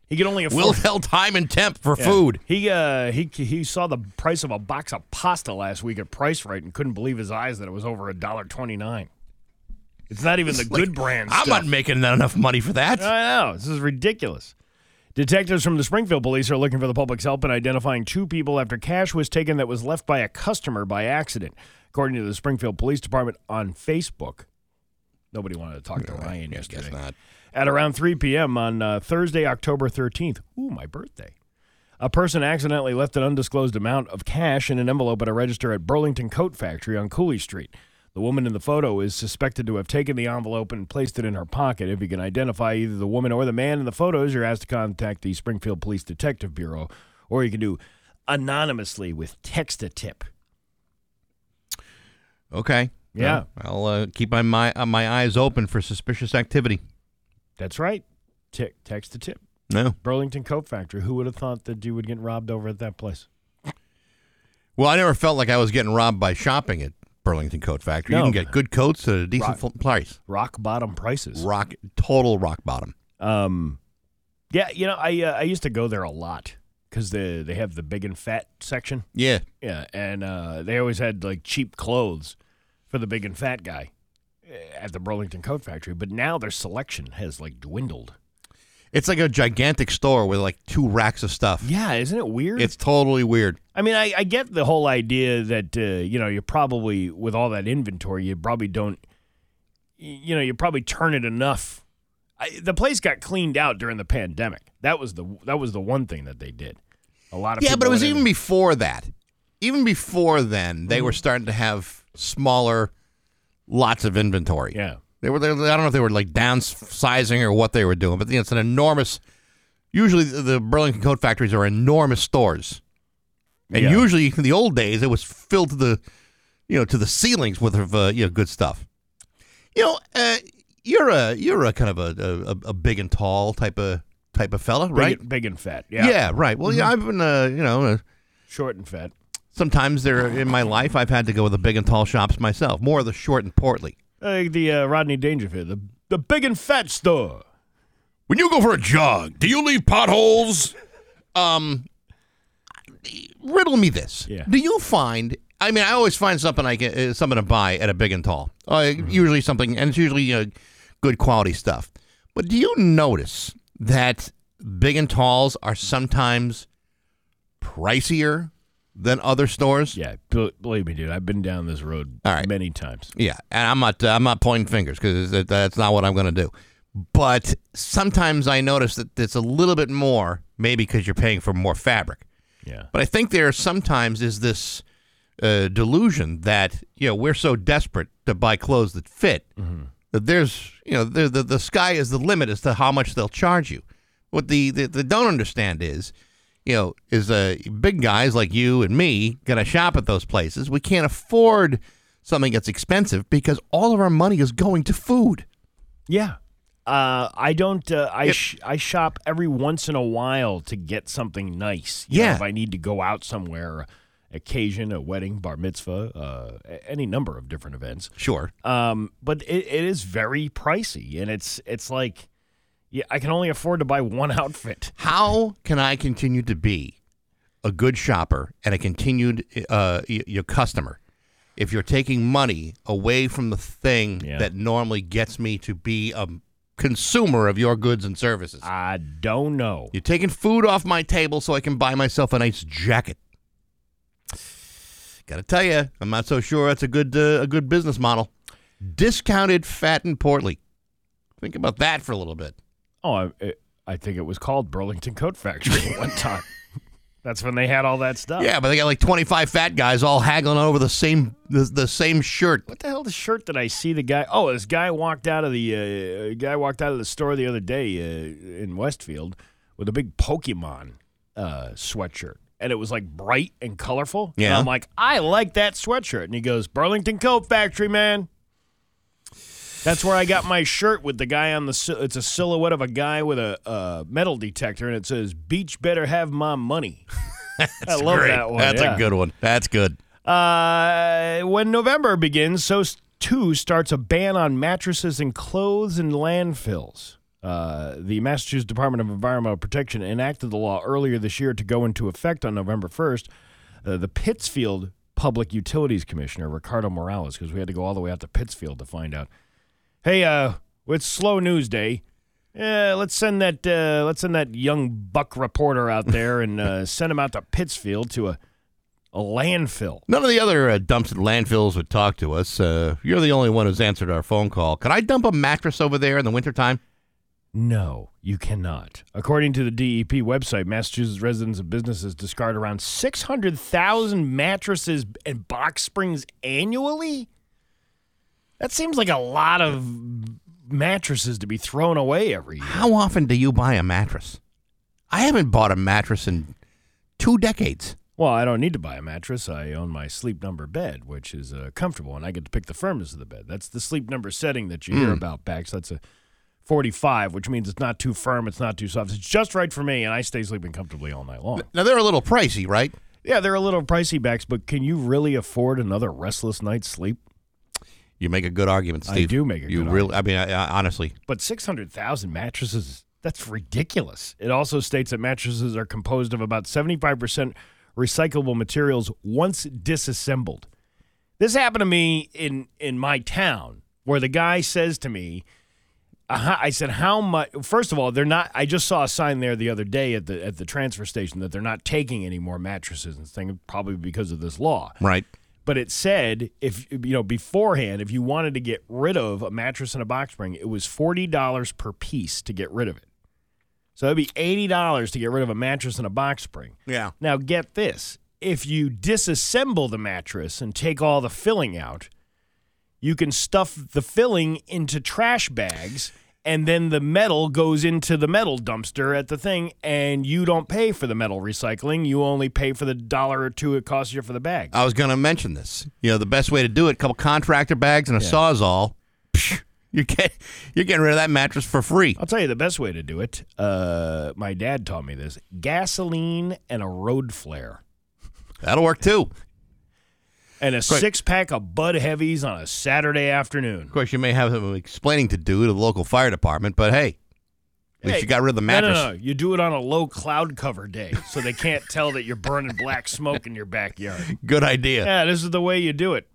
Speaker 2: He could only afford.
Speaker 1: Will tell time and temp for
Speaker 2: Yeah.
Speaker 1: food.
Speaker 2: He uh he he saw the price of a box of pasta last week at Price Rite and couldn't believe his eyes that it was over a dollar twenty nine. It's not even the
Speaker 1: like,
Speaker 2: good brand.
Speaker 1: I'm
Speaker 2: stuff.
Speaker 1: not making enough money for that.
Speaker 2: I know. This is ridiculous. Detectives from the Springfield Police are looking for the public's help in identifying two people after cash was taken that was left by a customer by accident. According to the Springfield Police Department on Facebook, nobody wanted to talk to Ryan yesterday.
Speaker 1: not.
Speaker 2: At around 3 p.m. on uh, Thursday, October 13th, ooh, my birthday, a person accidentally left an undisclosed amount of cash in an envelope at a register at Burlington Coat Factory on Cooley Street. The woman in the photo is suspected to have taken the envelope and placed it in her pocket. If you can identify either the woman or the man in the photos, you're asked to contact the Springfield Police Detective Bureau, or you can do anonymously with text a tip.
Speaker 1: Okay.
Speaker 2: Yeah.
Speaker 1: Well, I'll uh, keep my my, uh, my eyes open for suspicious activity.
Speaker 2: That's right. Tick, text a tip.
Speaker 1: No.
Speaker 2: Burlington Coat Factory. Who would have thought that you would get robbed over at that place?
Speaker 1: Well, I never felt like I was getting robbed by shopping at Burlington Coat Factory.
Speaker 2: No.
Speaker 1: You can get good coats at a decent
Speaker 2: Rock-
Speaker 1: full price.
Speaker 2: Rock bottom prices.
Speaker 1: Rock total rock bottom.
Speaker 2: Um, yeah, you know, I uh, I used to go there a lot because they they have the big and fat section.
Speaker 1: Yeah.
Speaker 2: Yeah, and uh, they always had like cheap clothes for the big and fat guy at the Burlington Coat Factory. But now their selection has like dwindled.
Speaker 1: It's like a gigantic store with like two racks of stuff.
Speaker 2: Yeah, isn't it weird?
Speaker 1: It's totally weird.
Speaker 2: I mean, I, I get the whole idea that uh, you know you probably with all that inventory, you probably don't, you know, you probably turn it enough. I, the place got cleaned out during the pandemic. That was the that was the one thing that they did. A lot of
Speaker 1: Yeah, but it was even before that. Even before then, they were starting to have smaller lots of inventory.
Speaker 2: Yeah.
Speaker 1: They were. They, I don't know if they were like downsizing or what they were doing, but you know, it's an enormous. Usually, the, Burlington coat factories are enormous stores, and
Speaker 2: Yeah.
Speaker 1: usually in the old days, it was filled to the, you know, to the ceilings with uh, you know good stuff. You know, uh, you're a you're a kind of a, a, a big and tall type of type of fella, right?
Speaker 2: and- big and fat. Yeah,
Speaker 1: Yeah, right. Well, yeah, I've been, uh, you know, uh,
Speaker 2: short and fat.
Speaker 1: Sometimes there in my life I've had to go with the big and tall shops myself. More of the short and portly.
Speaker 2: Like the uh, Rodney Dangerfield, the the big and fat store.
Speaker 1: When you go for a jog, do you leave potholes? Um, riddle me this.
Speaker 2: Yeah.
Speaker 1: Do you find? I mean, I always find something I can, uh, something to buy at a big and tall. Uh, Usually something, and it's usually uh, good quality stuff. But do you notice that big and talls are sometimes pricier than other stores?
Speaker 2: Yeah, believe me, dude. I've been down this road many times.
Speaker 1: Yeah, and I'm not uh, I'm not pointing fingers because that's not what I'm going to do. But sometimes I notice that it's a little bit more, maybe because you're paying for more fabric.
Speaker 2: Yeah.
Speaker 1: But I think there sometimes is this uh, delusion that you know we're so desperate to buy clothes that fit that there's you know the, the the sky is the limit as to how much they'll charge you. What the the, the don't understand is you know is uh, big guys like you and me gonna shop at those places. We can't afford something that's expensive because all of our money is going to food.
Speaker 2: Yeah. Uh, I don't. Uh, I sh- I shop every once in a while to get something nice. You know,
Speaker 1: Yeah.
Speaker 2: if I need to go out somewhere, occasion, a wedding, bar mitzvah, uh, any number of different events.
Speaker 1: Sure.
Speaker 2: Um, but it, it is very pricey, and it's it's like, yeah, I can only afford to buy one outfit.
Speaker 1: How can I continue to be a good shopper and a continued uh, your customer if you're taking money away from the thing that normally gets me to be a consumer of your goods and services?
Speaker 2: I don't know.
Speaker 1: You're taking food off my table so I can buy myself a nice jacket. Got to tell you, I'm not so sure that's a good uh, a good business model. Discounted fat and portly. Think about that for a little bit.
Speaker 2: Oh, I, it, I think it was called Burlington Coat Factory at one time. That's when they had all that stuff.
Speaker 1: Yeah, but they got like 25 fat guys all haggling over the same the, the same shirt.
Speaker 2: What the hell? The shirt that I see the guy? Oh, this guy walked out of the uh, guy walked out of the store the other day uh, in Westfield with a big Pokemon uh, sweatshirt, and it was like bright and colorful. And
Speaker 1: Yeah.
Speaker 2: I'm like, I like that sweatshirt, and he goes, Burlington Coat Factory, man. That's where I got my shirt with the guy on the. It's a silhouette of a guy with a, uh metal detector, and it says "Beach better have my money." I love
Speaker 1: Great.
Speaker 2: that one.
Speaker 1: That's
Speaker 2: yeah.
Speaker 1: a good one. That's good.
Speaker 2: Uh, when November begins, so too starts a ban on mattresses and clothes in landfills. Uh, the Massachusetts Department of Environmental Protection enacted the law earlier this year to go into effect on November 1st. Uh, the Pittsfield Public Utilities Commissioner, Ricardo Morales, because we had to go all the way out to Pittsfield to find out. Hey, uh, it's slow news day. Yeah, let's send that uh, let's send that young buck reporter out there and uh, send him out to Pittsfield to a a landfill.
Speaker 1: None of the other uh, dumps and landfills would talk to us. Uh, you're the only one who's answered our phone call. Can I dump a mattress over there in the wintertime?
Speaker 2: No, you cannot. According to the DEP website, Massachusetts residents and businesses discard around 600,000 mattresses and box springs annually. That seems like a lot of mattresses to be thrown away every year.
Speaker 1: How often do you buy a mattress? I haven't bought a mattress in two decades.
Speaker 2: Well, I don't need to buy a mattress. I own my sleep number bed, which is uh, comfortable, and I get to pick the firmness of the bed. That's the sleep number setting that you hear
Speaker 1: Mm.
Speaker 2: about, Bax. That's a 45, which means it's not too firm, it's not too soft. It's just right for me, and I stay sleeping comfortably all night long.
Speaker 1: Now they're a little pricey, right?
Speaker 2: Yeah, they're a little pricey Bax, but can you really afford another restless night's sleep?
Speaker 1: You make a good argument, Steve.
Speaker 2: I do make a
Speaker 1: you
Speaker 2: good
Speaker 1: really. I mean, I, I, honestly,
Speaker 2: But 600,000 mattresses, that's ridiculous. It also states that mattresses are composed of about 75% recyclable materials once disassembled. This happened to me in in my town where the guy says to me, uh, I said, "How much?" First of all, they're not. I just saw a sign there the other day at the at the transfer station that they're not taking any more mattresses and things, probably because of this law.
Speaker 1: right?
Speaker 2: But it said if you know beforehand, if you wanted to get rid of a mattress and a box spring, it was forty dollars per piece to get rid of it. So it'd be eighty dollars to get rid of a mattress and a box spring.
Speaker 1: Yeah.
Speaker 2: Now get this: if you disassemble the mattress and take all the filling out, you can stuff the filling into trash bags. And then the metal goes into the metal dumpster at the thing, and you don't pay for the metal recycling. You only pay for the dollar or two it costs you for the bag.
Speaker 1: I was going to mention this. You know, the best way to do it: a couple contractor bags and a
Speaker 2: Yeah.
Speaker 1: sawzall. Psh, You get you're getting rid of that mattress for free.
Speaker 2: I'll tell you the best way to do it. Uh, my dad taught me this: gasoline and a road flare,
Speaker 1: That'll work too.
Speaker 2: And a six pack of Bud Heavies on a Saturday afternoon.
Speaker 1: Of course, you may have some explaining to do to the local fire department, but hey, at least
Speaker 2: Hey,
Speaker 1: you got rid of the mattress.
Speaker 2: No, no, no. You do it on a low cloud cover day, so they can't tell that you're burning black smoke in your backyard.
Speaker 1: Good idea.
Speaker 2: Yeah, this is the way you do it.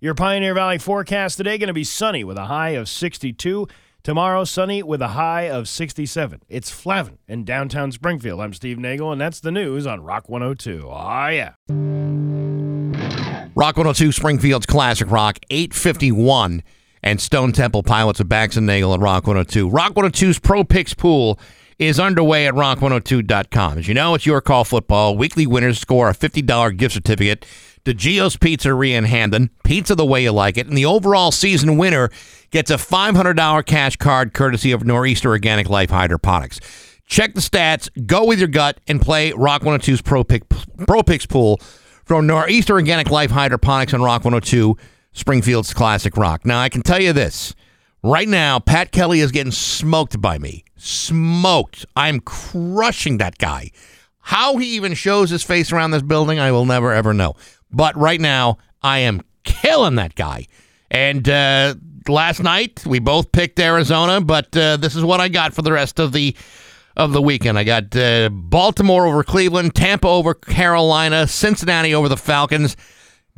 Speaker 2: Your Pioneer Valley forecast today going to be sunny with a high of 62. Tomorrow, sunny with a high of 67. It's Flavin in downtown Springfield. I'm Steve Nagel, and that's the news on Rock 102. Ah, yeah.
Speaker 1: Rock 102, Springfield's Classic Rock, 851, and Stone Temple Pilots of Bax and Nagel at Rock 102. Rock 102's Pro Picks Pool is underway at rock102.com. As you know, it's your call football. Weekly winners score a $50 gift certificate to Geo's Pizzeria in Hampden. Pizza the way you like it. And the overall season winner gets a $500 cash card courtesy of Nor'easter Organic Life Hydroponics. Check the stats, go with your gut, and play Rock 102's Pro, Pick, Pro Picks Pool from Nor'easter Organic Life Hydroponics on Rock 102, Springfield's Classic Rock. Now, I can tell you this. Right now, Pat Kelly is getting smoked by me. Smoked. I'm crushing that guy. How he even shows his face around this building, I will never, ever know. But right now, I am killing that guy. And uh, last night, we both picked Arizona, but uh, this is what I got for the rest of the of the weekend. I got uh, Baltimore over Cleveland, Tampa over Carolina, Cincinnati over the Falcons,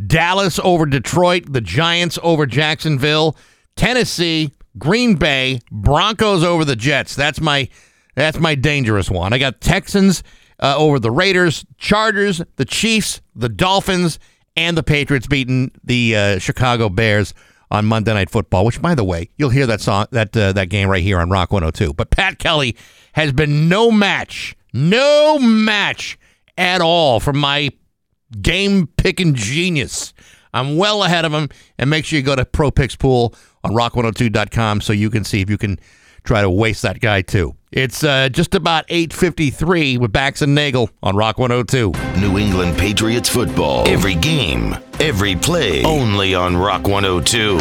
Speaker 1: Dallas over Detroit, the Giants over Jacksonville, Tennessee, Green Bay, Broncos over the Jets. That's my that's my dangerous one. I got Texans uh, over the Raiders, Chargers, the Chiefs, the Dolphins, and the Patriots beating the uh, Chicago Bears on Monday Night Football. Which, by the way, you'll hear that song that uh, that game right here on Rock 102. But Pat Kelly has been no match, no match at all from my game picking genius. I'm well ahead of him, and make sure you go to Pro Picks Pool on rock102.com so you can see if you can try to waste that guy too. It's uh, just about 8:53 with Bax and Nagel on Rock 102.
Speaker 3: New England Patriots football. Every game, every play. Only on Rock 102.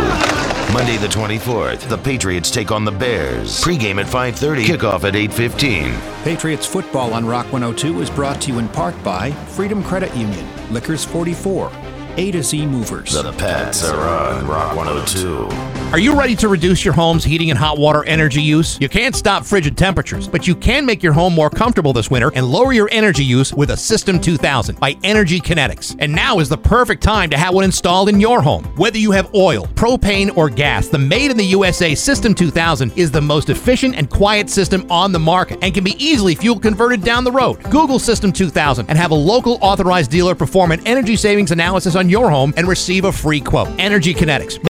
Speaker 3: Monday the 24th, the Patriots take on the Bears. Pre-game at 5:30, kickoff at 8:15.
Speaker 22: Patriots football on Rock 102 is brought to you in part by Freedom Credit Union, Liquors 44, A to Z Movers.
Speaker 3: The Pats are on Rock 102.
Speaker 1: Are you ready to reduce your home's heating and hot water energy use? You can't stop frigid temperatures, but you can make your home more comfortable this winter and lower your energy use with a System 2000 by Energy Kinetics. And now is the perfect time to have one installed in your home. Whether you have oil, propane, or gas, the made in the USA System 2000 is the most efficient and quiet system on the market and can be easily fuel converted down the road. Google System 2000 and have a local authorized dealer perform an energy savings analysis on your home and receive a free quote. Energy Kinetics.